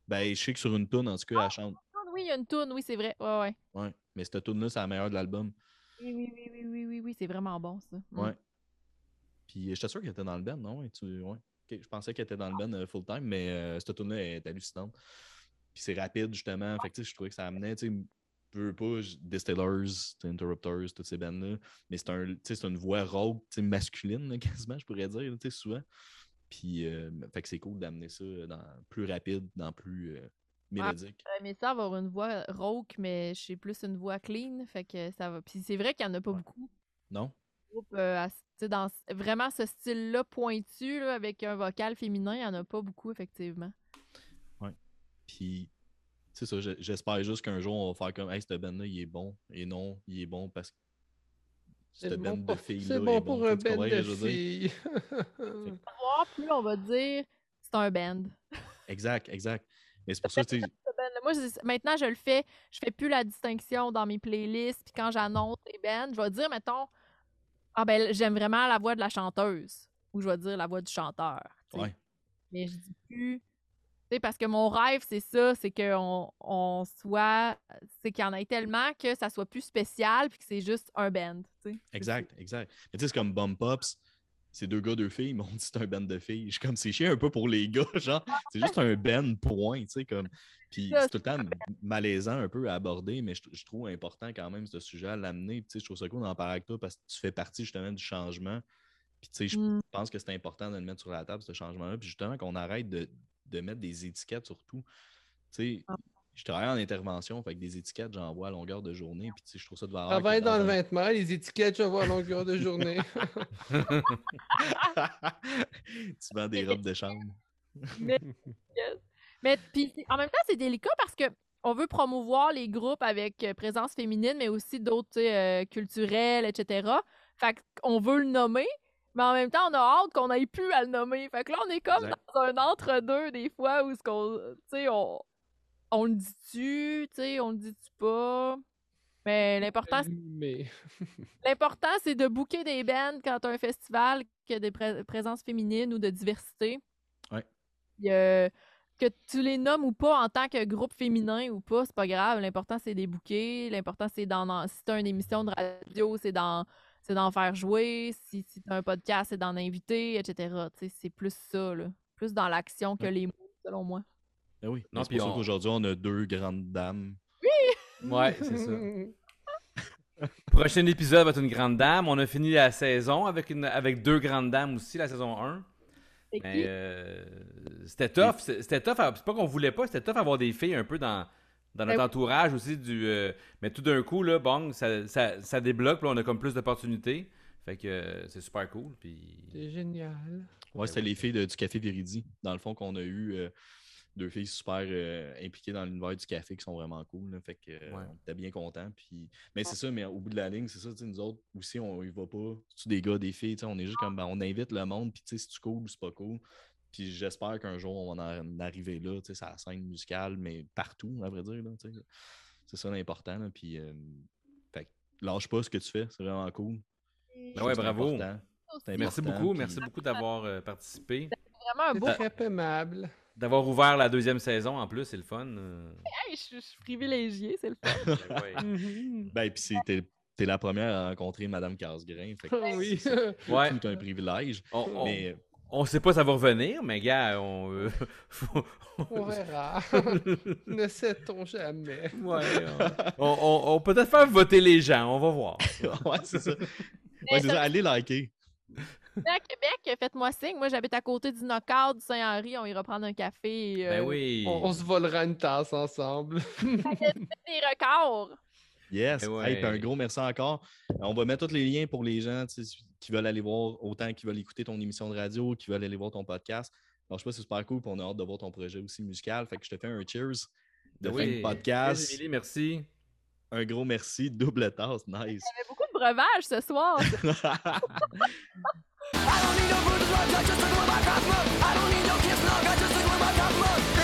Ben, je sais que sur une tune, en tout cas, elle chante. Ah, oui, il y a une toune, oui, c'est vrai. Ouais, ouais. Ouais. Mais cette tune-là, c'est la meilleure de l'album. Oui, oui, oui, oui, oui, oui, oui, c'est vraiment bon, ça. Mm. Ouais. Puis j'étais sûr qu'elle était dans le band, non? Ouais, tu... ouais. Je pensais qu'elle était dans le band euh, full-time, mais euh, cette tune-là est hallucinante. Puis c'est rapide, justement. Fait que tu sais, je trouvais que ça amenait, tu sais, peu pas, Distillers, Interrupters, toutes ces bandes-là. Mais c'est un, une voix sais, masculine, là, quasiment, je pourrais dire, tu sais, souvent. Puis, euh, fait que c'est cool d'amener ça dans plus rapide, dans plus euh, mélodique. J'aurais aimé ça avoir une voix rauque, mais je plus une voix clean, fait que ça va. Puis c'est vrai qu'il n'y en a pas Ouais. beaucoup. Non? euh, à- dans vraiment ce style-là pointu, là, avec un vocal féminin, il n'y en a pas beaucoup, effectivement. Puis, c'est ça, je- j'espère juste qu'un jour, on va faire comme, hey, cette band-là, il est bon. Et non, il est bon parce que C'est cette bon band de pour- filles-là C'est est bon bon. pour un band que de filles. Plus, on va dire, c'est un band. Exact, exact. Mais c'est pour ça, tu sais, Ce band-là. Moi, je- maintenant, je le fais. Je fais plus la distinction dans mes playlists. Puis quand j'annonce les bands, je vais dire, mettons, ah ben, j'aime vraiment la voix de la chanteuse. Ou je vais dire la voix du chanteur. ouais. Mais je dis plus. Tu sais, parce que mon rêve, c'est ça, c'est qu'on on soit. C'est qu'il y en ait tellement que ça soit plus spécial puis que c'est juste un band. Exact, exact. Mais tu sais, c'est comme Bum Pops, c'est deux gars, deux filles, mais on dit c'est un band de filles. Je suis comme, c'est chiant un peu pour les gars, genre, c'est juste un band, point, tu sais, comme. Puis c'est tout le temps malaisant un peu à aborder, mais je, je trouve important quand même ce sujet à l'amener. Puis tu sais, je trouve ça cool d'en parler avec toi parce que tu fais partie justement du changement. Puis tu sais, je Mm. pense que c'est important de le mettre sur la table, ce changement-là. Puis justement, qu'on arrête de, de mettre des étiquettes sur tout. Tu sais, Ah. je travaille en intervention, fait que des étiquettes, j'en vois à longueur de journée. Puis tu sais, je trouve ça de valeur. Travaille dans le un- vêtement, les étiquettes, je vois à longueur de journée. tu vends des robes de chambre. Mais puis, en même temps, c'est délicat parce que on veut promouvoir les groupes avec euh, présence féminine, mais aussi d'autres euh, culturels, etc. Fait qu'on veut le nommer, mais en même temps, on a hâte qu'on n'aille plus à le nommer. Fait que là, on est comme Exact. dans un entre-deux des fois où ce qu'on, tu sais, on, on le dit-tu, tu sais, on le dit-tu pas? Mais l'important, Mais l'important, c'est de booker des bands quand as un festival qui a des pré- présences féminines ou de diversité. Ouais. Puis, euh, que tu les nommes ou pas en tant que groupe féminin ou pas, c'est pas grave. L'important, c'est des booker. L'important, c'est d'en. en- Si tu as une émission de radio, c'est d'en. C'est d'en faire jouer. Si, si tu as un podcast, c'est d'en inviter, etc. Tu sais, c'est plus ça, là. Plus dans l'action que Ouais. les mots, selon moi. Ben oui. Non, c'est puis pour ça on- qu'aujourd'hui, on a deux grandes dames. Ouais, c'est ça. Prochain épisode va être une grande dame. On a fini la saison avec, une, avec deux grandes dames aussi, la saison 1. Qui? euh, c'était tough. c'est- C'était tough. à- C'est pas qu'on voulait pas, c'était tough avoir des filles un peu dans, dans notre Ben oui. entourage aussi. du. euh, mais tout d'un coup, là, bon, ça, ça, ça débloque. Puis là, on a comme plus d'opportunités. Fait que euh, c'est super cool. Puis. c'est génial. Ouais, Ben c'était les filles de- du Café Viridi, dans le fond, qu'on a eu euh, deux filles super euh, impliquées dans l'univers du café qui sont vraiment cool. là. fait que euh, Ouais. on était bien contents. Puis... Mais c'est ça, mais au bout de la ligne, c'est ça, tu sais, nous autres aussi, on y va pas. C'est des gars, des filles, tu on est juste comme ben, on invite le monde, puis tu sais, c'est cool ou c'est pas cool? Puis j'espère qu'un jour, on va en arriver là, tu sais, c'est la scène musicale, mais partout, à vrai dire. tu. C'est ça l'important. Puis, euh, fait que lâche pas ce que tu fais, c'est vraiment cool. Ben ouais, c'est bravo. important. C'est Merci beaucoup. puis- Merci beaucoup d'avoir euh, participé. Vraiment un beau. C'est très aimable. D'avoir ouvert la deuxième saison en plus, c'est le fun. euh. Hey, je, je suis privilégiée, c'est le fun. Ben. Mhm. Ben, puis c'est- t'es la première à rencontrer Madame Casgrain. Fait que oui. c'est Ouais. tout un privilège. On, on- Mais On sait pas ça va revenir, mais gars, on. euh, faut- On verra. ne sait-on jamais. Ouais, on, on- on- on peut peut-être faire voter les gens, on va voir. ouais, c'est ça. Ouais, c'est ça. Allez liker. À Québec, faites-moi signe. Moi, j'habite à côté du Knockout, du Saint-Henri. On ira prendre un café. Ben euh, oui. On, on se volera une tasse ensemble. Des records. Yes. Eh ouais. Hey, puis un gros merci encore. On va mettre tous les liens pour les gens qui veulent aller voir, autant qui veulent écouter ton émission de radio, qui veulent aller voir ton podcast. Alors, je sais pas, c'est super cool. Puis on a hâte de voir ton projet aussi musical. Fait que je te fais un cheers de Ben fin de podcast. Émilie, merci. Un gros merci. Double tasse. Nice. Il y avait beaucoup de breuvages ce soir. I don't need no proof, I just a glue my cosmos. I don't need no kiss, no, I just a glue my cosmos.